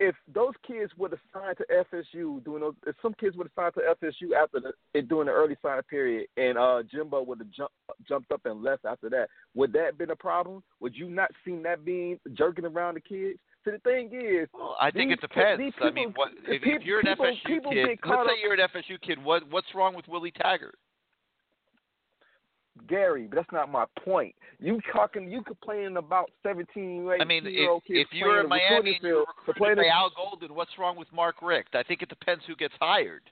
if those kids would have signed to FSU doing those, if some kids would have signed to FSU after the it, during the early sign up period, and uh, Jimbo would have jumped jumped up and left after that, would that been a problem? Would you not seen that being jerking around the kids? So the thing is, Well, I think these it depends. These I mean, people- what if, people- if you're an people- FSU people kid? Let's say you're an FSU kid. What what's wrong with Willie Taggart? Gary, but that's not my point. You talking, you complaining about seventeen, I mean, year if, if you're in Miami and you're field to play recruited by Al Golden, what's wrong with Mark Richt? I think it depends who gets hired.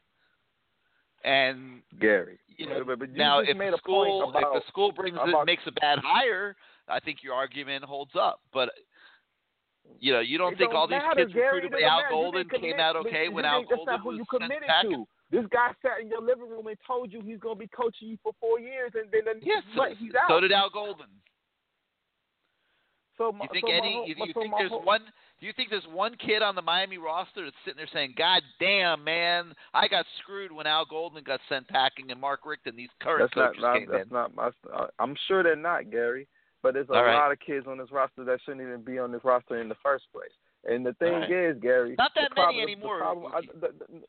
And Gary, you know, but, but you now if made the school about, if the school brings it makes a bad hire, I think your argument holds up. But you know, you don't think don't all these matter, kids Gary, recruited by Al matter. Golden came out okay when Al Golden not who was you sent committed back? to. This guy sat in your living room and told you he's going to be coaching you for four years, and then yes, what, he's out. So did Al Golden. So my, you think so any? you, you so think there's whole, one? Do you think there's one kid on the Miami roster that's sitting there saying, "God damn, man, I got screwed when Al Golden got sent packing and Mark Richt and these current That's not, coaches not came that's in"? not my. I'm sure they're not Gary, but there's a All right. lot of kids on this roster that shouldn't even be on this roster in the first place. And the thing All right. is, Gary, Not the that many problem, anymore, The problem, I, Rookie. the, the,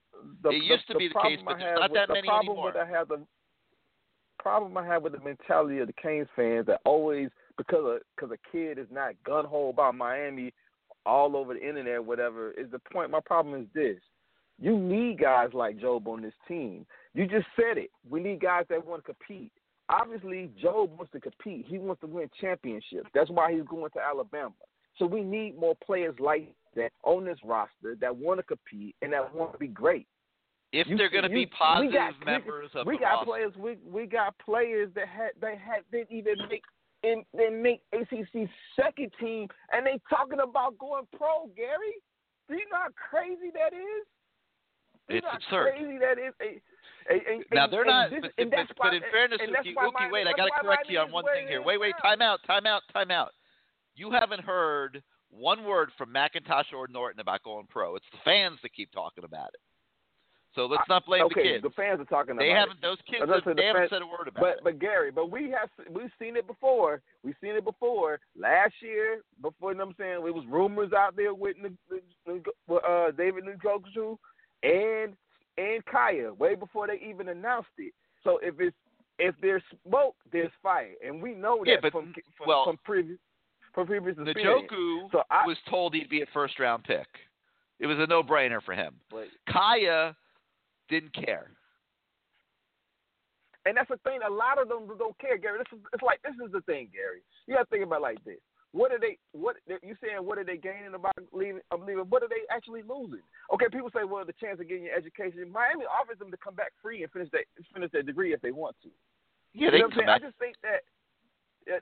the, It used the, to be the case, but I there's have not with, that the many problem anymore. With I have the problem I have with the mentality of the Canes fans that always because a because a kid is not gun ho about Miami all over the internet, or whatever. Is the point? My problem is this: you need guys like Jobe on this team. You just said it. We need guys that want to compete. Obviously, Jobe wants to compete. He wants to win championships. That's why he's going to Alabama. So we need more players like that on this roster that want to compete and that want to be great. If You- they're going to be positive got, members we, of we the got roster. players. We we got players that had they had didn't even make in they make ACC second team, and they talking about going pro. Gary, do you know how crazy that is? Do you It's know how absurd. Crazy that is. And- and- and- Now they're and not, this- but, and but, that's but in fairness, and why Wookie, Miami- wait, I got to correct you on one thing here. Wait, wait, time out, time out, time out. You haven't heard one word from McIntosh or Norton about going pro. It's the fans that keep talking about it. So let's not blame okay, the kids. the fans are talking They about haven't. it. Those kids. I said, they the haven't said a word about but, it. But Gary, but we have we've seen it before. We've seen it before. Last year, before you know what I'm saying, it was rumors out there with uh, David Njoku and and Kaaya way before they even announced it. So if it's if there's smoke, there's fire, and we know that Yeah, but- from from, well, from previous from previous experience. Njoku So I, was told he'd be a first round pick. It was a no brainer for him. But- Kaaya didn't care. And that's the thing. A lot of them don't care, Gary. This is it's like this is the thing, Gary. You got to think about it like this. What are they? What you saying? What are they gaining about leaving? Of leaving? What are they actually losing? Okay, people say, well, the chance of getting your education. Miami offers them to come back free and finish their finish their degree if they want to. Yeah, you they know can what I'm come saying? I just think that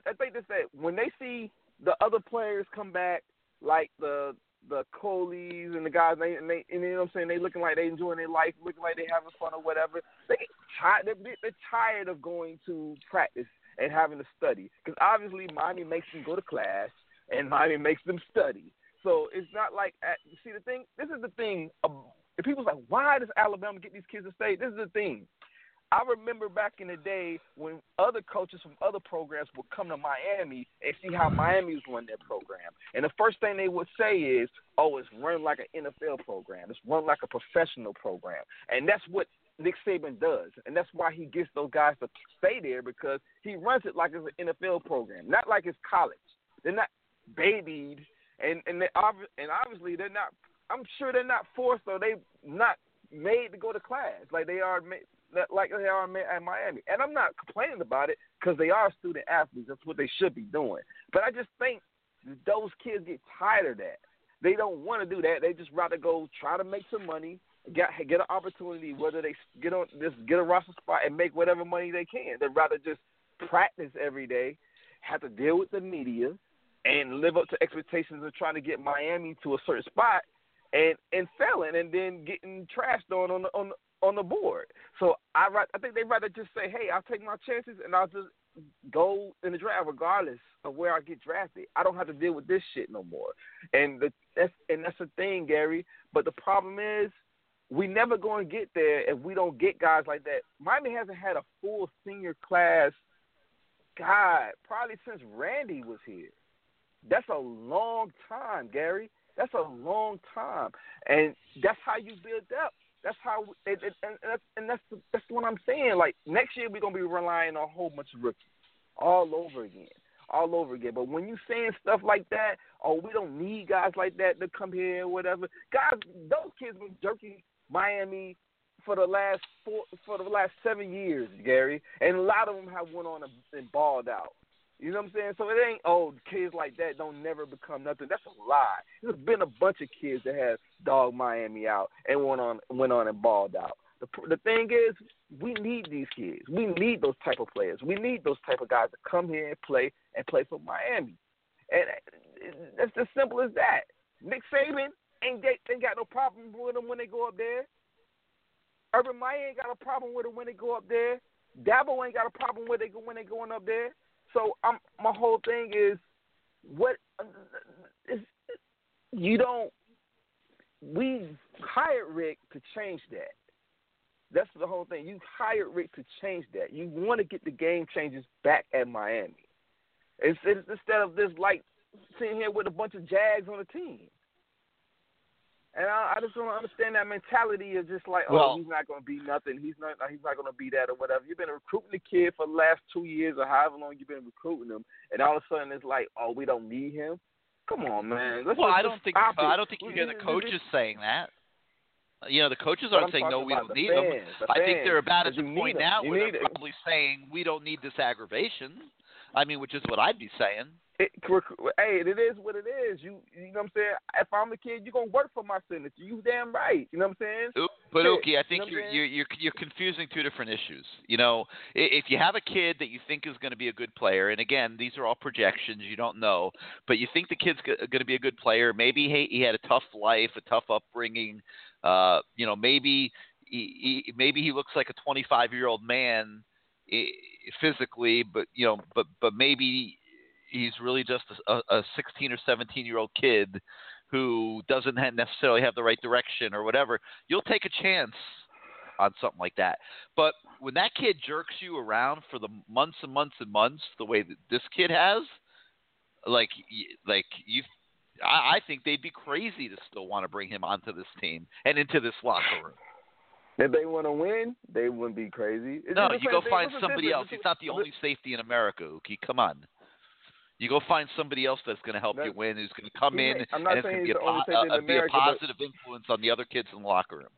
I think this that when they see the other players come back, like the the Coleys and the guys, they, and they, and you know what I'm saying, they looking like they enjoying their life, looking like they having fun or whatever. They get tired. They're, they're tired of going to practice and having to study because obviously Miami makes them go to class and Miami makes them study. So it's not like see the thing. This is the thing. Um, people's like, why does Alabama get these kids to stay? This is the thing. I remember back in the day when other coaches from other programs would come to Miami and see how Miami's run their program. And the first thing they would say is, oh, it's run like an NFL program. It's run like a professional program. And that's what Nick Saban does. And that's why he gets those guys to stay there because he runs it like it's an NFL program, not like it's college. They're not babied. And, and, they, and obviously they're not, I'm sure they're not forced or they're not made to go to class like they are made like they are at Miami. And I'm not complaining about it because they are student athletes. That's what they should be doing. But I just think those kids get tired of that. They don't want to do that. They just rather go try to make some money, get get an opportunity, whether they get on just get a roster spot and make whatever money they can. They'd rather just practice every day, have to deal with the media, and live up to expectations of trying to get Miami to a certain spot and and failing and then getting trashed on on the, on on the board. So I I think they'd rather just say, hey, I'll take my chances and I'll just go in the draft regardless of where I get drafted. I don't have to deal with this shit no more. And the that's and that's the thing, Gary. But the problem is we never going to get there if we don't get guys like that. Miami hasn't had a full senior class. God, probably since Randy was here. That's a long time, Gary. That's a long time, and that's how you build up. That's how, and, and, and that's and that's that's what I'm saying. Like next year, we're gonna be relying on a whole bunch of rookies all over again, all over again. But when you saying stuff like that, oh, we don't need guys like that to come here whatever. Guys, those kids been jerking Miami for the last four, for the last seven years, Gary, and a lot of them have went on and been balled out. You know what I'm saying? So it ain't oh kids like that don't never become nothing. That's a lie. There's been a bunch of kids that have dog Miami out and went on went on and balled out. The the thing is, we need these kids. We need those type of players. We need those type of guys to come here and play and play for Miami. And that's as simple as that. Nick Saban ain't they, ain't got no problem with them when they go up there. Urban Meyer ain't got a problem with it when they go up there. Dabo ain't got a problem with it when they going up there. So I'm my whole thing is what is you don't we hired Richt to change that. That's the whole thing. You hired Richt to change that. You want to get the game changes back at Miami. It's, it's instead of this like sitting here with a bunch of Jags on the team. And I, I just don't understand that mentality of just like, oh, Well- oh, he's not going to be nothing. He's not. He's not going to be that or whatever. You've been recruiting the kid for the last two years or however long you've been recruiting him, and all of a sudden it's like, oh, we don't need him. Come on, man. Let's well, just- I don't think I don't think you hear the coaches saying that. You know, the coaches aren't I'm saying no, we don't the need them. the I think they're about at the point now where they're 'em. probably saying we don't need this aggravation. I mean, which is what I'd be saying. It, hey, it is what it is. You, you know what I'm saying? If I'm a kid, you're gonna work for my signature. You damn right. You know what I'm saying? But Oki, I you think know you're, you're you're you're confusing two different issues. You know, if you have a kid that you think is going to be a good player, and again, these are all projections, you don't know, but you think the kid's going to be a good player. Maybe he, he had a tough life, a tough upbringing. Uh, you know, maybe he, he maybe he looks like a 25 year old man physically, but you know, but but maybe he's really just a, a 16 or 17 year old kid who doesn't ha- necessarily have the right direction or whatever. You'll take a chance on something like that. But when that kid jerks you around for the months and months and months, the way that this kid has, like y- like you. I, I think they'd be crazy to still want to bring him onto this team and into this locker room. If they want to win, they wouldn't be crazy. It's No, you go find somebody difference else. He's not the only safety in America, Uki. Come on. You go find somebody else that's going to help you win, who's going to come in and it's going to be, a, po- uh, be a positive influence on the other kids in the locker room.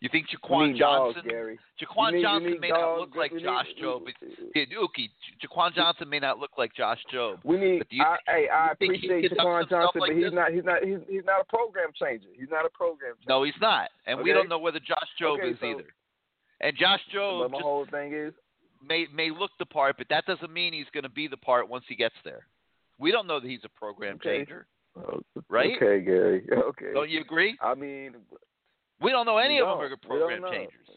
You think Jaquan dogs, Johnson? Jaquan You need- Johnson may not look like need- Josh Jobe. Yeah, Uki, Jaquan Johnson may not look like Josh Jobe. We need. But do you I, hey, I you appreciate Jaquan Johnson, like but he's this? not. He's not. He's, he's not a program changer. He's not a program changer. No, he's not, and we don't know whether Josh Jobe Okay, is so- either. And Josh But Jobe my just whole thing is, may may look the part, but that doesn't mean he's going to be the part once he gets there. We don't know that he's a program Okay. changer, oh, right? Okay, Gary. <laughs> Okay. Don't you agree? I mean, We don't know any of them are good We program changers.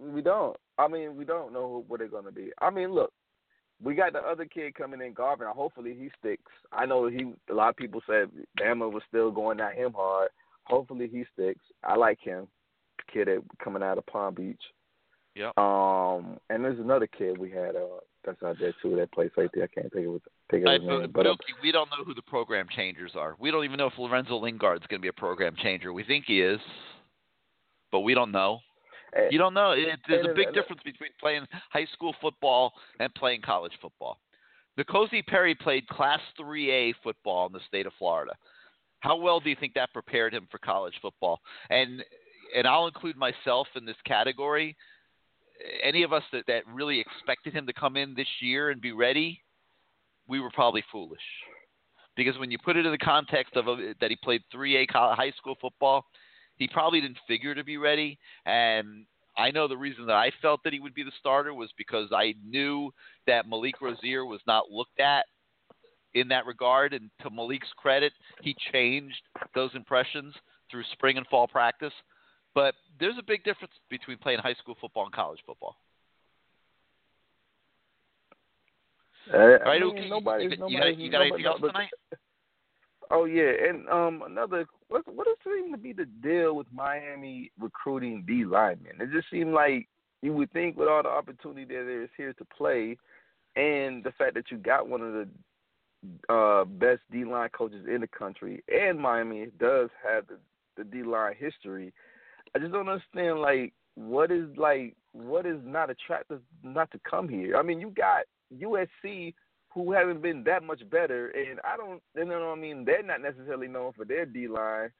We don't. I mean, we don't know what they're going to be. I mean, look, we got the other kid coming in, Garvin. Hopefully, he sticks. I know he. A lot of people said Bama was still going at him hard. Hopefully, he sticks. I like him. Kid coming out of Palm Beach. Yeah. Um, and there's another kid we had uh that's out there too that plays safety. I can't think of it- think of I, his name, but uh, we don't know who the program changers are. We don't even know if Lorenzo Lingard's going to be a program changer. We think he is, but we don't know. eh, You don't know. It, there's a big and- difference between playing high school football and playing college football. N'Kosi Perry played Class 3A football in the state of Florida. How well do you think that prepared him for college football? And and I'll include myself in this category. Any of us that, that really expected him to come in this year and be ready, we were probably foolish. Because when you put it in the context of a, that he played 3A college, high school football, he probably didn't figure to be ready. And I know the reason that I felt that he would be the starter was because I knew that Malik Rosier was not looked at in that regard. And to Malik's credit, he changed those impressions through spring and fall practice. But there's a big difference between playing high school football and college football. Uh, I mean, Uki? nobody's, You- you got- you got anything else but- tonight? <laughs> Oh yeah, and um, another what what does seem to be the deal with Miami recruiting D linemen? It just seemed like you would think with all the opportunity that there is here to play, and the fact that you got one of the uh, best D line coaches in the country, and Miami does have the, the D line history. I just don't understand like what is like what is not attractive not to come here. I mean, you got USC who haven't been that much better, and I don't, you know what I mean. They're not necessarily known for their D line,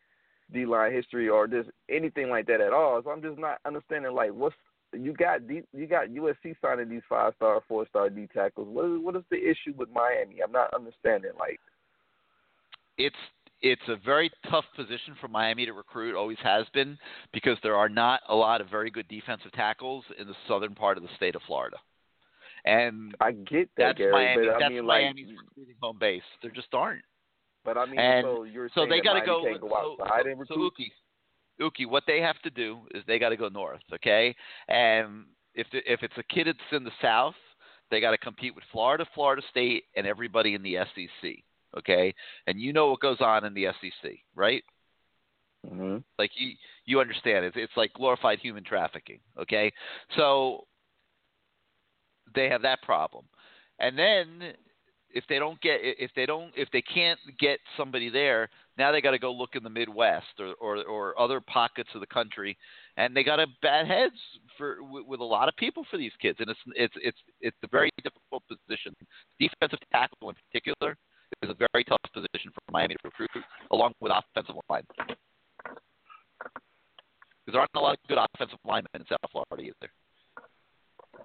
D line history or just anything like that at all. So I'm just not understanding like what's you got D, you got USC signing these five star, four star D tackles. What is what is the issue with Miami? I'm not understanding. Like it's it's a very tough position for Miami to recruit, always has been, because there are not a lot of very good defensive tackles in the southern part of the state of Florida. And I get that, that's Gary, Miami. but I that's mean, like- Miami's recruiting home base. There just aren't. But I mean, And so you're so they gotta go. go so, outside so, and so recruit? Uki, Uki, what they have to do is they got to go north, okay? And if the, if it's a kid that's in the south, they got to compete with Florida, Florida State, and everybody in the SEC, okay? And you know what goes on in the SEC, right? Mm-hmm. Like you you understand it. It's like glorified human trafficking, okay? So they have that problem. And then if they don't get if they don't if they can't get somebody there, now they got to go look in the Midwest or, or or other pockets of the country, and they got to bat heads for with, with a lot of people for these kids, and it's it's it's it's a very difficult position. Defensive tackle in particular is a very tough position for Miami to recruit, along with offensive line. Because there aren't a lot of good offensive linemen in South Florida either.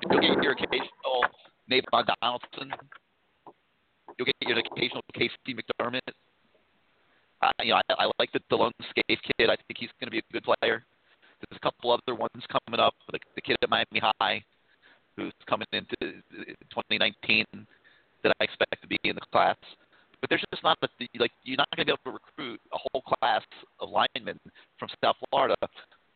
You'll get your occasional Navaughn Donaldson. You'll get your occasional Casey McDermott. Uh, you know, I, I like the Delone Scaife kid. I think he's going to be a good player. There's a couple other ones coming up. The kid at Miami High, who's coming into 2019, that I expect to be in the class. But there's just not a, like you're not going to be able to recruit a whole class of linemen from South Florida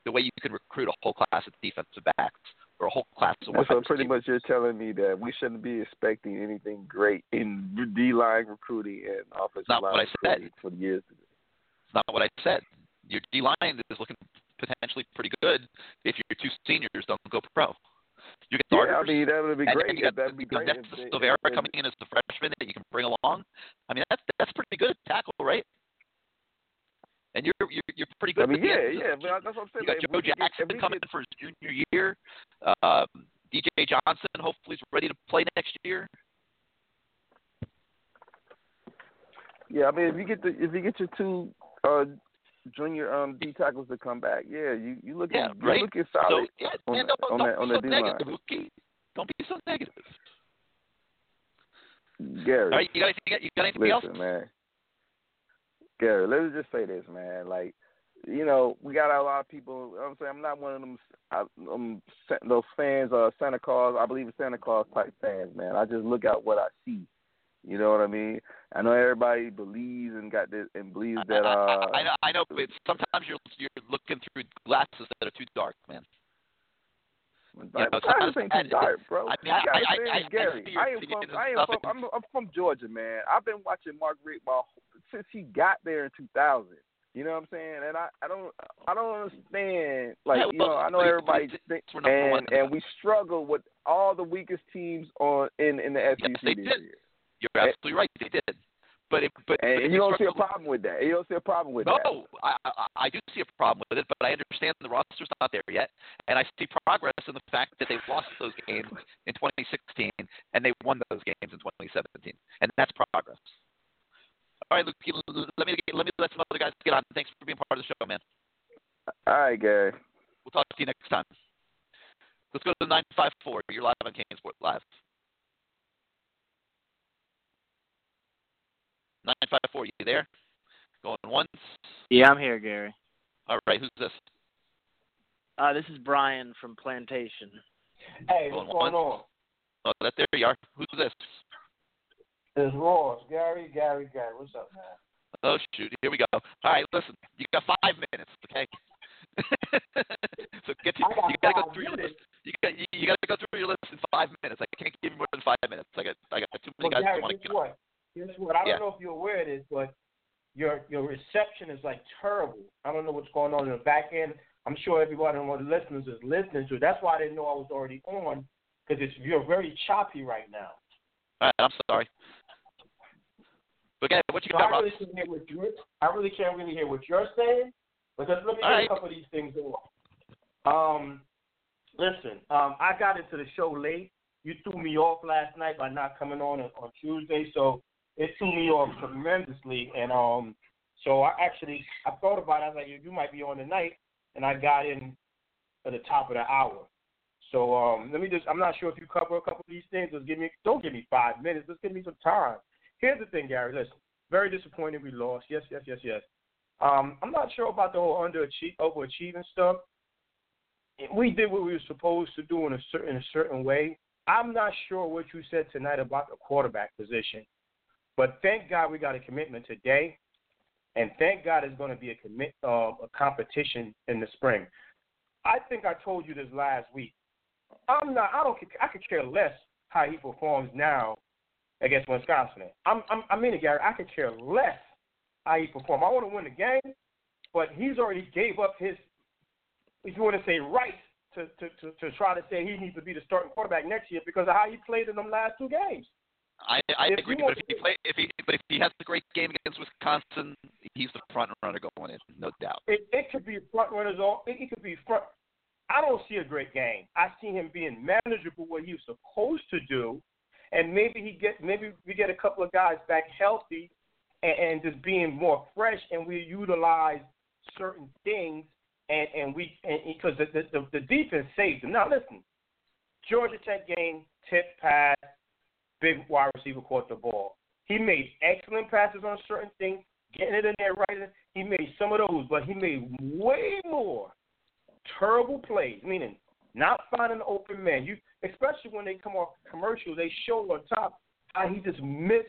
the way you can recruit a whole class of defensive backs or a whole class of So pretty much you're telling me that we shouldn't be expecting anything great in D line recruiting and offensive Not line what I said. for the years. It's not what I said. Your D line is looking potentially pretty good if your two seniors don't go pro. You get Yeah. I mean that would be great. You got That'd be great. If they- Silvera coming in as the freshman that you can bring along. I mean, that's that's pretty good tackle, right? And you're you're, you're pretty good. I mean, yeah, yeah, but that's what I'm saying. You got Joe could get- Jackson coming in for his junior year. Um, DJ Johnson hopefully is ready to play next year. Yeah, I mean, if you get the if you get your two uh, junior um, D tackles to come back, yeah, you you look Yeah, you right. looking So solid yeah, on, don't, on don't that on be the so D line. negative, Don't be so negative. Gary, All right, you got anything? You got anything else? man. Gary, let me just say this, man. Like, you know, we got a lot of people. I'm saying I'm not one of them I, um, those fans, uh, Santa Claus. I believe in Santa Claus type fans, man. I just look at what I see. You know what I mean? I know everybody believes and got this and believes that. Uh, I, I know, I know, but sometimes you're you're looking through glasses that are too dark, man. You know, Like, sometimes- this ain't too dark, bro. I mean, I, I, I, I, Gary, I, am from, I am from, I'm, I'm from Georgia, man. I've been watching Mark Richt since he got there in 2000. You know what I'm saying? And I, I don't, I don't understand. Like, you know, I know everybody we- think, we're number one and and we struggle with all the weakest teams on in in the SEC they this did. year. You're absolutely right. They did, but it, but, And but you don't see a problem with that. You don't see a problem with no, that. I, I I do see a problem with it, but I understand the roster's not there yet, and I see progress in the fact that they lost those games in 2016 and they won those games in 2017, and that's progress. All right, Luke, let me let me let some other guys get on. Thanks for being part of the show, man. All right, Gary. We'll talk to you next time. Let's go to the 954. You're live on Kane Sport Live. 954, you there? Going once? Yeah, I'm here, Gary. All right, who's this? Uh, this is Brian from Plantation. Hey, Going what's going once? on? Oh, that there you are. Who's this? It's Ross. Gary, Gary, Gary. What's up, man? Oh shoot, here we go. All right, listen, you got five minutes, okay? <laughs> so get to, got you gotta go five through your list. You got you, you gotta go through your list in five minutes. I can't give you more than five minutes. I got I got too many Well, guys Gary, that want to guess go. what? Guess what? I don't Yeah. know if you're aware of this, but your your reception is like terrible. I don't know what's going on in the back end. I'm sure everybody on the listeners is listening to it. That's why I didn't know I was already on because it's you're very choppy right now. All right, I'm sorry. But okay, what you So got, I really can't hear what you're. I really can't really hear what you're saying because let me get right. a couple of these things off. Um, listen, um, I got into the show late. You threw me off last night by not coming on on Tuesday, so it threw me off tremendously. And um, so I actually I thought about it. I was like, you, might be on tonight, and I got in at the top of the hour. So um, let me just. I'm not sure if you cover a couple of these things. Just give me. Don't give me five minutes. Just give me some time. Here's the thing, Gary. Listen, very disappointed we lost. Yes, yes, yes, yes. Um, I'm not sure about the whole underachieve, overachieving stuff. We did what we were supposed to do in a certain a certain way. I'm not sure what you said tonight about the quarterback position, but thank God we got a commitment today. And thank God it's going to be a commit uh, a competition in the spring. I think I told you this last week. I'm not. I don't. I could care less how he performs now against Wisconsin. I'm. I'm I mean, it, Gary. I could care less how he performs. I want to win the game, but he's already gave up his. If you want to say right to, to, to, to try to say he needs to be the starting quarterback next year because of how he played in them last two games. I, I If agree, but if he play, if he but if he has a great game against Wisconsin, he's the front runner going in, no doubt. It, it could be front runners all. It, it could be front. I don't see a great game. I see him being manageable what he was supposed to do, and maybe he get maybe we get a couple of guys back healthy, and, and just being more fresh, and we utilize certain things, and and we and because the, the the the defense saved them. Now listen, Georgia Tech game, tip pass, big wide receiver caught the ball. He made excellent passes on certain things, getting it in there right. He made some of those, but he made way more terrible plays, meaning not finding an open man. You especially when they come off commercial, they show on top how he just missed,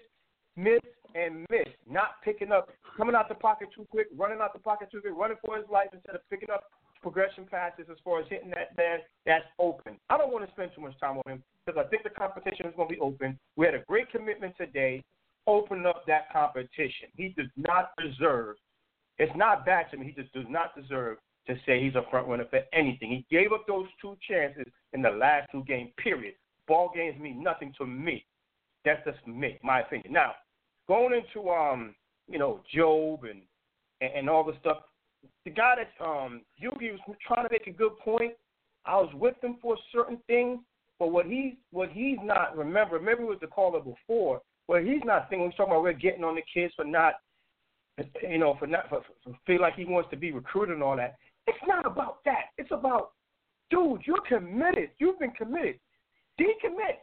missed, and missed, not picking up, coming out the pocket too quick, running out the pocket too quick, running for his life instead of picking up progression passes as far as hitting that man that's open. I don't want to spend too much time on him because I think the competition is going to be open. We had a great commitment today, Open up that competition. He does not deserve. It's not bad to me. He just does not deserve to say he's a front runner for anything. He gave up those two chances in the last two games. Period. Ball games mean nothing to me. That's just me, my opinion. Now, going into um, you know, Jobe and, and all the stuff. The guy that um Yugi was trying to make a good point. I was with him for certain things, but what he's what he's not remember. Remember, it was the caller before where he's not thinking. He's talking about we're getting on the kids for not, you know, for not for, for feel like he wants to be recruited and all that. It's not about that. It's about, dude, you're committed. You've been committed. Decommit.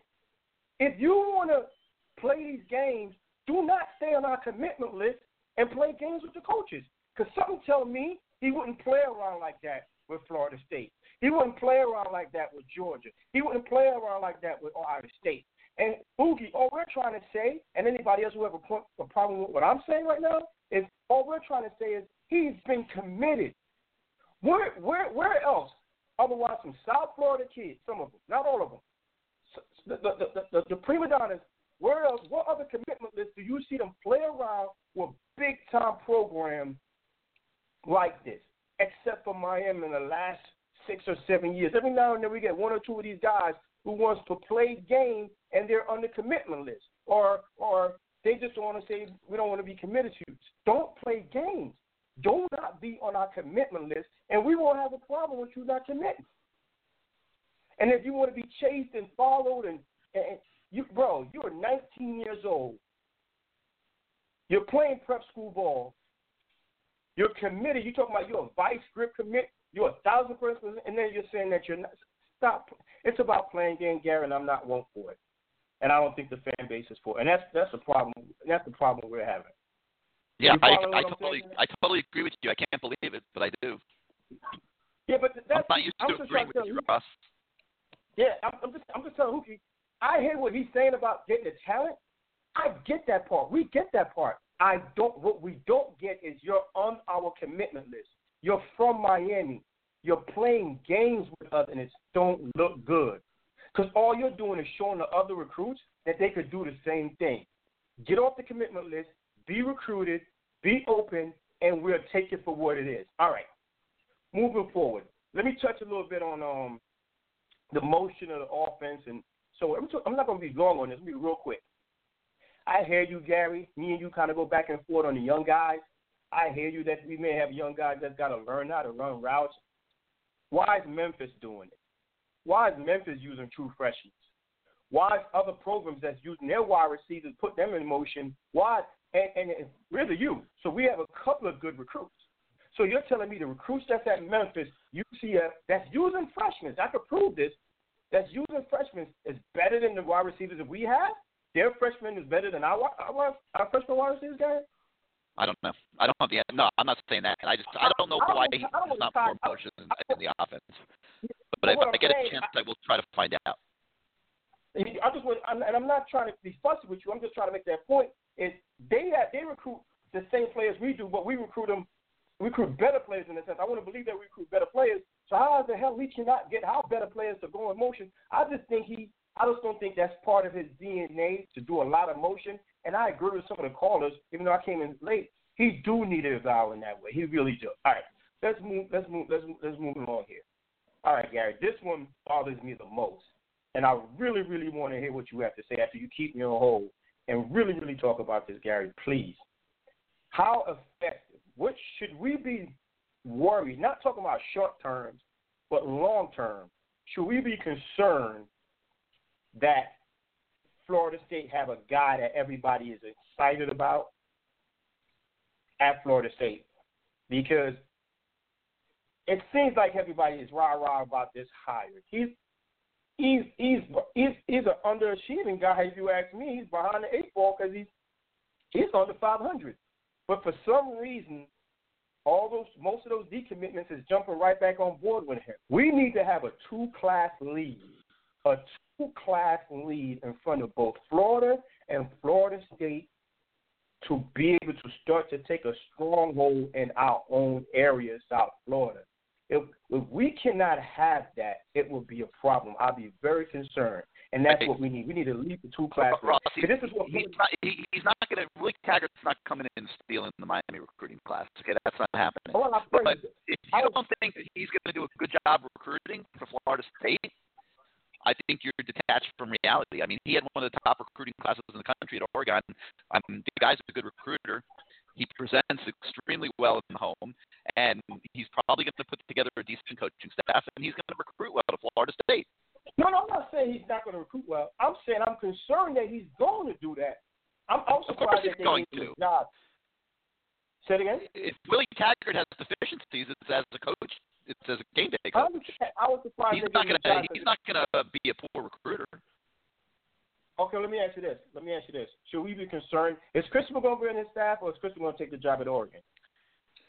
If you want to play these games, do not stay on our commitment list and play games with the coaches. Because something tell me he wouldn't play around like that with Florida State. He wouldn't play around like that with Georgia. He wouldn't play around like that with Ohio State. And Boogie, all we're trying to say, and anybody else who have a, point, a problem with what I'm saying right now, is all we're trying to say is he's been committed. Where, where, where else? Otherwise, some South Florida kids, some of them, not all of them. The, the, the, the, the prima donnas, where else? What other commitment list do you see them play around with big time programs like this? Except for Miami in the last six or seven years. Every now and then we get one or two of these guys who wants to play games and they're on the commitment list, or or they just want to say we don't want to be committed to. you. Don't play games. Do not be on our commitment list, and we won't have a problem with you not committing. And if you want to be chased and followed, and, and you, bro, you are 19 years old. You're playing prep school ball. You're committed. You're talking about you're a vice grip commit. You're a thousand percent, and then you're saying that you're not. Stop. It's about playing game, Gary, and I'm not one for it. And I don't think the fan base is for it. And that's that's the problem. That's the problem we're having. Yeah, I, I totally, saying? I totally agree with you. I can't believe it, but I do. Yeah, but that's I'm not used I'm to agreeing with tell you, Ross. Yeah, I'm, I'm just I'm just telling Hookie. I hear what he's saying about getting the talent. I get that part. We get that part. I don't. What we don't get is you're on our commitment list. You're from Miami. You're playing games with us, and it don't look good. Because all you're doing is showing the other recruits that they could do the same thing. Get off the commitment list. Be recruited. Be open, and we'll take it for what it is. All right. Moving forward, let me touch a little bit on um the motion of the offense, and so I'm, I'm not going to be long on this. Be real quick. I hear you, Gary. Me and you kind of go back and forth on the young guys. I hear you that we may have young guys that's got to learn how to run routes. Why is Memphis doing it? Why is Memphis using true freshmen? Why is other programs that's using their wide receivers put them in motion? Why? And, and, and really you. So we have a couple of good recruits. So you're telling me the recruits that's at Memphis, UCF, that's using freshmen. I could prove this. That's using freshmen is better than the wide receivers that we have. Their freshman is better than our our, our freshman wide receivers, guys. I don't know. I don't have the no. I'm not saying that. I just I don't know I why he's don't more motion in, in the offense. But But if I get saying, a chance, I will try to find out. I just want, and I'm not trying to be fussy with you. I'm just trying to make that point. Is they have, they recruit the same players we do, but we recruit them, We recruit better players in a sense. I want to believe that we recruit better players. So how the hell we cannot get our better players to go in motion? I just think he, I just don't think that's part of his DNA to do a lot of motion. And I agree with some of the callers, even though I came in late. He do need a vowel in that way. He really do. All right, let's move. Let's move. Let's let's move along here. All right, Gary. This one bothers me the most, and I really, really want to hear what you have to say after you keep me on hold and really, really talk about this, Gary. Please. How effective? What should we be worried? Not talking about short terms, but long term. Should we be concerned that Florida State have a guy that everybody is excited about at Florida State? Because it seems like everybody is rah rah about this hire. He's he's he's he's he's an underachieving guy. If you ask me, he's behind the eight ball because he's he's under 500. But for some reason, all those most of those decommitments is jumping right back on board with him. We need to have a two class lead, a class lead in front of both Florida and Florida State to be able to start to take a stronghold in our own area, South Florida. If, if we cannot have that, it will be a problem. I'll be very concerned. And that's what we need. We need to lead the two classes. Ross, he, this is what he's not, he, he's not going to. Willie Taggart's not coming in and stealing the Miami recruiting class. Okay, that's not happening. I'm but if you don't think that he's going to do a good job recruiting for Florida State, I think you're detached from reality. I mean, he had one of the top recruiting classes in the country at Oregon. Mean, the guy's a good recruiter. He presents extremely well in the home, and he's probably going to put together a decent coaching staff, and he's going to recruit well to Florida State. No, no, I'm not saying he's not going to recruit well. I'm saying I'm concerned that he's going to do that. I'm, I'm surprised he's that they going to. job. Say it again. If Willie Taggart has deficiencies, as a coach. It's as a game day I coach. was, I was surprised He's not gonna. He's not going to be a poor recruiter. Okay, let me ask you this. Let me ask you this. Should we be concerned? Is Cristobal going to be in his staff, or is Cristobal going to take the job at Oregon?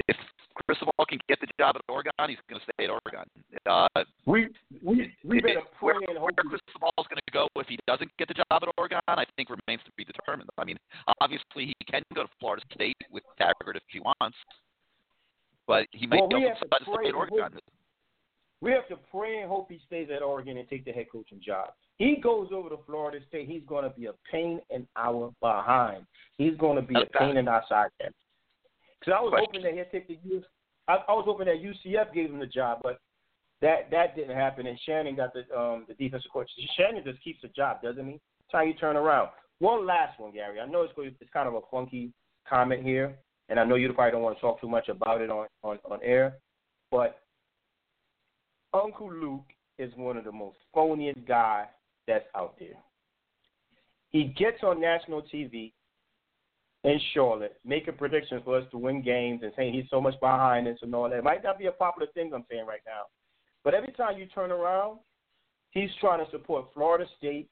If Cristobal can get the job at Oregon, he's going to stay at Oregon. Uh, we we we better where, pray and where hope. Cristobal's going to go if he doesn't get the job at Oregon, I think remains to be determined. I mean, obviously he can go to Florida State with Taggart if he wants, but he might Well, we go have to to stay at Oregon. We have to pray and hope he stays at Oregon and take the head coaching job. He goes over to Florida State, he's going to be a pain in our behind. He's going to be a pain in our side. Because I was hoping that he'd take the U. I, I was hoping that UCF gave him the job, but that that didn't happen. And Shannon got the um the defensive coach. Shannon just keeps the job, doesn't he? That's how you turn around. One last one, Gary. I know it's going, it's kind of a funky comment here, and I know you probably don't want to talk too much about it on on on air, but Uncle Luke is one of the most phoniest guys that's out there. He gets on national TV in Charlotte, making predictions for us to win games and saying he's so much behind us and all that. It might not be a popular thing I'm saying right now, but every time you turn around, he's trying to support Florida State,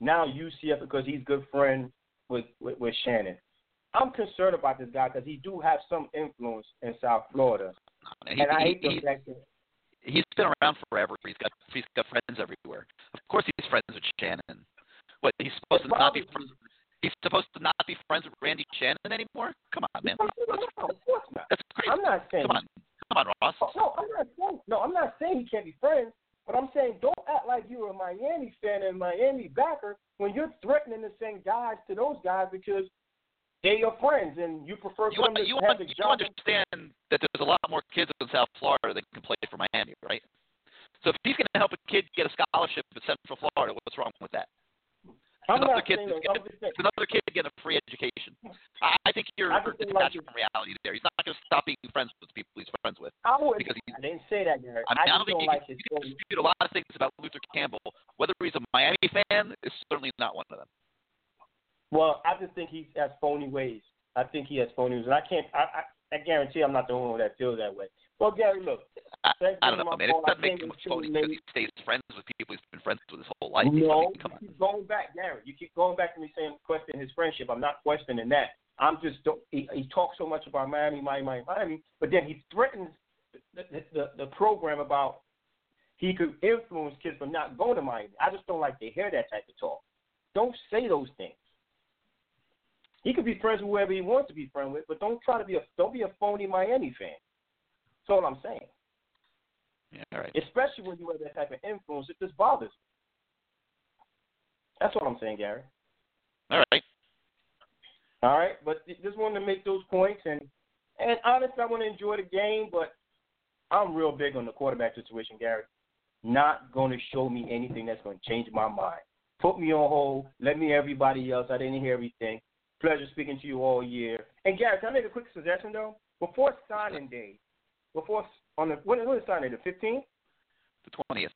now UCF because he's good friend with with, with Shannon. I'm concerned about this guy because he do have some influence in South Florida, he, and I hate he, the fact that. He's been around forever. He's got he's got friends everywhere. Of course, he's friends with Shannon. What he's supposed to not be friends? He's supposed to not be friends with Randy Shannon anymore? Come on, man. That's, that's crazy. I'm not saying. Come on, come on, Ross. Oh, no, I'm not saying. No, I'm not saying he can't be friends. But I'm saying don't act like you're a Miami fan and Miami backer when you're threatening to send guys to those guys because they're your friends and you prefer You, them un- to you, have the you understand that there's a lot more kids in South Florida that can play for Miami, right? So if he's going to help a kid get a scholarship at Central Florida, what's wrong with that? I'm another not kid, saying that. Getting- another kid getting a free education. I, I think you're I detached like from reality there. He's not going to stop being friends with the people he's friends with. I would. Because he, I didn't say that, Gary. I mean, I, just don't think don't you, like can, you can dispute a lot of things about Luther Campbell. Whether he's a Miami fan is certainly not one of them. Well, I just think he has phony ways. I think he has phony ways, and I can't. I, I, I guarantee I'm not the only one that feels that way. Well, Gary, look. I, I don't know, man. It doesn't make him phony because he stays friends with people he's been friends with his whole life. No, you keep going back, Gary. You keep going back to me saying question his friendship. I'm not questioning that. I'm just he, he talks so much about Miami, Miami, Miami, Miami, but then he threatens the, the, the, the program about he could influence kids from not going to Miami. I just don't like to hear that type of talk. Don't say those things. He could be friends with whoever he wants to be friends with, but don't try to be a don't be a phony Miami fan. That's all I'm saying. Yeah, all right. Especially when you have that type of influence, it just bothers. Me. That's what I'm saying, Gary. All right. All right, but just wanted to make those points, and and honestly, I want to enjoy the game, but I'm real big on the quarterback situation, Gary. Not going to show me anything that's going to change my mind. Put me on hold. Let me everybody else. I didn't hear everything. Pleasure speaking to you all year. And Gary, can I make a quick suggestion though? Before signing day, before on the when, when is signing day? The fifteenth. The twentieth.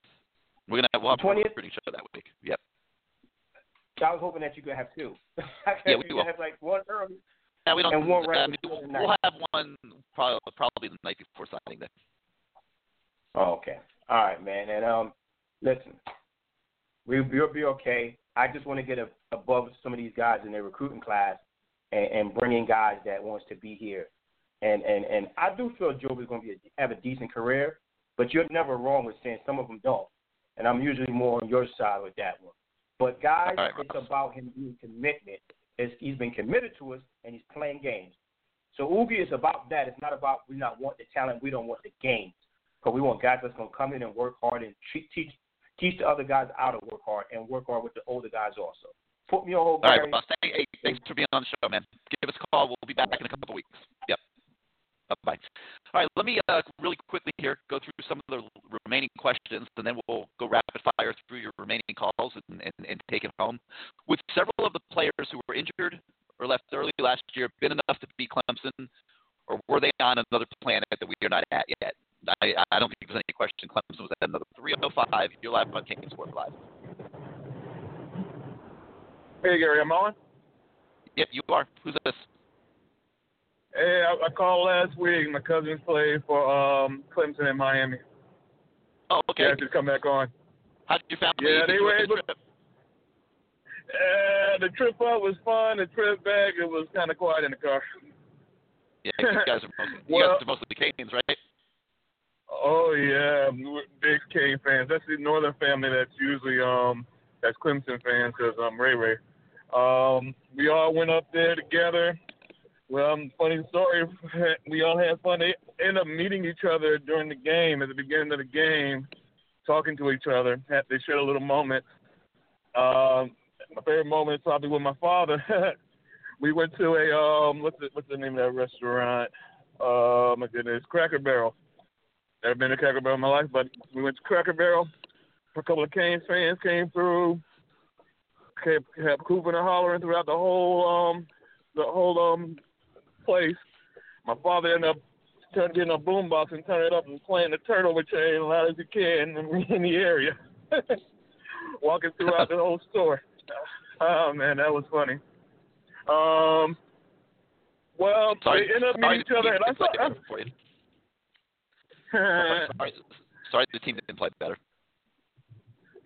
We're gonna have, we'll have 20th? pretty sure that week. Yep. I was hoping that you could have two. <laughs> Yeah, we will. have like one early. Yeah, we don't. And one right. I mean, we'll, the night. we'll have one probably, probably the night before signing day. Oh, okay. All right, man. And um, listen, we we'll be okay. I just want to get a, above some of these guys in their recruiting class and, and bring in guys that wants to be here. And and and I do feel Jobe is going to be a, have a decent career, but you're never wrong with saying some of them don't. And I'm usually more on your side with that one. But guys, right, it's about him being commitment. It's, he's been committed to us and he's playing games. So Ugi is about that. It's not about we not want the talent, we don't want the games. Because we want guys that's going to come in and work hard and treat, teach teach the other guys how to work hard and work hard with the older guys also. Put me on hold, All right, boss. Hey, hey, thanks for being on the show, man. Give us a call. We'll be back in a couple of weeks. Yep. Bye bye. All right, let me uh, really quickly here go through some of the remaining questions, and then we'll go rapid fire through your remaining calls and, and, and take it home. With several of the players who were injured or left early last year been enough to beat Clemson, or were they on another planet that we are not at yet? I, I don't think there's any question Clemson was at another 305. You're live on King Sports Live. Hey Gary, I'm on. Yep, you are. Who's this? Hey, I, I called last week. My cousins played for um Clemson in Miami. Oh, okay. Yeah, just come back on. How did you family Yeah, they were able. trip? Uh, the trip up was fun. The trip back, it was kind of quiet in the car. Yeah, you guys are mostly, you Well- guys are mostly Canes, right? Oh yeah, big K fans. That's the northern family that's usually um that's Clemson fans because I'm Ray Ray. Um, we all went up there together. Well, um, funny story. <laughs> We all had fun. They ended up meeting each other during the game at the beginning of the game, talking to each other. They shared a little moment. Um, my favorite moment is probably with my father. <laughs> we went to a um what's the what's the name of that restaurant? Uh, my goodness, Cracker Barrel. Never been to Cracker Barrel in my life, but we went to Cracker Barrel. A couple of Canes fans came through. Kept, kept hooping and hollering throughout the whole um the whole um place. My father ended up turn, getting a boombox and turning it up and playing the turnover chain as loud as he can in, in the area. <laughs> Walking throughout the whole store. Oh man, that was funny. Um, well, Sorry, they ended up meeting the each other, and I didn't play thought, better for you. <laughs> sorry, sorry the team didn't play better.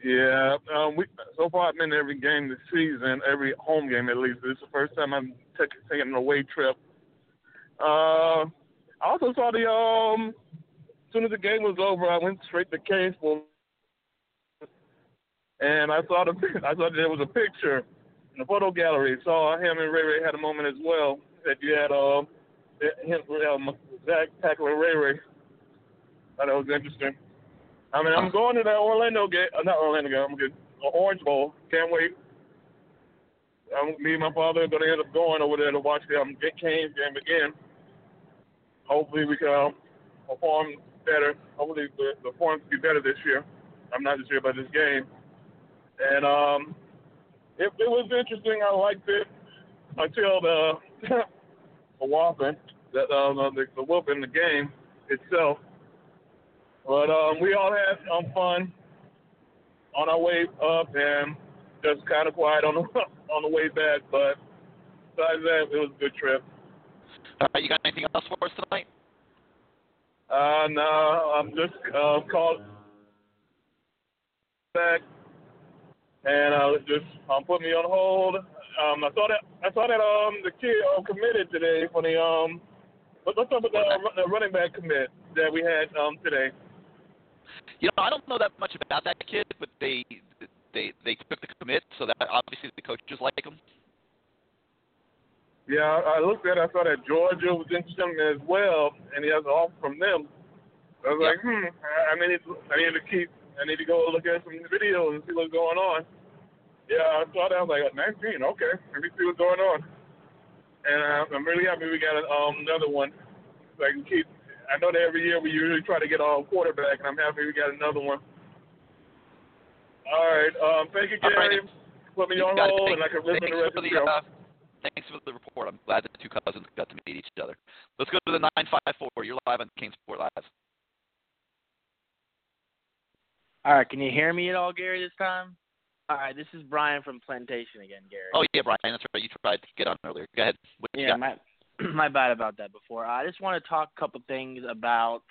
Yeah, um, we so far I've been to every game this season, every home game at least. This is the first time I'm t- taking an away trip. Uh, I also saw the um, as soon as the game was over, I went straight to Canesville, and I saw the <laughs> I saw there was a picture in the photo gallery. Saw him and Ray Ray had a moment as well. That you had um, him, um Zach tackling Ray Ray. That was interesting. I mean, I'm going to that Orlando game. Uh, not Orlando game. I'm good. The Orange Bowl. Can't wait. Um, me and my father are going to end up going over there to watch the um, Canes game again. Hopefully, we can um, perform better. Hopefully, the, the performance will be better this year. I'm not this year, but this game. And um, it, it was interesting. I liked it until the <laughs> the whopping, that uh, the, the whoop in the game itself. But um, we all had um, fun on our way up and just kind of quiet on the <laughs> on the way back. But besides that, it was a good trip. All right, you got anything else for us tonight? Uh, no, I'm just uh, called back and uh, just um, put me on hold. Um, I saw that I saw that um the kid um, committed today for the um. Let's talk about the, uh, the running back commit that we had um today. You know, I don't know that much about that kid, but they they they took the commit, so that obviously the coaches like him. Yeah, I I looked at. it, I saw that Georgia was interested in him as well, and he has an offer from them. I was like, hmm, I, I need to, I need to keep. I need to go look at some videos and see what's going on. Yeah, I saw that. I was like, 19. Okay, let me see what's going on. And uh, I'm really happy we got um, another one. So I can keep. I know that every year we usually try to get a quarterback, and I'm happy we got another one. All right. Um, thank you, Gary. Put me on hold, Thanks- and I can listen to the rest for of the the, show. uh, Thanks for the report. I'm glad the two cousins got to meet each other. Let's go to the 954. You're live on King Sport Live. All right, can you hear me at all, Gary, this time? All right, this is Brian from Plantation again, Gary. Oh, yeah, Brian. That's right. You tried to get on earlier. Go ahead. What yeah, got? my <clears throat> my bad about that before. I just want to talk a couple things about.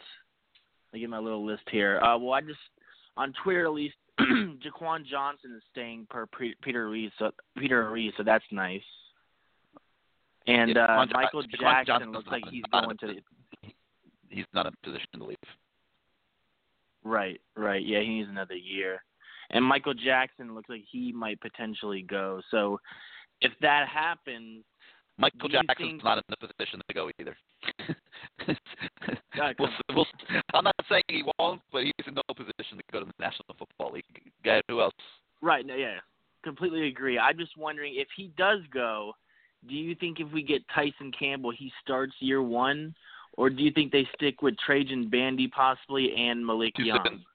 Let me get my little list here. Uh, well, I just on Twitter at least, <clears throat> Jaquan Johnson is staying per Peter Reese, so Peter Reese, so that's nice. And Yeah, uh, Jaquan Michael Jaquan Jackson Johnson's looks like he's going to the He's not in a position to leave. Right, right. Yeah, he needs another year. And Michael Jackson looks like he might potentially go. So if that happens, Michael you Jackson's not in the position to go either. <laughs> We'll, we'll, I'm not saying he won't, but he's in no position to go to the National Football League. Who else? right, no, yeah, completely agree. I'm just wondering if he does go, do you think if we get Tyson Campbell, he starts year one, or do you think they stick with Trajan Bandy possibly and Malik Too Young? soon.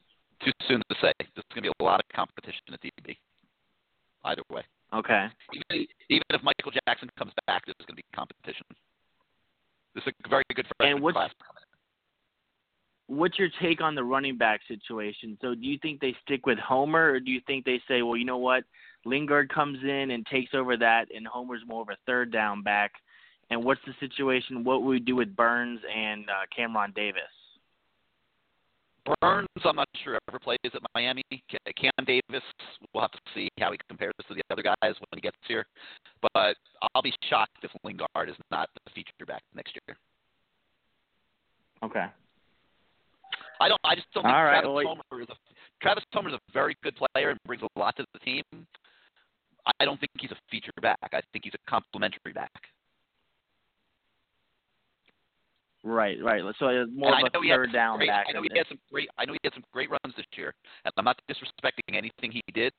Too soon to say. There's going to be a lot of competition at DB. Either way. Okay. Even, even if Michael Jackson comes back, there's going to be competition. This is a very good freshman And what's class. what's your take on the running back situation? So do you think they stick with Homer, or do you think they say, well, you know what, Lingard comes in and takes over that, and Homer's more of a third down back? And what's the situation? What would we do with Burns and uh, Cameron Davis? Burns, I'm not sure ever plays at Miami. Ca- Cam Davis, we'll have to see how he compares to the other guys when he gets here. But I'll be shocked if Lingard is not the feature back next year. Okay. I don't. I just don't think All right, Travis well, Homer is a Travis Homer is a very good player and brings a lot to the team. I don't think he's a feature back. I think he's a complementary back. Right, right. So uh, more And of a third down great, back. I know he had some great. I know he had some great runs this year, and I'm not disrespecting anything he did.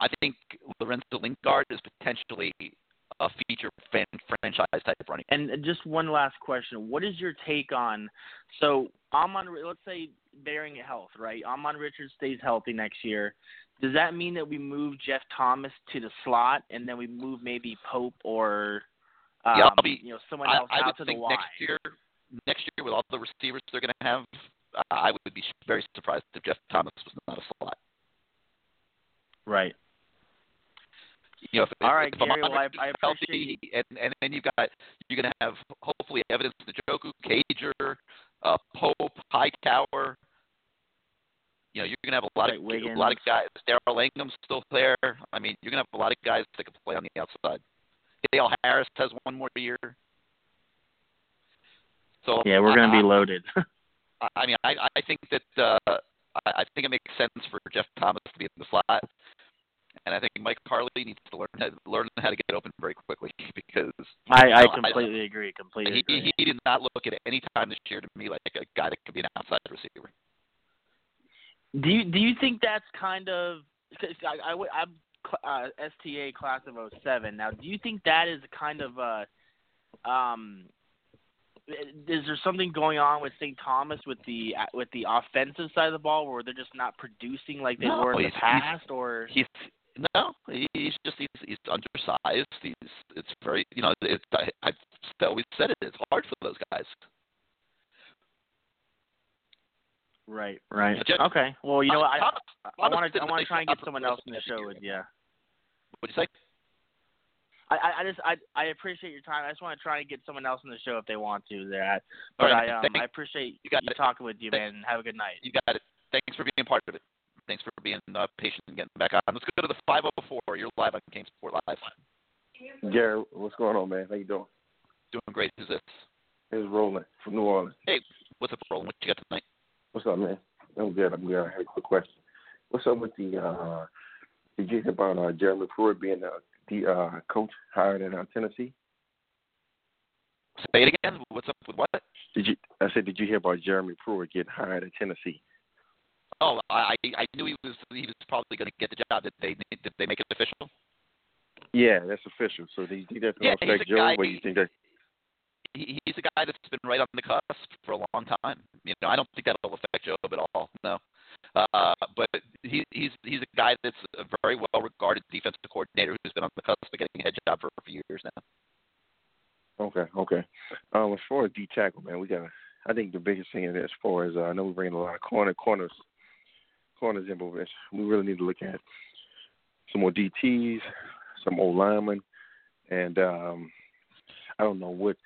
I think Lorenzo Lingard is potentially a feature fan, franchise type running. And just one last question: What is your take on? So Ahmmon, let's say bearing health, right? Ahmmon Richards stays healthy next year. Does that mean that we move Jeff Thomas to the slot, and then we move maybe Pope or um, yeah, I'll be, you know someone I, else I out would to the think Y? next year, next year with all the receivers they're going to have, uh, I would be very surprised if Jeff Thomas was not a slot. Right. You know, if, All if, right, if Gary, well, I- I is healthy, and, and and you've got you're going to have hopefully evidence to Joku, Cager, uh, Pope, Hightower. You know, you're going to have a lot Right, of Wiggins. a lot of guys. Darrell Langham's still there. I mean, you're going to have a lot of guys that can play on the outside. Dale Harris has one more year. So Yeah, we're going to be loaded. <laughs> I, I mean, I, I think that uh, I, I think it makes sense for Jeff Thomas to be in the slot, and I think Mike Harley needs to learn how, learn how to get open very quickly <laughs> because I, you I know, completely agree. Completely he, agree. he did not look at any time this year to me like a guy that could be an outside receiver. Do you do you think that's kind of? Cause I, I, I'm uh, STA class of '07 now. Do you think that is a kind of uh um? Is there something going on with St. Thomas with the with the offensive side of the ball where they're just not producing like they No, were in the he's- he's- past, or He's no, he's just he's, he's undersized. He's it's very you know it's I, I've always said it. It's hard for those guys. Right, right? Yeah, Jeff- Okay. Well, you know what? I Thomas- I want to I want to try and get someone else in the show with yeah. What'd you say? I, I I just I I appreciate your time. I just want to try and get someone else in the show if they want to. That, but right, I um thank- I appreciate you got you talking with you, Thank- man. Have a good night. You got it. Thanks for being part of it. Thanks for being uh, patient and getting back on. Let's go to the 504. You're live on King Sport Live. Gary, what's going on, man? How you doing? Doing great. Who's this? It's Roland from New Orleans. Hey, what's up, Roland? What you got tonight? What's up, man? I'm good. I'm good. I had a quick question. What's up with the? uh Did you hear about uh, Jeremy Pruitt being uh, the uh, coach hired in uh, Tennessee? Say it again. What's up with what? Did you? I said, did you hear about Jeremy Pruitt getting hired at Tennessee? Oh, I I knew he was he was probably going to get the job. Did they did they make it official? Yeah, that's official. So do you think that's going to affect Joe, guy- or you think that? He, he's a guy that's been right on the cusp for a long time. You know, I don't think that'll affect Jobe at all. No, uh, but he, he's he's a guy that's a very well regarded defensive coordinator who's been on the cusp of getting a head job for a few years now. Okay, okay. Um, as far as D tackle, man, we got. I think the biggest thing as far as uh, I know we're bringing a lot of corner corners, corners in, but we really need to look at some more DTs, some old linemen, and um, I don't know what.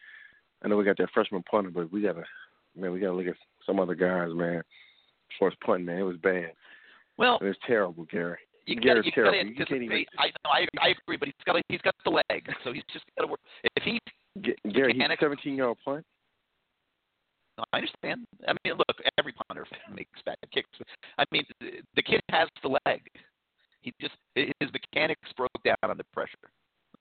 I know we got that freshman punter, but we gotta, man, we gotta look at some other guys, man. As far as punting, man, it was bad. Well, it was terrible, Gary. You Gary's gotta, terrible. You can't even. I know, I, I agree, but he's got he's got the leg, so he's just got to work. If he, G- Gary, he's a 17 yard punt. I understand. I mean, look, every punter <laughs> makes bad kicks. I mean, the kid has the leg. He just his mechanics broke down under pressure.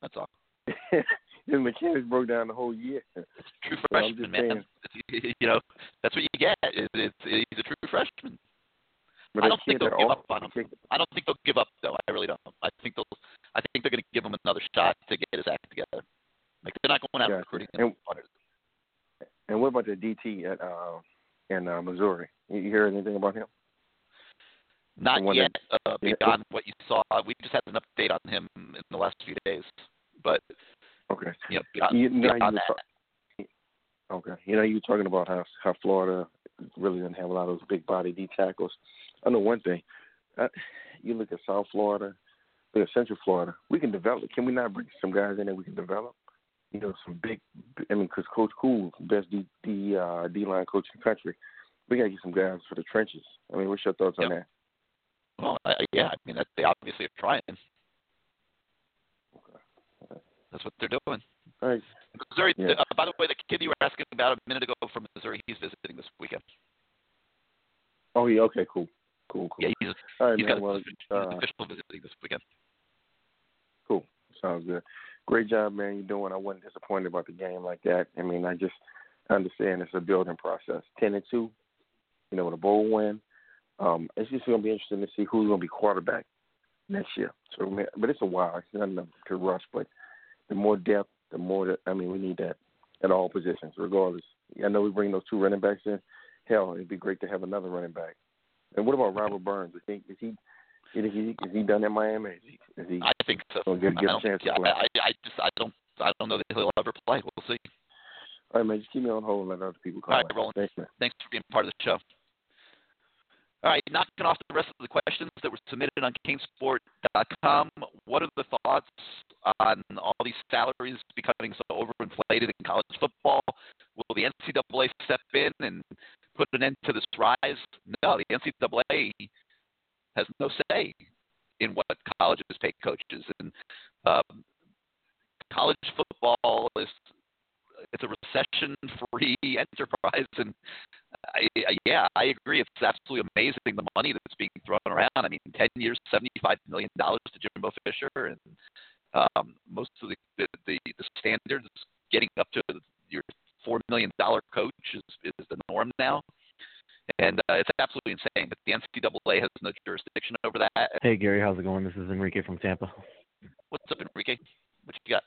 That's all. <laughs> <laughs> His mechanics broke down the whole year. True So freshman, man. <laughs> You know, that's what you get. It, he's a true freshman. But I don't think they'll give up on him. I don't think they'll give up though. I really don't. I think they'll. I think they're going to give him another shot to get his act together. Like they're not going out Gotcha. recruiting And-. And what about the DT at uh in uh, Missouri? You hear anything about him? Not yet. that- uh, yeah, beyond what you saw, we just had an update on him in the last few days. But Okay. you know, You beyond you that, talk- okay. You know, you were talking about how how Florida really doesn't have a lot of those big body D tackles. I know one thing. Uh, you look at South Florida, look at Central Florida. We can develop. Can we not bring some guys in there we can develop? You know, some big. I mean, because Coach Kuli, best D D uh, D line coach in the country. We gotta get some guys for the trenches. I mean, what's your thoughts on that? well, I, yeah, I mean, that, they obviously are trying. That's what they're doing. Right. Missouri. Yeah. Uh, by the way, the kid you were asking about a minute ago from Missouri, he's visiting this weekend. Oh yeah. Okay. Cool. Cool. Cool. Yeah, he's, All right, he's man. got Well, a, uh, official visiting this weekend. Cool. Sounds good. Great job, man. You're doing. I wasn't disappointed about the game like that. I mean, I just understand it's a building process. Ten and two, you know, with a bowl win. Um, it's just going to be interesting to see who's going to be quarterback next year. So, but it's a while. It's not enough to rush. But the more depth, the more that I mean, we need that at all positions, regardless. I know we bring those two running backs in. Hell, it'd be great to have another running back. And what about Robert Burns? Is he is he is he, is he done in Miami? Is he, is he I think so. gonna get, I get a don't, chance yeah, to play? I, I just I don't I don't know that he'll ever play. We'll see. All right, man. Just keep me on hold and let other people call. All right. Roland. Thanks, man. Thanks for being part of the show. All right, knocking off the rest of the questions that were submitted on CaneSport.com. What are the thoughts on all these salaries becoming so overinflated in college football? Will the NCAA step in and put an end to this rise? No, the NCAA has no say in what colleges pay coaches, and um, college football is it's a recession-free <laughs> enterprise, and I, I, yeah, I agree. It's absolutely amazing the money that's being thrown around. I mean, ten years, seventy-five million dollars to Jimbo Fisher, and um, most of the the, the the standards getting up to your four million dollar coach is is the norm now, and uh, it's absolutely insane. But the NCAA has no jurisdiction over that. Hey Gary, how's it going? This is Enrique from Tampa. What's up, Enrique? What you got?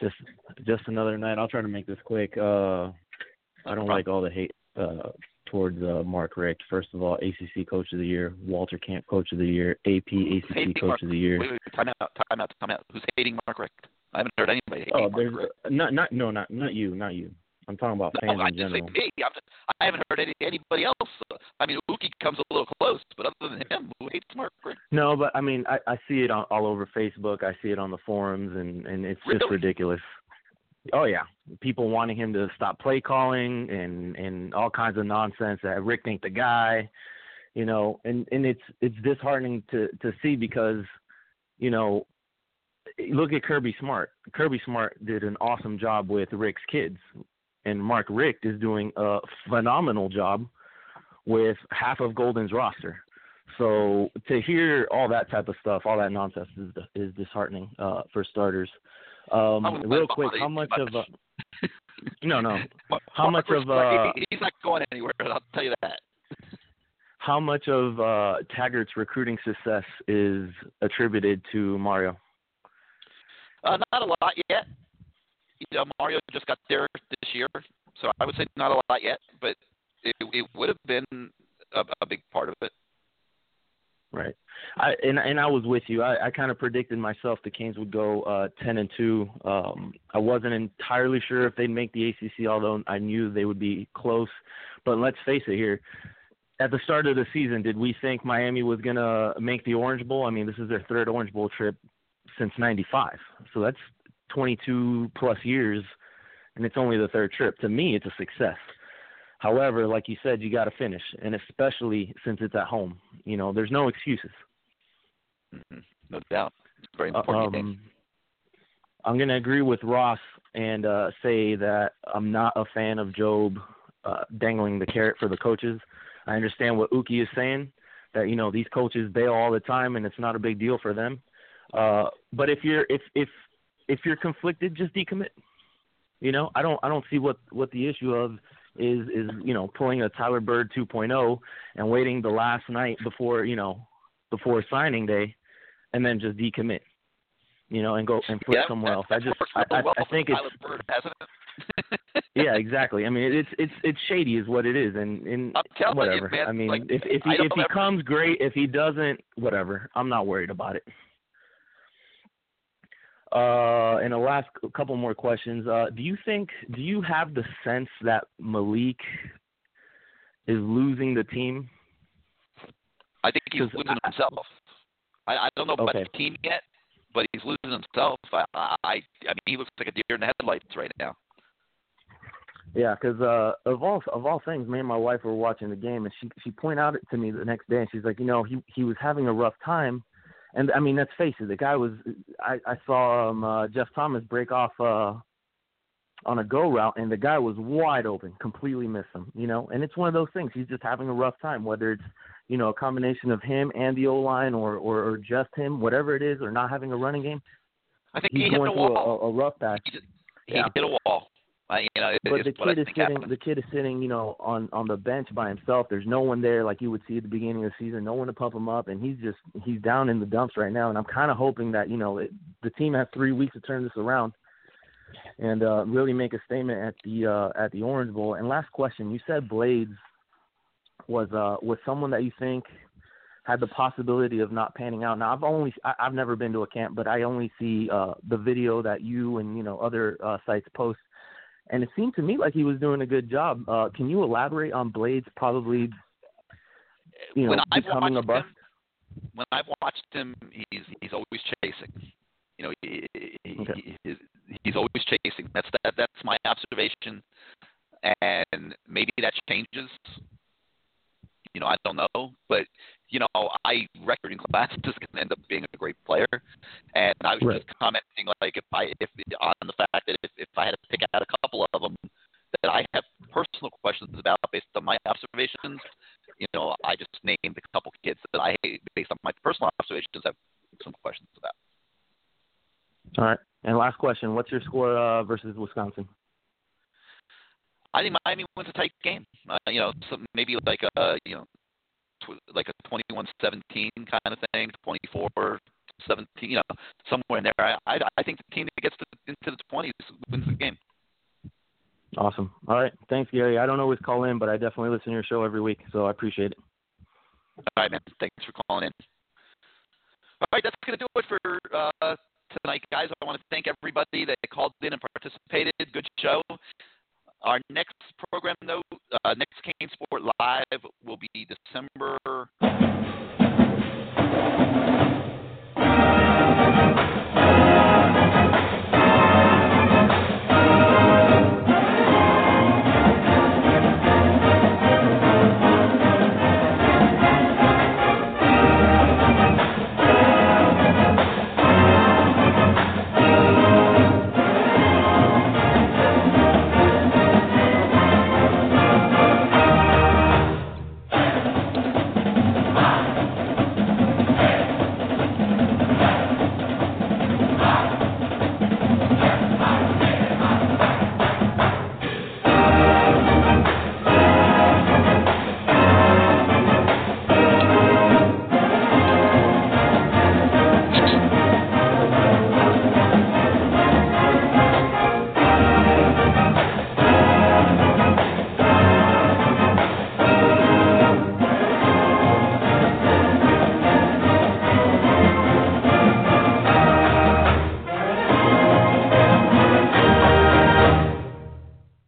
Just just another night. I'll try to make this quick. Uh I don't like all the hate uh towards uh Mark Richt. First of all, ACC Coach of the Year, Walter Camp Coach of the Year, AP ACC Hating Coach Mark- of the Year. Wait, wait, time out, time out, time out. Who's hating Mark Richt? I haven't heard anybody hating Oh, Mark there's Richt. not not no not not you, not you. I'm talking about fans No, I in just say me. I'm just, I haven't heard any, anybody else. I mean, Uki comes a little close, but other than him, who hates Mark Richt? No, but I mean, I, I see it on, all over Facebook. I see it on the forums, and and it's just ridiculous. Oh yeah, people wanting him to stop play calling and and all kinds of nonsense. That Richt ain't the guy, you know, and and it's it's disheartening to to see because, you know, look at Kirby Smart. Kirby Smart did an awesome job with Richt's kids, and Mark Richt is doing a phenomenal job with half of Golden's roster. So to hear all that type of stuff, all that nonsense is is disheartening uh, for starters. Um, real quick, how much of a <laughs> No, no. <laughs> How much of uh, he's not going anywhere. I'll tell you that. how much of uh, Taggart's recruiting success is attributed to Mario? Uh, not a lot yet. You know, Mario just got there this year, so I would say not a lot yet, but it, it would have been a, a big part of it. Right. I and and I was with you. I, I kind of predicted myself the Canes would go uh, ten and two. Um, I wasn't entirely sure if they'd make the ACC, although I knew they would be close. But let's face it here. At the start of the season, did we think Miami was gonna make the Orange Bowl? I mean, this is their third Orange Bowl trip since '95, so that's 22 plus years, and it's only the third trip. To me, it's a success. However, like you said, you got to finish, and especially since it's at home. You know, there's no excuses. Mm-hmm. No doubt. It's very important Um, game. I'm going to agree with Ross and uh, say that I'm not a fan of Jobe uh, dangling the carrot for the coaches. I understand what Uki is saying that you know these coaches bail all the time and it's not a big deal for them. Uh, but if you're if if if you're conflicted, just decommit. You know, I don't I don't see what what the issue of is is you know pulling a Tyler Byrd 2.0 and waiting the last night before you know before signing day, and then just decommit. You know, and go and flip Yeah, somewhere else. I just I, I, I think it's Byrd, it? <laughs> yeah, exactly. I mean, it's it's it's shady, is what it is, and and telling you, whatever. man, I mean, like, if if he if he ever- comes, great. If he doesn't, whatever. I'm not worried about it. Uh, and the last couple more questions. Uh, do you think? Do you have the sense that Malik is losing the team? I think he's losing himself. I, I don't know about Okay. the team yet, but he's losing himself. I, I, I mean, he looks like a deer in the headlights right now. Yeah, 'cause uh, of all of all things, me and my wife were watching the game, and she she pointed out it to me the next day, and she's like, you know, he he was having a rough time, and I mean, let's face it, the guy was. I I saw um, uh, Jeff Thomas break off uh, on a go route, and the guy was wide open, completely missed him, you know, and it's one of those things. He's just having a rough time, whether it's you know a combination of him and the O line, or, or or just him, whatever it is, or not having a running game. I think He's he hit going through wall. a, a rough patch. He Yeah. hit a wall. Uh, you know, But the kid is sitting. happened. The kid is sitting, you know, on on the bench by himself. There's no one there like you would see at the beginning of the season. No one to pump him up, and he's just he's down in the dumps right now. And I'm kind of hoping that you know it, the team has three weeks to turn this around and uh, really make a statement at the uh, at the Orange Bowl. And last question, you said Blades was uh was someone that you think had the possibility of not panning out. Now I've only I, I've never been to a camp, but I only see uh the video that you and you know other uh, sites post, and it seemed to me like he was doing a good job. Uh, can you elaborate on Blades probably you know When I've becoming a watched bust? him, when I've watched him, he's he's always chasing. You know, he, he, Okay. he, he's always chasing. That's that. That's my observation, and maybe that changes. You know, I don't know, but you know, I record in class is going to end up being a great player, and I was Right. just commenting like if I if on the fact that if, if I had to pick out a couple of them that I have personal questions about based on my observations, you know, I just named a couple kids that I based on my personal observations have some questions about. All right. And last question, what's your score uh, versus Wisconsin? I think Miami wins a tight game. Uh, you know, some, maybe like a you know, tw- like a 21-17 kind of thing, 24-17. You know, somewhere in there. I I, I think the team that gets to, into the 20s wins the game. Awesome. All right. Thanks, Gary. I don't always call in, but I definitely listen to your show every week, so I appreciate it. All right, man. Thanks for calling in. All right, that's going to do it for uh, tonight, guys. I want to thank everybody that called in and participated. Good show. Our next program though, uh, next CaneSport Live will be December